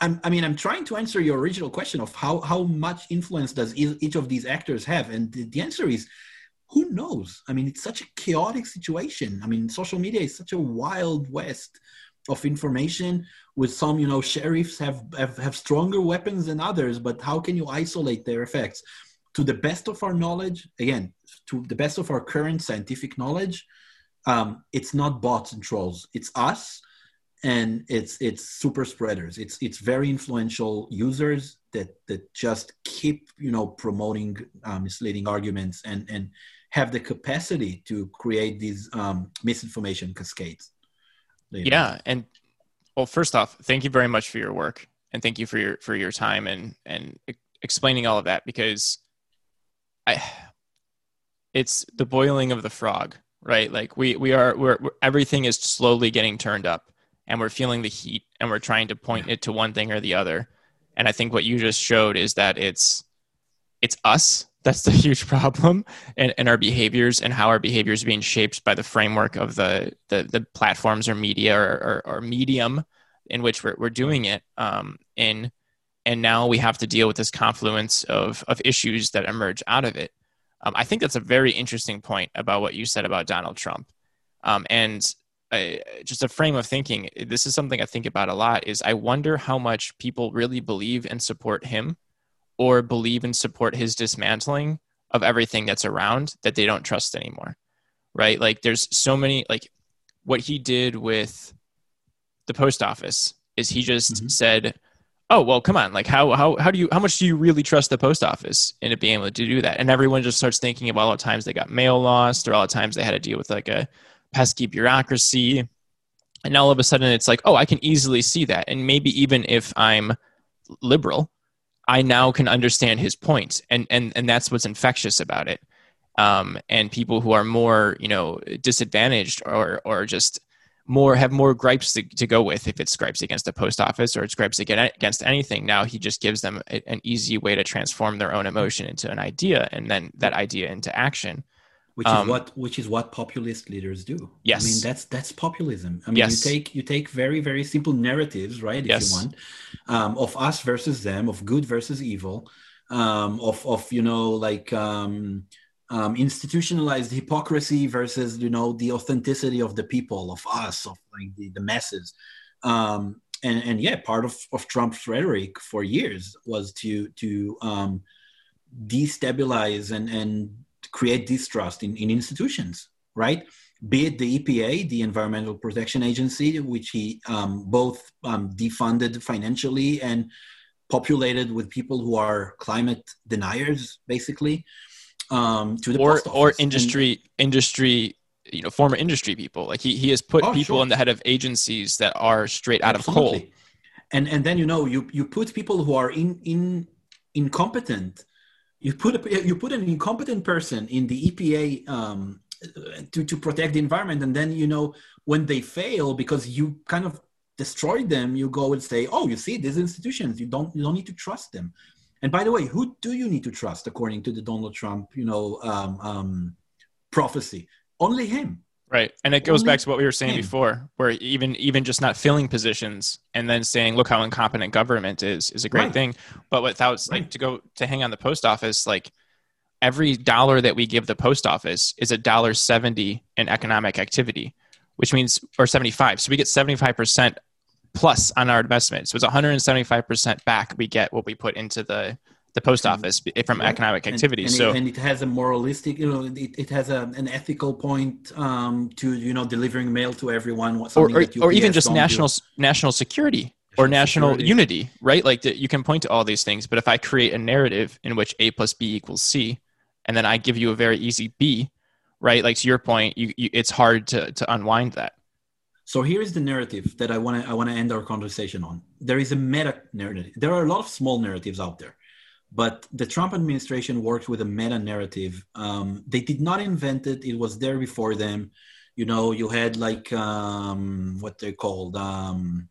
I, I mean, I'm trying to answer your original question of how how much influence does each of these actors have, and the, the answer is who knows? I mean, it's such a chaotic situation. I mean, social media is such a wild west of information with some you know sheriffs have, have have stronger weapons than others but how can you isolate their effects? To the best of our knowledge again to the best of our current scientific knowledge um, it's not bots and trolls. It's us and it's it's super spreaders. It's it's very influential users that that just keep you know promoting uh, misleading arguments and and have the capacity to create these um, misinformation cascades yeah, and well, first off, thank you very much for your work, and thank you for your for your time and and explaining all of that because I it's the boiling of the frog, right? Like we we are we're, we're everything is slowly getting turned up, and we're feeling the heat, and we're trying to point it to one thing or the other. And I think what you just showed is that it's it's us. That's the huge problem and, and our behaviors and how our behaviors are being shaped by the framework of the the, the platforms or media or, or, or medium in which we're, we're doing it. Um, in and now we have to deal with this confluence of of issues that emerge out of it. Um, i think that's a very interesting point about what you said about donald trump. Um, and uh, just a frame of thinking this is something i think about a lot is i wonder how much people really believe and support him or believe and support his dismantling of everything that's around that they don't trust anymore right? Like there's so many like what he did with the post office is he just mm-hmm. said oh well come on like how how how do you how much do you really trust the post office in it being able to do that? And everyone just starts thinking about all the times they got mail lost or all the times they had to deal with like a pesky bureaucracy. And now all of a sudden it's like oh i can easily see that. And maybe even if i'm liberal I now can understand his point, and and and that's what's infectious about it. Um, and people who are more, you know, disadvantaged or or just more have more gripes to, to go with if it's gripes against the post office or it's gripes against anything. Now he just gives them a, an easy way to transform their own emotion into an idea, and then that idea into action which um, is what which is what populist leaders do. Yes, I mean that's that's populism. I mean yes. you take you take very very simple narratives, right? If yes. you want, um, of us versus them, of good versus evil, um, of of you know like um, um, institutionalized hypocrisy versus you know the authenticity of the people, of us, of like the, the masses. Um, and, and yeah, part of, of Trump's rhetoric for years was to to um, destabilize and and create distrust in, in institutions, right? Be it the EPA, the Environmental Protection Agency, which he um, both um, defunded financially and populated with people who are climate deniers, basically, um, to the or or industry and, industry you know former industry people like he, he has put oh, people sure. in the head of agencies that are straight out Absolutely. of coal and and then you know you you put people who are in in incompetent you put a, you put an incompetent person in the EPA um, to to protect the environment, and then you know when they fail because you kind of destroyed them, you go and say, "Oh, you see, these institutions, you don't you don't need to trust them." And by the way, who do you need to trust according to the Donald Trump, you know, um, um, prophecy? Only him. Right. And it goes back to what we were saying before, where even even just not filling positions and then saying, look how incompetent government is is a great right. thing. But without right. like to go to hang on the post office, like every dollar that we give the post office is a dollar seventy in economic activity, which means or seventy five. So we get seventy five percent plus on our investment. So it's 175% back we get what we put into the the post office from economic activity. And, and so it, and it has a moralistic, you know, it, it has a, an ethical point um, to you know delivering mail to everyone, or or, or even just national do. national security or national security. unity, right? Like the, you can point to all these things, but if I create a narrative in which A plus B equals C, and then I give you a very easy B, right? Like to your point, you, you it's hard to to unwind that. So here is the narrative that I want to I want to end our conversation on. There is a meta narrative. There are a lot of small narratives out there but the Trump administration worked with a meta narrative. Um, they did not invent it; it was there before them. You know, you had like um, what they're called um,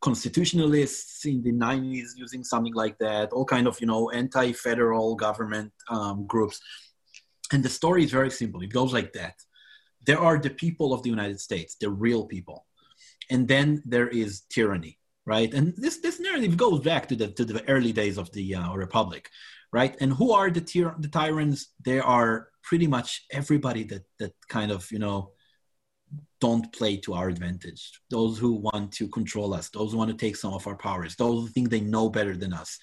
constitutionalists in the 90s using something like that. All kind of you know anti-federal government um, groups. And the story is very simple. It goes like that. There are the people of the United States, the real people, and then there is tyranny right? And this this narrative goes back to the to the early days of the uh, republic, right? And who are the tyr- the tyrants? They are pretty much everybody that that kind of you know don't play to our advantage. Those who want to control us, those who want to take some of our powers, those who think they know better than us.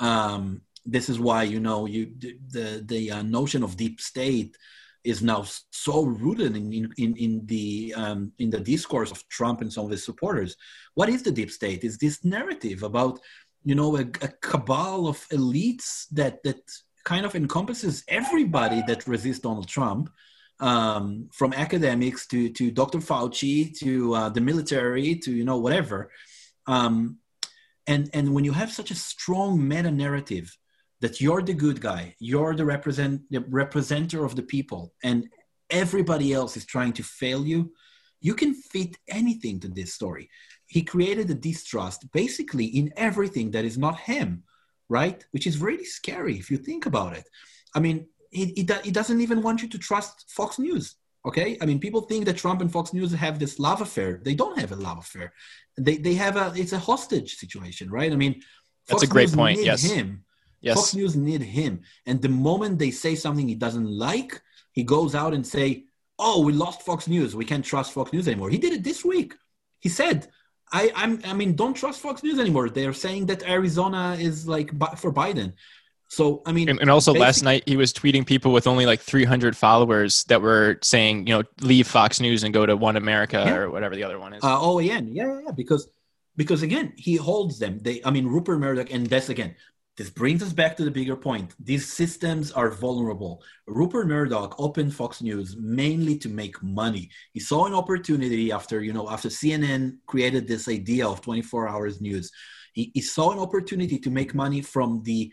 Um, this is why you know you the the uh, notion of deep state is now so rooted in in, in the um, in the discourse of Trump and some of his supporters. What is the deep state? Is this narrative about you know a, a cabal of elites that that kind of encompasses everybody that resists Donald Trump, um, from academics to to Dr. Fauci to uh, the military to you know whatever. Um, and and when you have such a strong meta narrative that you're the good guy, you're the represent the representer of the people, and everybody else is trying to fail you, you can fit anything to this story. He created a distrust basically in everything that is not him, right? Which is really scary if you think about it. I mean, he, he, doesn't even want you to trust Fox News. Okay, I mean, people think that Trump and Fox News have this love affair. They don't have a love affair. They they have a it's a hostage situation, right? I mean, Fox that's a great News point. Yes, him. Yes. Fox News need him, and the moment they say something he doesn't like, he goes out and say, "Oh, we lost Fox News. We can't trust Fox News anymore." He did it this week. He said, "I I'm I mean, don't trust Fox News anymore. They're saying that Arizona is like for Biden." So I mean, and, and also last night he was tweeting people with only like 300 followers that were saying, you know, leave Fox News and go to One America yeah. or whatever the other one is. Uh, OAN, yeah, yeah, yeah, because because again he holds them. They, I mean, Rupert Murdoch, and that's again. This brings us back to the bigger point. These systems are vulnerable. Rupert Murdoch opened Fox News mainly to make money. He saw an opportunity after, you know, after CNN created this idea of 24 hours news. He, he saw an opportunity to make money from the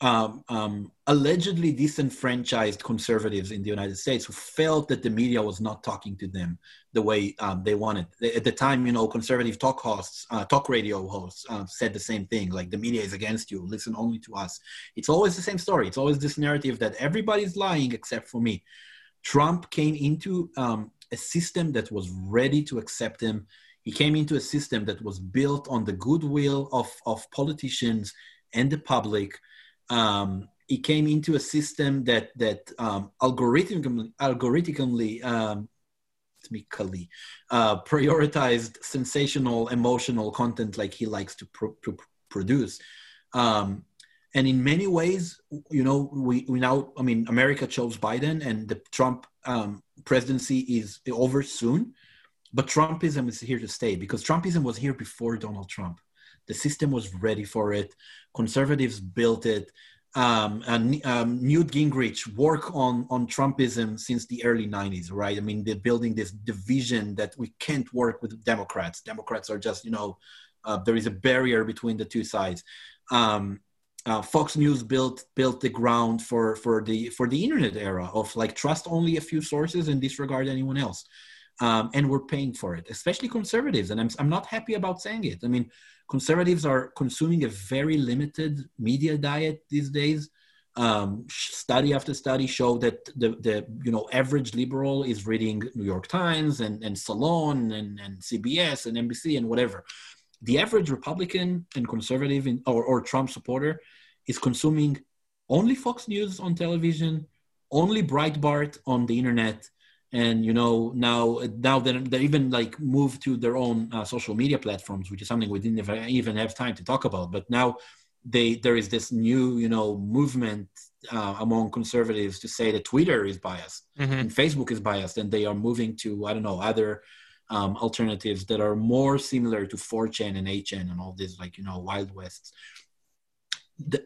um, um, allegedly disenfranchised conservatives in the United States who felt that the media was not talking to them the way um, they wanted. At the time, you know, conservative talk hosts, uh, talk radio hosts uh, said the same thing, like the media is against you, listen only to us. It's always the same story. It's always this narrative that everybody's lying except for me. Trump came into um, a system that was ready to accept him. He came into a system that was built on the goodwill of, of politicians and the public um, he came into a system that that um, algorithmically, algorithmically um, uh, prioritized sensational emotional content like he likes to, to produce um, and in many ways you know we, we now i mean america chose biden and the trump um, presidency is over soon but trumpism is here to stay because trumpism was here before donald trump the system was ready for it. Conservatives built it. Um, and um, Newt Gingrich work on on Trumpism since the early 90s, right? I mean, they're building this division that we can't work with Democrats. Democrats are just, you know, uh, there is a barrier between the two sides. Um, uh, Fox News built built the ground for for the for the internet era of like trust only a few sources and disregard anyone else, um, and we're paying for it, especially conservatives. And I'm I'm not happy about saying it. I mean, conservatives are consuming a very limited media diet these days. Um, study after study show that the, the you know average liberal is reading New York Times and, and Salon and, and CBS and NBC and whatever. The average Republican and conservative in, or, or Trump supporter is consuming only Fox News on television, only Breitbart on the internet, and you know now now they they even like move to their own uh, social media platforms which is something we didn't even have time to talk about but now they there is this new you know movement uh, among conservatives to say that twitter is biased mm-hmm. and facebook is biased and they are moving to i don't know other um, alternatives that are more similar to 4chan and 8chan and all this like you know wild wests the,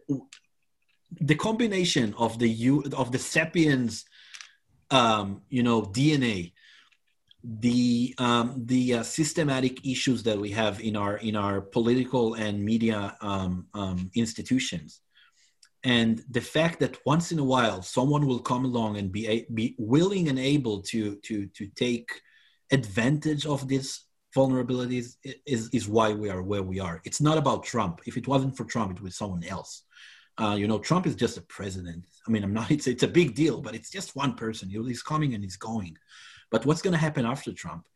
the combination of the u of the sapiens um, you know DNA, the um, the uh, systematic issues that we have in our in our political and media um, um, institutions, and the fact that once in a while someone will come along and be a, be willing and able to to to take advantage of these vulnerabilities is is why we are where we are. It's not about Trump. If it wasn't for Trump, it was someone else. Uh, you know, Trump is just a president. I mean, I'm not. It's it's a big deal, but it's just one person. He's coming and he's going. But what's going to happen after Trump?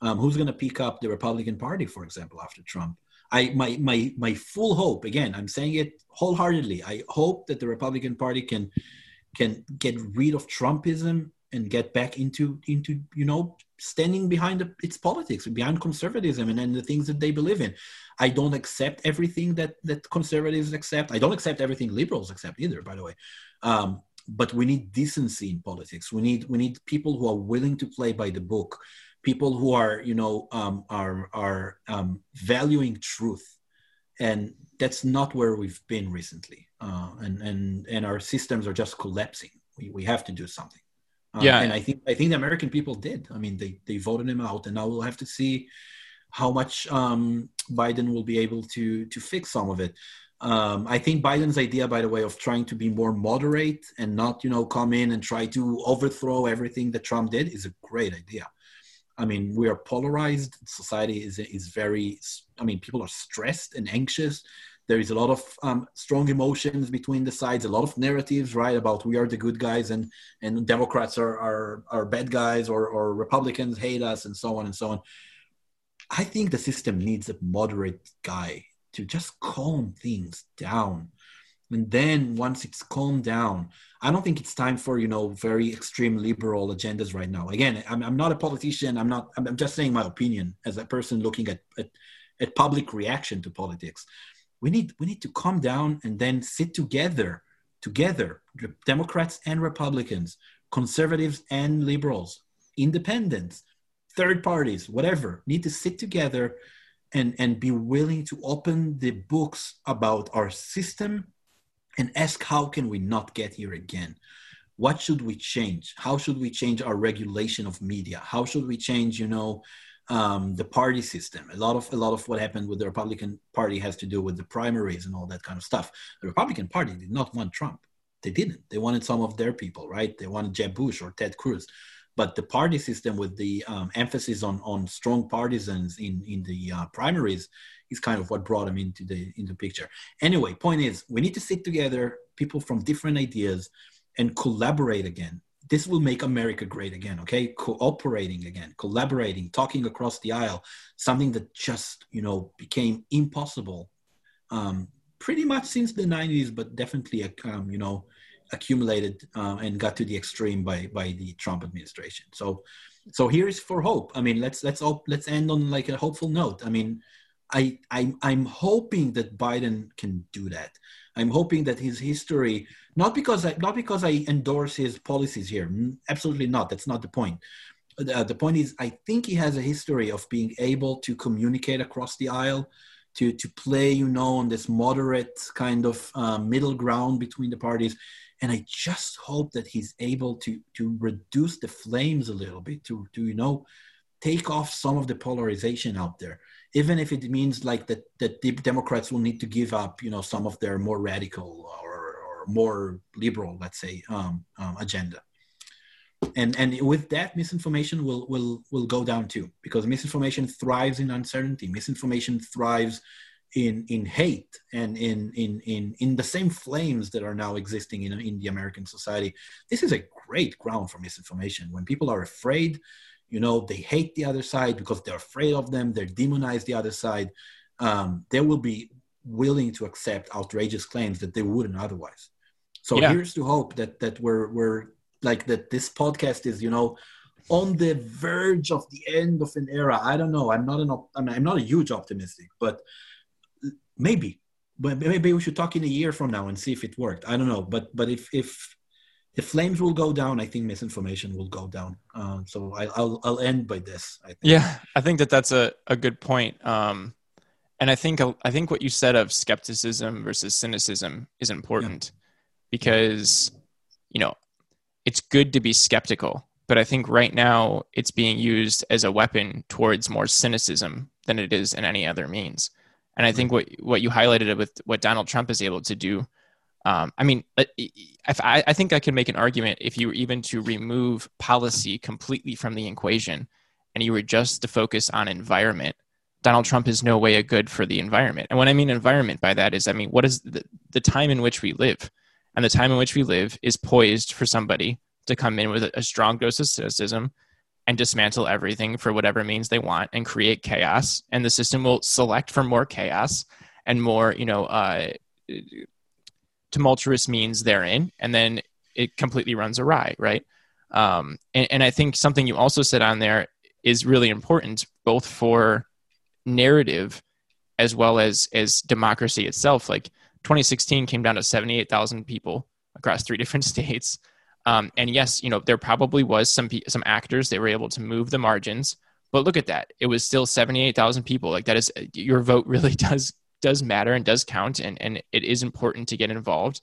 Um, who's going to pick up the Republican Party, for example, after Trump? I my my my full hope. Again, I'm saying it wholeheartedly. I hope that the Republican Party can can get rid of Trumpism and get back into into you know standing behind the, its politics, behind conservatism and, and the things that they believe in. I don't accept everything that that conservatives accept. I don't accept everything liberals accept either, by the way. Um, but we need decency in politics. We need we need people who are willing to play by the book, people who are you know um, are are um, valuing truth, and that's not where we've been recently. Uh, and and and our systems are just collapsing. We we have to do something. Um, yeah, and I think I think the American people did. I mean, they they voted him out, and now we'll have to see how much um, Biden will be able to to fix some of it. Um, I think Biden's idea, by the way, of trying to be more moderate and not, you know, come in and try to overthrow everything that Trump did is a great idea. I mean, we are polarized. Society is is very. I mean, people are stressed and anxious. There is a lot of um, strong emotions between the sides. A lot of narratives, right, about we are the good guys and and Democrats are are, are bad guys, or or Republicans hate us, and so on and so on. I think the system needs a moderate guy to just calm things down. And then once it's calmed down, I don't think it's time for you know very extreme liberal agendas right now. Again, I'm, I'm not a politician. I'm not. I'm just saying my opinion as a person looking at, at at public reaction to politics. We need we need to calm down and then sit together, together, Democrats and Republicans, conservatives and liberals, independents, third parties, whatever, need to sit together and, and be willing to open the books about our system and ask how can we not get here again? What should we change? How should we change our regulation of media? How should we change you know um, the party system. A lot of a lot of what happened with the republican party has to do with the primaries and all that kind of stuff. The republican party did not want trump. They didn't. They wanted some of their people right? They wanted jeb bush or ted cruz. But the party system with the um, emphasis on on strong partisans in in the uh, primaries is kind of what brought him into the into picture. Anyway, point is we need to sit together, people from different ideas, and collaborate again. This will make America great again, okay? Cooperating again, collaborating, talking across the aisle, something that just you know became impossible, um, pretty much since the '90s, but definitely um, you know accumulated uh, and got to the extreme by by the Trump administration. So so here's for hope. I mean, let's let's op- let's end on like a hopeful note. I mean, I I'm I'm hoping that Biden can do that. I'm hoping that his history, not because I not because I endorse his policies here, absolutely not. That's not the point. Uh, the point is, I think he has a history of being able to communicate across the aisle, to to play, you know, on this moderate kind of uh, middle ground between the parties, and I just hope that he's able to to reduce the flames a little bit, to to you know, take off some of the polarization out there even if it means like that that the Democrats will need to give up, you know, some of their more radical or, or more liberal, let's say, um, um, agenda. And and with that, misinformation will will will go down too, because misinformation thrives in uncertainty. Misinformation thrives in in hate and in in in in the same flames that are now existing in in the American society. This is a great ground for misinformation. When people are afraid you know they hate the other side because they're afraid of them they demonize the other side um, they will be willing to accept outrageous claims that they wouldn't otherwise. So yeah. here's to hope that that we're we're like that this podcast is you know on the verge of the end of an era. I don't know. I'm not an op- i'm not a huge optimistic but maybe but maybe we should talk in a year from now and see if it worked. I don't know. But but if if the flames will go down. I think misinformation will go down. Um, so I, will I'll end by this. I yeah, I think that that's a, a good point. Um, and I think I think what you said of skepticism versus cynicism is important yeah. because you know it's good to be skeptical, but I think right now it's being used as a weapon towards more cynicism than it is in any other means. And I think what what you highlighted with what Donald Trump is able to do um, I mean, uh, I, I think I can make an argument if you were even to remove policy completely from the equation and you were just to focus on environment, Donald Trump is no way a good for the environment. And what I mean environment by that is, I mean, what is the, the time in which we live? And the time in which we live is poised for somebody to come in with a, a strong dose of cynicism and dismantle everything for whatever means they want and create chaos. And the system will select for more chaos and more, you know, uh, tumultuous means therein, and then it completely runs awry, right? Um, and, and I think something you also said on there is really important, both for narrative as well as as democracy itself. Like 2016 came down to 78,000 people across three different states. Um, and yes, you know there probably was some some actors that were able to move the margins, but look at that. It was still 78,000 people. Like that is your vote really does does matter and does count and, and it is important to get involved.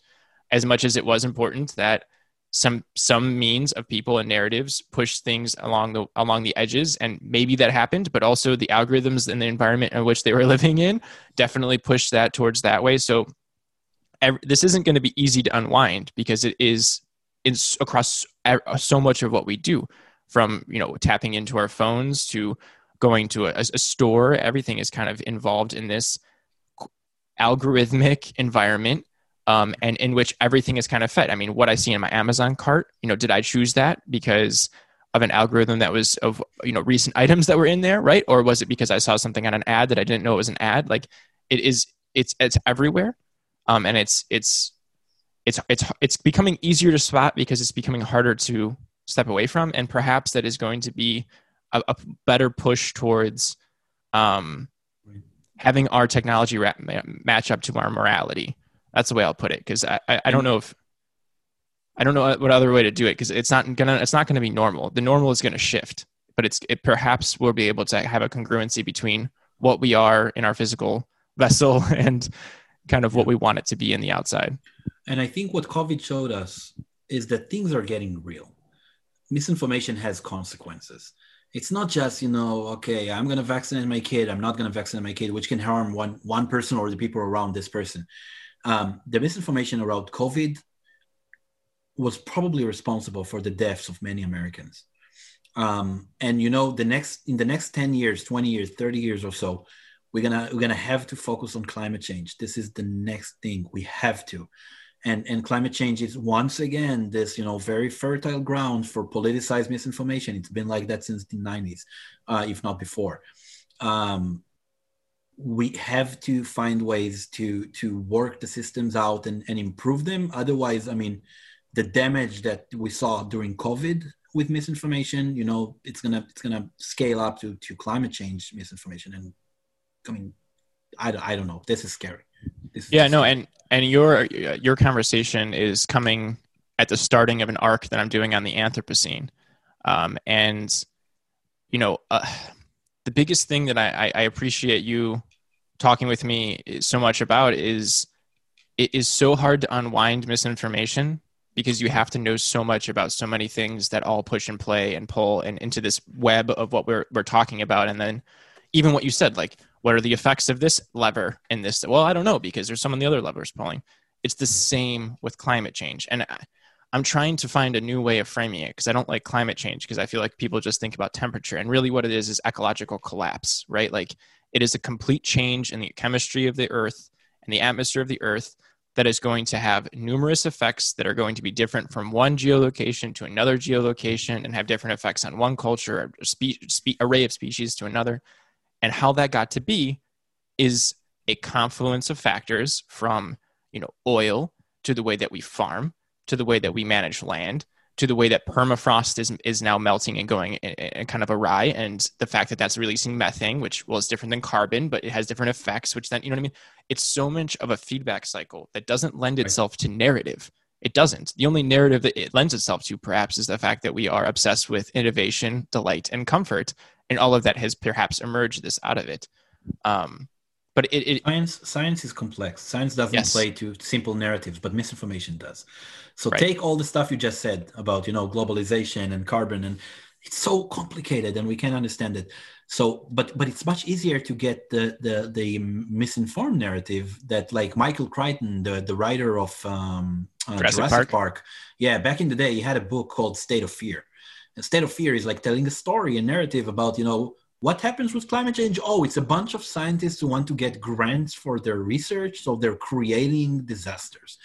As much as it was important that some some means of people and narratives push things along the along the edges and maybe that happened but also the algorithms and the environment in which they were living in definitely pushed that towards that way. So every, this isn't going to be easy to unwind because it is it's across uh, so much of what we do from you know tapping into our phones to going to a, a store. Everything is kind of involved in this algorithmic environment um, and in which everything is kind of fed. I mean what i see in my amazon cart you know did i choose that because of an algorithm that was of you know recent items that were in there right? Or was it because i saw something on an ad that i didn't know it was an ad? Like it is it's it's everywhere. Um, and it's it's it's it's it's becoming easier to spot because it's becoming harder to step away from, and perhaps that is going to be a, a better push towards um, having our technology ra- match up to our morality. That's the way I'll put it because I, I, I don't mm. know if I don't know what other way to do it because it's not gonna it's not gonna be normal. The normal is gonna shift, but it's it perhaps we'll be able to have a congruency between what we are in our physical vessel and kind of what we want it to be in the outside. And I think what COVID showed us is that things are getting real. Misinformation has consequences. It's not just, you know, okay, I'm going to vaccinate my kid, I'm not going to vaccinate my kid, which can harm one, one person or the people around this person. Um, the misinformation around COVID was probably responsible for the deaths of many Americans. Um, and you know, the next in the next 10 years, 20 years, 30 years or so, we're gonna we're gonna have to focus on climate change this is the next thing we have to and and climate change is once again this you know very fertile ground for politicized misinformation. It's been like that since the 90s uh, if not before. Um, we have to find ways to to work the systems out and, and improve them. Otherwise i mean the damage that we saw during covid with misinformation you know it's gonna it's gonna scale up to to climate change misinformation. And I mean, I, I don't know. This is scary. This is yeah, no, and and your your conversation is coming at the starting of an arc that I'm doing on the Anthropocene, um, and you know, uh, the biggest thing that I, I appreciate you talking with me so much about is it is so hard to unwind misinformation because you have to know so much about so many things that all push and play and pull and into this web of what we're we're talking about. And then even what you said like what are the effects of this lever in this well i don't know because there's some of the other levers pulling. It's the same with climate change. And i'm trying to find a new way of framing it because i don't like climate change because i feel like people just think about temperature. And really what it is is ecological collapse right? Like it is a complete change in the chemistry of the earth and the atmosphere of the earth that is going to have numerous effects that are going to be different from one geolocation to another geolocation and have different effects on one culture or spe- spe- array of species to another and how that got to be is a confluence of factors from you know oil to the way that we farm to the way that we manage land to the way that permafrost is is now melting and going in, in kind of awry and the fact that that's releasing methane which well is different than carbon but it has different effects which then you know what i mean? It's so much of a feedback cycle that doesn't lend itself to narrative. It doesn't. The only narrative that it lends itself to perhaps is the fact that we are obsessed with innovation delight and comfort and all of that has perhaps emerged this out of it. Um, but it, it, science science is complex. Science doesn't yes. play to simple narratives, but misinformation does. So right. take all the stuff you just said about you know globalization and carbon, and it's so complicated, and we can't understand it. So, but but it's much easier to get the the the misinformed narrative that like Michael Crichton, the the writer of um, uh, Jurassic, Jurassic Park. Park, yeah, back in the day, he had a book called State of Fear State of Fear is like telling a story, a narrative about, you know, what happens with climate change? Oh, it's a bunch of scientists who want to get grants for their research, so they're creating disasters.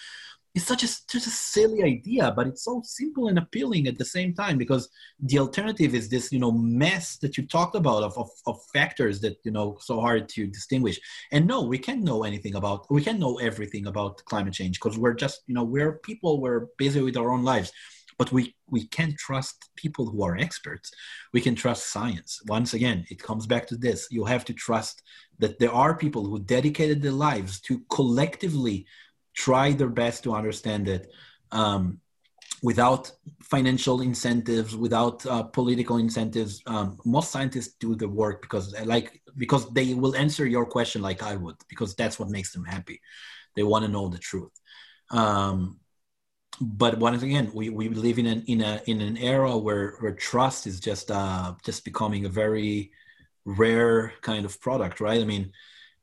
It's such a such a silly idea, but it's so simple and appealing at the same time because the alternative is this, you know, mess that you talked about of, of, of factors that you know so hard to distinguish. And no, we can't know anything about we can't know everything about climate change because we're just, you know, we're people, we're busy with our own lives but we we can't trust people who are experts. We can trust science. Once again it comes back to this. You have to trust that there are people who dedicated their lives to collectively try their best to understand it um, without financial incentives without uh, political incentives. Um, most scientists do the work because like because they will answer your question like i would because that's what makes them happy. They want to know the truth. Um, but once again, we, we live in an in a in an era where where trust is just uh just becoming a very rare kind of product, right? I mean,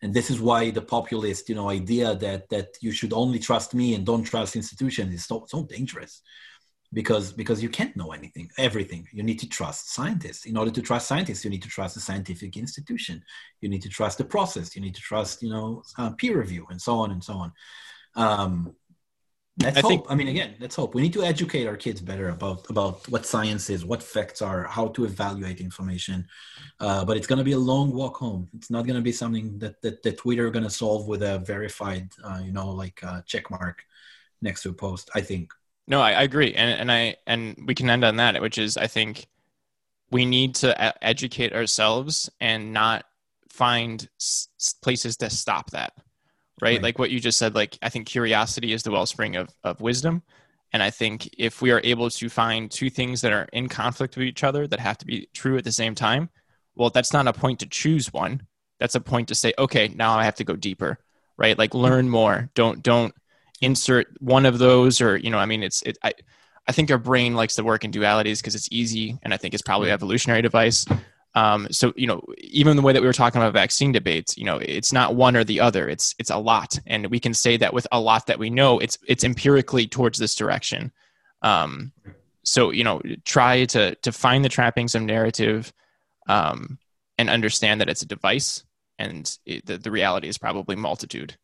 and this is why the populist you know idea that that you should only trust me and don't trust institutions is so so dangerous. Because because you can't know anything everything. You need to trust scientists. In order to trust scientists you need to trust the scientific institution. You need to trust the process. You need to trust you know uh, peer review and so on and so on. Um, let's I hope. Think, i mean again let's hope. We need to educate our kids better about about what science is what facts are how to evaluate information. Uh, but it's going to be a long walk home. It's not going to be something that that, that twitter are going to solve with a verified uh, you know like uh, check mark next to a post i think. No, I, I agree, and and I and we can end on that, which is I think we need to educate ourselves and not find s- places to stop that. Right? right? Like what you just said, like I think curiosity is the wellspring of, of wisdom. And I think if we are able to find two things that are in conflict with each other that have to be true at the same time, well, that's not a point to choose one. That's a point to say, okay, now I have to go deeper, right? Like learn more. Don't don't insert one of those or you know i mean it's it i i think our brain likes to work in dualities because it's easy and i think it's probably an evolutionary device um, so you know even the way that we were talking about vaccine debates you know it's not one or the other. It's it's a lot. And we can say that with a lot that we know it's it's empirically towards this direction. Um, so you know try to to find the trappings of narrative um, and understand that it's a device and it, the, the reality is probably multitude.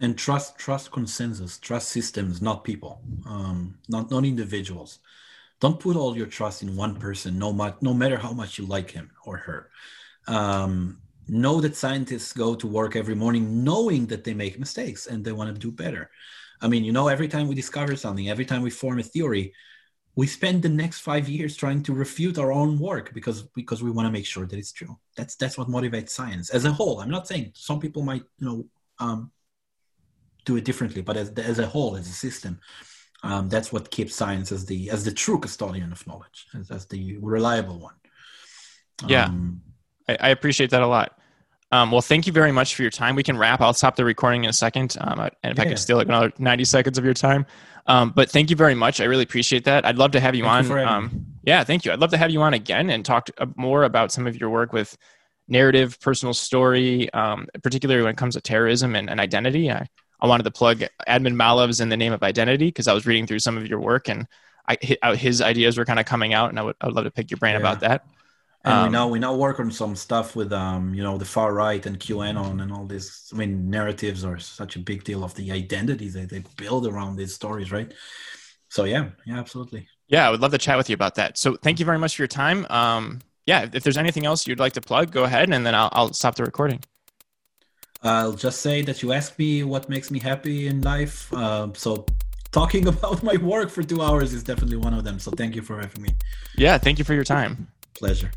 And trust trust consensus trust systems not people um, not not individuals don't put all your trust in one person no, much, no matter how much you like him or her. Um, know that scientists go to work every morning knowing that they make mistakes and they want to do better. I mean you know every time we discover something every time we form a theory we spend the next five years trying to refute our own work because because we want to make sure that it's true. That's that's what motivates science as a whole. I'm not saying some people might you know um, do it differently, but as, as a whole, as a system, um, that's what keeps science as the as the true custodian of knowledge, as, as the reliable one. Yeah, um, I, I, appreciate that a lot. Um, well, thank you very much for your time. We can wrap. I'll stop the recording in a second, um, and if yeah. I could steal like another ninety seconds of your time. Um, but thank you very much. I really appreciate that. I'd love to have you thank on. You um, yeah, thank you. I'd love to have you on again and talk to, uh, more about some of your work with narrative, personal story, um, particularly when it comes to terrorism and, and identity. I, I wanted to plug Amin Maalouf's in the name of identity because I was reading through some of your work and I, uh, his ideas were kind of coming out, and I would, I would love to pick your brain yeah. about that. And um, we now we now work on some stuff with um you know the far right and QAnon and all this. I mean narratives are such a big deal of the identity that they build around these stories, right? So yeah, yeah, absolutely. Yeah, I would love to chat with you about that. So thank you very much for your time. Um, yeah, if there's anything else you'd like to plug, go ahead, and then I'll, I'll stop the recording. I'll just say that you asked me what makes me happy in life. Uh, so talking about my work for two hours is definitely one of them. So thank you for having me. Yeah, thank you for your time. Pleasure.